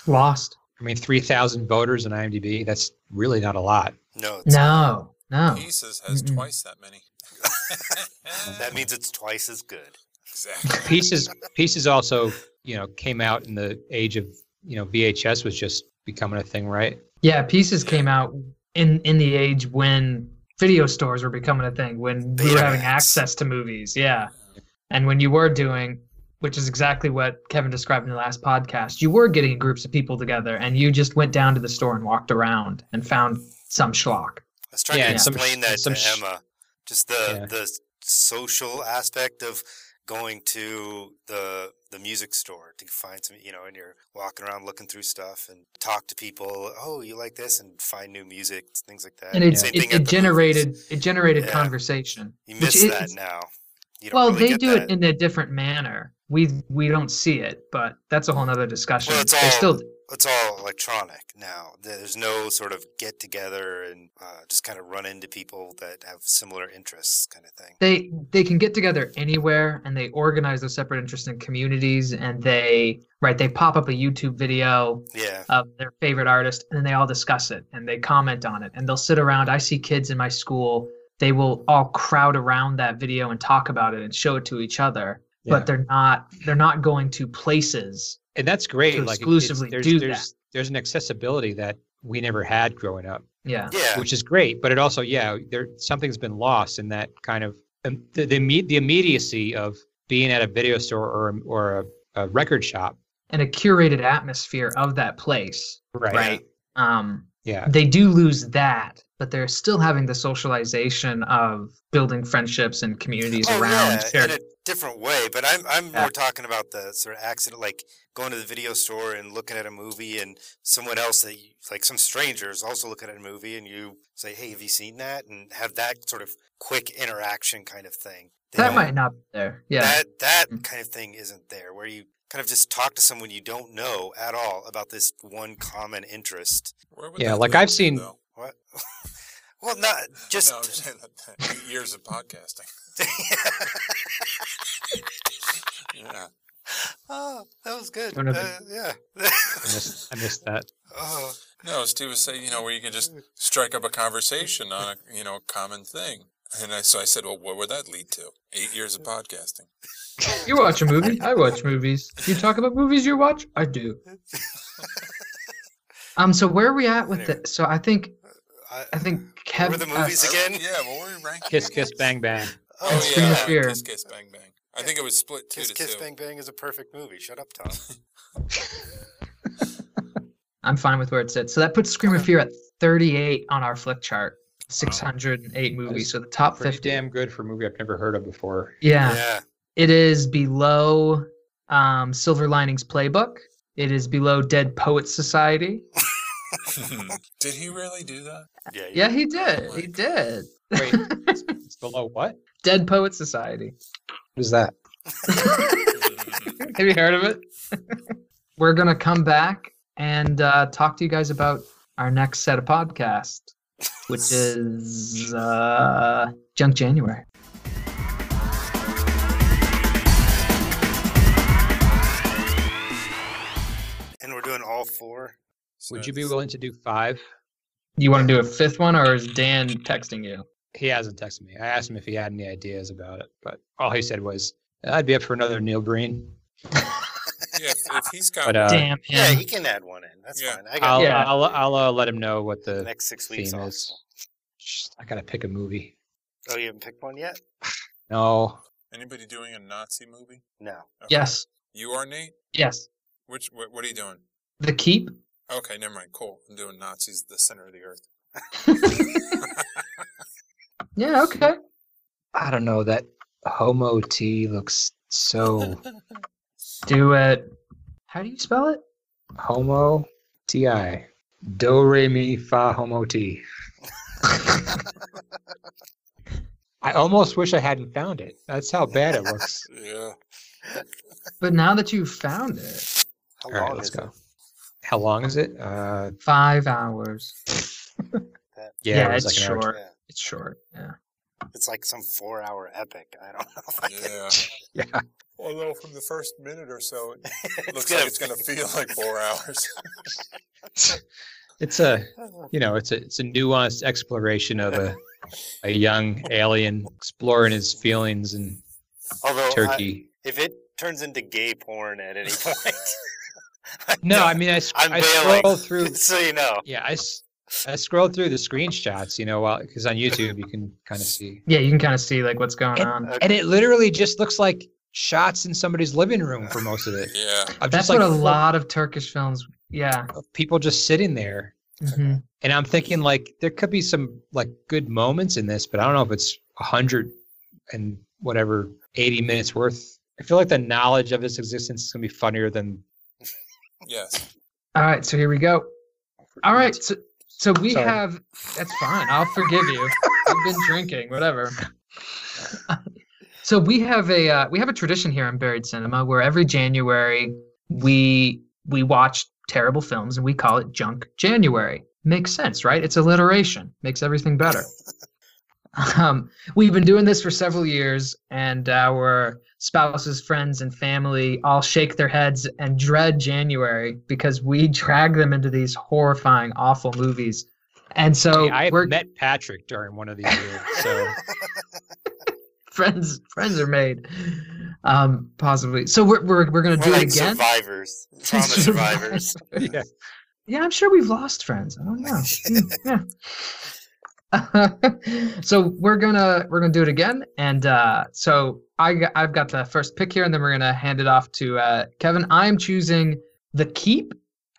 Lost. I mean, 3,000 voters on IMDb. That's really not a lot. no, it's, No. No. Pieces has Mm-mm. twice that many. that means it's twice as good. exactly. pieces pieces also you know came out in the age of you know vhs was just becoming a thing right Yeah, Pieces came out in in the age when video stores were becoming a thing, when we were having access to movies. Yeah. And when you were doing, which is exactly what Kevin described in the last podcast, you were getting groups of people together and you just went down to the store and walked around and found some schlock. I was trying Yeah, to and some explain that some to sh- Emma. Just the Yeah. the social aspect of going to the the music store to find some, you know, and you're walking around looking through stuff and talk to people. Oh, you like this, and find new music, things like that. And it, Same it, it generated movies. it generated Yeah. conversation. You which miss that now. You Well, really they do that. it in a different manner. We we don't see it, but that's a whole nother discussion. Well, it's all still it's all electronic now. There's no sort of get together and uh, just kind of run into people that have similar interests, kind of thing. They they can get together anywhere and they organize their separate interests in communities and they right they pop up a YouTube video Yeah, of their favorite artist and then they all discuss it and they comment on it and they'll sit around. I see kids in my school, they will all crowd around that video and talk about it and show it to each other. Yeah. But they're not they're not going to places. And that's great. to like it- it's- exclusively there's, do that. there's, There's an accessibility that we never had growing up, Yeah. Yeah. which is great. But it also, yeah, there something's been lost in that kind of um, the the, imme- the immediacy of being at a video store or or a, a record shop. And a curated atmosphere of that place. Right. Right. Um Yeah. they do lose that, but they're still having the socialization of building friendships and communities Oh, around yeah, shared in a different way. But I'm I'm Yeah. more talking about the sort of accident, like going to the video store and looking at a movie, and someone else that you, like some strangers also looking at a movie, and you say, "Hey, have you seen that?" and have that sort of quick interaction kind of thing. They that might not be there. Yeah. That that Mm. kind of thing isn't there, where you kind of just talk to someone you don't know at all about this one common interest. Yeah, like I've seen- though? What? well, not just. no, just saying that, that eight years of podcasting. Yeah. oh, that was good. Don't know if Uh, yeah. I missed, I missed that. oh, No, Steve was saying, you know, where you can just strike up a conversation on a, you know, common thing. And I, so I said, well, what would that lead to? Eight years of podcasting. You watch a movie? I watch movies. You talk about movies you watch? I do. Um. So where are we at with it? So I think I, I think Kevin. were the movies uh, again? Yeah, what were we ranking? Kiss, kiss, bang, bang. Oh, And Scream of yeah, Fear. Kiss Kiss Bang Bang. I think it was split two Kiss to Kiss two. Bang Bang is a perfect movie. Shut up, Tom. I'm fine with where it sits. So that puts Scream of Fear at 38 on our Flickchart. 608 movies. So the top Pretty 50. damn good for a movie I've never heard of before. Yeah. yeah. It is below um, Silver Linings Playbook. It is below Dead Poets Society. Did he really do that? Yeah. Yeah, he did. He did. Wait, it's, it's below what? Dead Poets Society. What is that? Have you heard of it? We're gonna come back and uh, talk to you guys about our next set of podcast, which is uh, Junk January. And we're doing all four. Would you be willing to do five? You want to do a fifth one, or is Dan texting you? He hasn't texted me. I asked him if he had any ideas about it, but all he said was, "I'd be up for another Neil Breen." Yeah, if, if he's got But uh, Damn Yeah, him. he can add one in. That's Yeah. fine. I got I'll Yeah. I'll, I'll uh, let him know what the the next six weeks theme is. Shh, I gotta pick a movie. Oh, you haven't picked one yet? No, anybody doing a Nazi movie? No. Okay. Yes. You are Nate. Yes. Which what, what are you doing? The Keep. Okay, never mind. Cool. I'm doing Nazis, the center of the earth. Yeah. Okay. I don't know. That homo T looks so Do it. How do you spell it? homo T I do re mi fa homo T. I almost wish I hadn't found it. That's how bad it looks. Yeah. But now that you've found it, How All right, let's go. it? How long is it? Uh, five hours. yeah, Yeah, it it's like hour short. Yeah. It's short. Yeah. It's like some four-hour epic. I don't know. If I can... Yeah. Yeah. Although from the first minute or so, it It's looks gonna like it's going to feel like four hours. It's a you know it's a it's a nuanced exploration of a a young alien exploring his feelings in Although, I, Turkey. if it turns into gay porn at any point, no, I mean I, sc- I'm I bailing. scroll through. so you know. Yeah, I, s- I scrolled through the screenshots. You know, while because on YouTube you can kind of see, Yeah, you can kind of see like what's going and, on. and it literally just looks like shots in somebody's living room for most of it. Yeah. Of That's just like what a lot of Turkish films. Yeah. people just sitting there, hmm and I'm thinking like there could be some like good moments in this, but I don't know if it's a hundred and whatever eighty minutes worth. I feel like the knowledge of its existence is gonna be funnier than. Yes. All right. So here we go. All right. So, so we Sorry. have. That's fine. I'll forgive you. You've been drinking. Whatever. so we have a uh, we have a tradition here in Buried Cinema where every January we we watch terrible films and we call it Junk January. Makes sense, right? It's alliteration, makes everything better. um, we've been doing this for several years, and our spouses, friends, and family all shake their heads and dread January because we drag them into these horrifying, awful movies. And so Hey, I we're met Patrick during one of these years. So friends friends are made. Um, possibly. So we're we're, we're gonna We're do like it again. survivors, trauma survivors. yeah. Yeah, I'm sure we've lost friends. I don't know. Mm, yeah. so we're gonna we're gonna do it again, and uh, so I I've got the first pick here, and then we're gonna hand it off to uh, Kevin. I am choosing The Keep,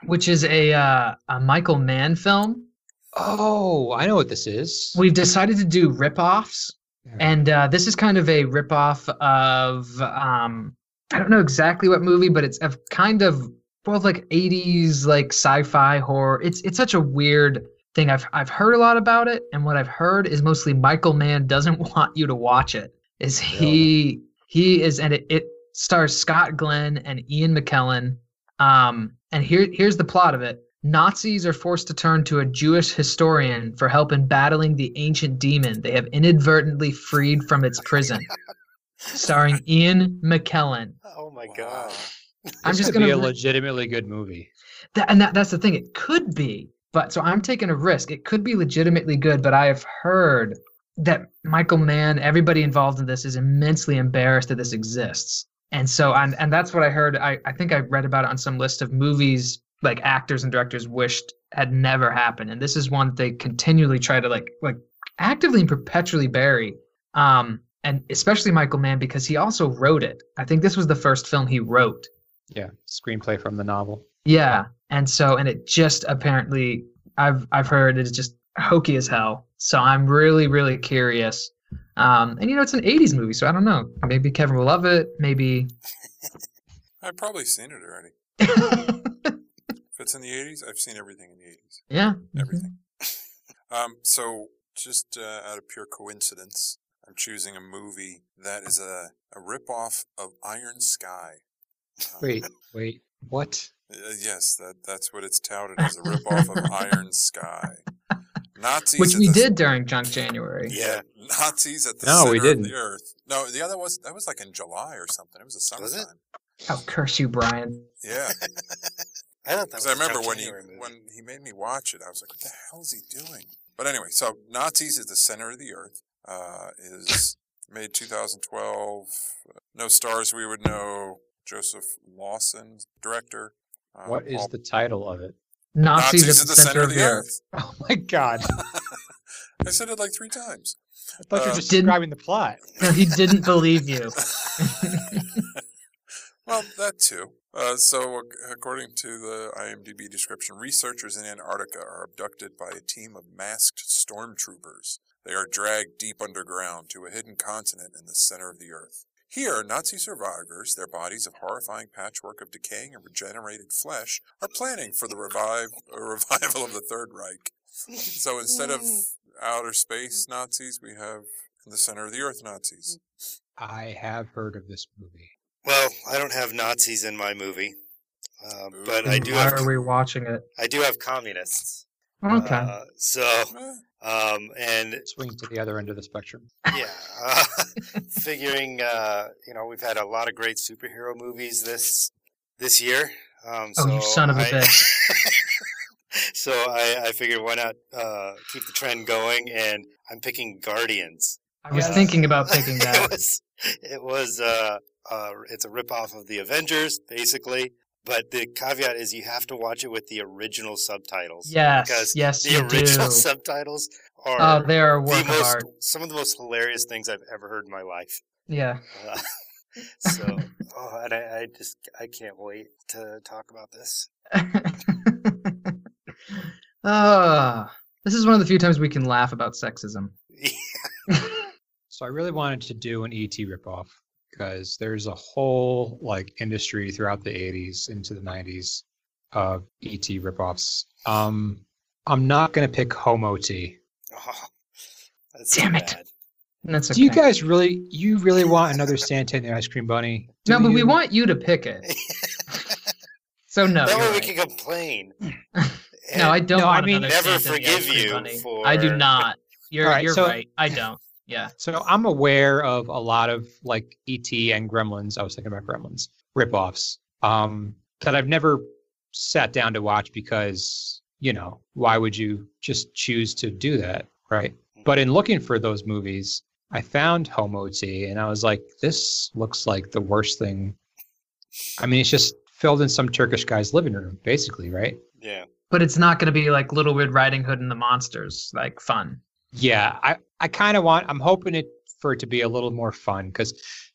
which is a uh, a Michael Mann film. Oh, I know what this is. We've decided to do rip-offs, Yeah. and uh, this is kind of a rip-off of um, I don't know exactly what movie, but it's a kind of both like 80s like sci-fi horror. It's it's such a weird thing. I've I've heard a lot about it, and what I've heard is mostly Michael Mann doesn't want you to watch it. Is he he is and it, it stars Scott Glenn and Ian McKellen. Um, and here here's the plot of it. Nazis are forced to turn to a Jewish historian for help in battling the ancient demon they have inadvertently freed from its prison. Starring Ian McKellen. Oh my god. I'm This just could be gonna be a legitimately good movie. That, and that, that's the thing. It could be, but so I'm taking a risk. It could be legitimately good, but I have heard that Michael Mann, everybody involved in this, is immensely embarrassed that this exists. And so, and, and that's what I heard. I, I think I read about it on some list of movies like actors and directors wished had never happened. And this is one that they continually try to like, like actively and perpetually bury. Um, and especially Michael Mann because he also wrote it. I think this was the first film he wrote. Yeah, screenplay from the novel. Yeah, and so and it just apparently I've I've heard it's just hokey as hell. So I'm really really curious. Um, and you know it's an '80s movie, so I don't know. Maybe Kevin will love it. Maybe. I've probably seen it already. If it's in the 80s, I've seen everything in the 80s. yeah. Everything. Um, so, just uh, out of pure coincidence, I'm choosing a movie that is a, a ripoff of Iron Sky. Um, Wait, wait, what? Uh, yes, that that's what it's touted as a ripoff of Iron Sky. Nazis, Which we the- did during Junk January. Yeah, Nazis at the No, center we of didn't. the earth. No, the other was that was like in July or something. It was a Was it? summertime. Oh, curse you, Brian. Yeah, I thought that because was I a remember Junk when he movie. when he made me watch it, I was like, "What the hell is he doing?" But anyway, so Nazis at the center of the earth uh, is made 2012. No stars we would know. Joseph Lawson, director. Uh, What is all- the title of it? Nazis, at the, center, of the earth. Oh my god! I said it like three times. I thought you Uh, were just Didn't- describing the plot. No, he didn't believe you. Well, that too. Uh, so, according to the IMDb description, researchers in Antarctica are abducted by a team of masked stormtroopers. They are dragged deep underground to a hidden continent in the center of the Earth. Here, Nazi survivors, their bodies of horrifying patchwork of decaying and regenerated flesh, are planning for the revive, a revival of the Third Reich. So instead of outer space Nazis, we have in the center of the Earth Nazis. I have heard of this movie. Well, I don't have Nazis in my movie, uh, but I do Why have are we watching it? I do have communists. Okay. Uh, so, Eh, um, and Swing to the other end of the spectrum. yeah, uh, figuring uh, you know we've had a lot of great superhero movies this this year. Um, Oh, so you son of a I- bitch. so I, I figured why not uh, keep the trend going, and I'm picking Guardians. I was Yeah. thinking about picking it that. was it was uh, uh, it's a ripoff of the Avengers, basically. But the caveat is you have to watch it with the original subtitles. Yes, because yes, the you original do. subtitles are Oh, they are the work of most art. some of the most hilarious things I've ever heard in my life. Yeah. Uh, so, oh, and I, I just I can't wait to talk about this. Ah, this is one of the few times we can laugh about sexism. Yeah. So I really wanted to do an ET ripoff because there's a whole like industry throughout the 80s into the 90s of ET ripoffs. Um, I'm not gonna pick Homo T. Oh, Damn it. bad. That's okay. Do you guys really, you really want another Santa and the Ice Cream Bunny? No, Do but we want you to pick it. So no, that you're way we can complain. no, I don't. No, I want mean- Never Santa forgive you for- I do not. You're Alright, you're so- right. I don't. Yeah. So I'm aware of a lot of like ET and Gremlins. I was thinking about Gremlins ripoffs um, that I've never sat down to watch because you know why would you just choose to do that, right? But in looking for those movies, I found Homo T, and I was like, this looks like the worst thing. I mean, it's just filled in some Turkish guy's living room, basically, right? Yeah. But it's not going to be like Little Red Riding Hood and the Monsters, like fun. Yeah, I, I kind of want. I'm hoping it for it to be a little more fun because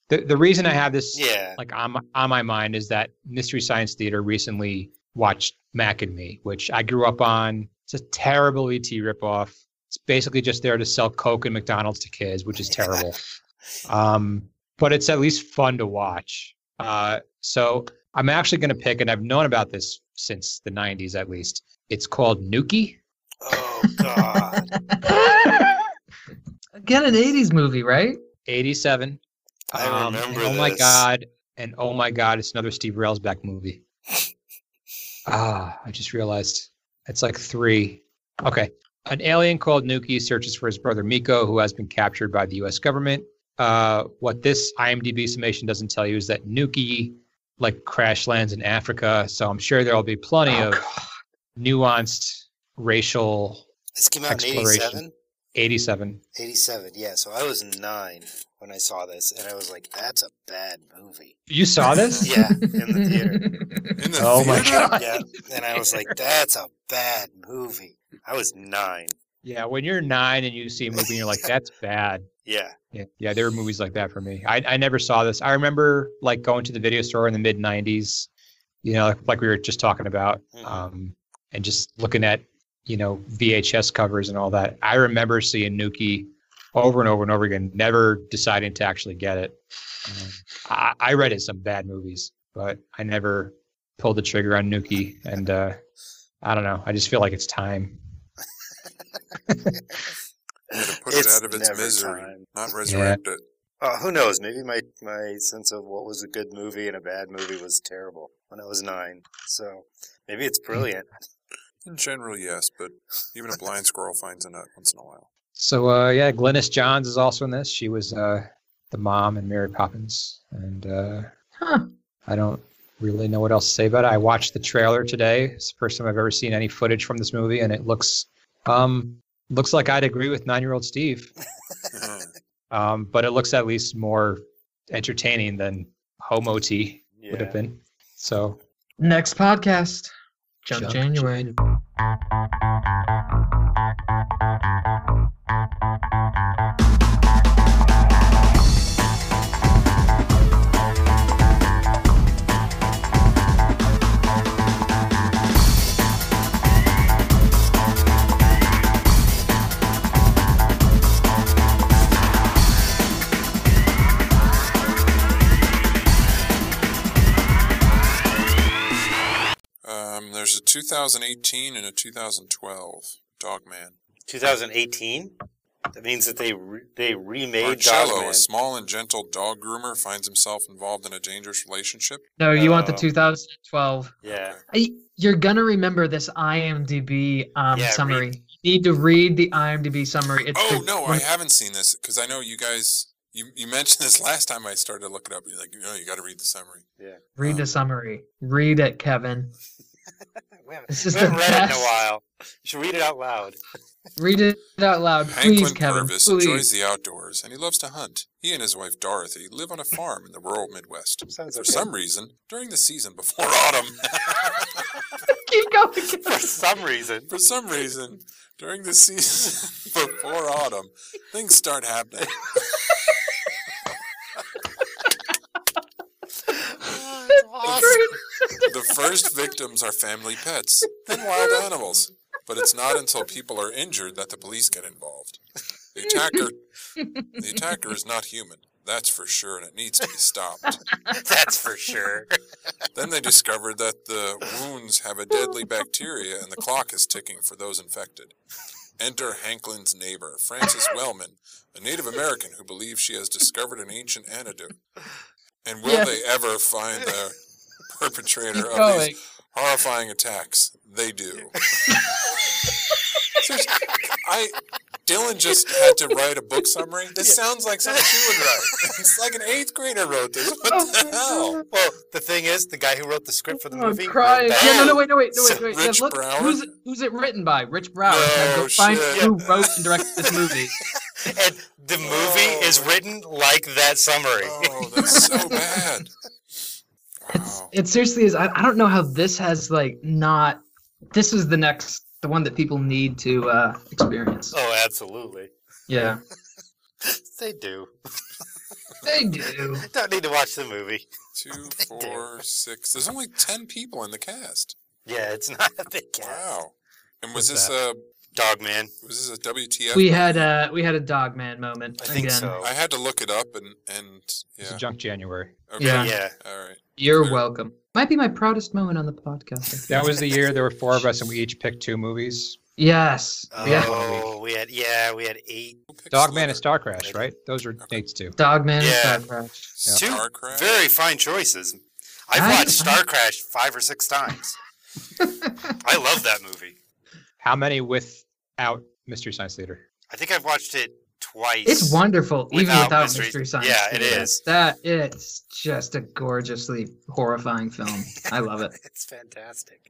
the the reason I have this Yeah. like on my, on my mind is that Mystery Science Theater recently watched Mac and Me, which I grew up on. It's a terrible ET ripoff. It's basically just there to sell Coke and McDonald's to kids, which is terrible. um, but it's at least fun to watch. Uh, so I'm actually going to pick, and I've known about this since the 90s at least. It's called Nukie. Oh God. Again, an '80s movie, right? 87. I Um, remember and Oh my this. god! And oh my god, it's another Steve Railsback movie. ah, I just realized it's like three. Okay, an alien called Nukie searches for his brother Miko, who has been captured by the U.S. government. Uh, what this IMDb summation doesn't tell you is that Nukie like crash lands in Africa, so I'm sure there'll be plenty Oh, of nuanced racial. This came out in Exploration. 87? 87. 87, yeah. So I was nine when I saw this, and I was like, that's a bad movie. You saw this? Yeah, in the theater. In the Oh my? God. Yeah. And I was like, that's a bad movie. I was nine. Yeah, when you're nine and you see a movie and you're like, "That's bad." Yeah. Yeah, yeah, there were movies like that for me. I, I never saw this. I remember like going to the video store in the mid '90s, you know, like, like we were just talking about, Mhm. um, and just looking at you know VHS covers and all that. I remember seeing Nukie over and over and over again, never deciding to actually get it. Um, I, I read it some bad movies, but I never pulled the trigger on Nukie, and uh, I don't know. I just feel like it's time. Yeah, to put it out of its misery, time. not resurrect it. Uh, who knows? Maybe my, my sense of what was a good movie and a bad movie was terrible when I was nine. So maybe it's brilliant. In general, yes, but even a blind squirrel finds a nut once in a while. So uh, yeah, Glynis Johns is also in this. She was uh, the mom in Mary Poppins, and uh, Huh. I don't really know what else to say about it. I watched the trailer today. It's the first time I've ever seen any footage from this movie, and it looks um, looks like I'd agree with nine year old Steve. Um, but it looks at least more entertaining than Homo T would have been. So Next podcast, Jump, Jump January. Um, there's a 2018 and a 2012 Dogman. 2018? That means that they re- they remade Marcello, Dogman. a small and gentle dog groomer, finds himself involved in a dangerous relationship. No, you want the Oh. 2012. Yeah. I, you're gonna remember this IMDb um, Yeah, read- summary. You need to read the IMDb summary. It's Oh the- no, I haven't seen this because I know you guys. You, you mentioned this last time I started to look it up. You're like, you know, you got to read the summary. Yeah. read the summary. Read it, Kevin. We haven't, This is the haven't read it in a while. You should read it out loud. Read it out loud, please, Hanklin Kevin. Purvis enjoys the outdoors and he loves to hunt. He and his wife Dorothy live on a farm in the rural Midwest. Sounds For okay. some reason, during the season before autumn, Keep going. For some reason. for some reason, during the season before autumn, things start happening. The first victims are family pets, then wild animals. But it's not until people are injured that the police get involved. The attacker, the attacker is not human. That's for sure, and it needs to be stopped. That's for sure. Then they discovered that the wounds have a deadly bacteria and the clock is ticking for those infected. Enter Hanklin's neighbor, Frances Wellman, a Native American who believes she has discovered an ancient antidote. And will Yes. they ever find the perpetrator of these horrifying attacks. They do. I Dylan just had to write a book summary. This sounds like something she would write. It's like an eighth grader wrote this. What Oh the hell? Well, the thing is, the guy who wrote the script for the Oh, I'm movie. wrote crying. that. Yeah, no, no, wait, no, wait, no, wait, So wait. Rich yeah, look, Brauer? who's it, who's it written by? Rich Brauer. No go find shit. who wrote and directed this movie. And the movie Oh. is written like that summary. Oh, that's so bad. It's it seriously is. I, I don't know how this has like not. This is the next the one that people need to uh experience. Oh, absolutely. Yeah, They do. they do. Don't need to watch the movie. Two, four, six. There's only ten people in the cast. Yeah, it's not a big cast. Wow. And was What's this a Dog man. was this a WTF? We had a we had a Dogman moment I think again. so. I had to look it up and and yeah. a junk January. Okay. Yeah. Yeah. All right. You're Yeah. welcome. Might be my proudest moment on the podcast. That was the year there were four of us and we each picked two movies. Yes. Oh, yeah. Oh, we had yeah, we had eight. Who picked Dogman and Star Crash, right? Those are Okay. Nate's two. Dogman Yeah. and Star Crash. Two Star Crash. very fine choices. I've I- watched Star Crash five or six times. I love that movie. How many without Mystery Science Theater? I think I've watched it twice. It's wonderful, even Without without Mystery- Mystery, Science. yeah, it Theater. is. That it's just a gorgeously horrifying film. I love it. it's fantastic.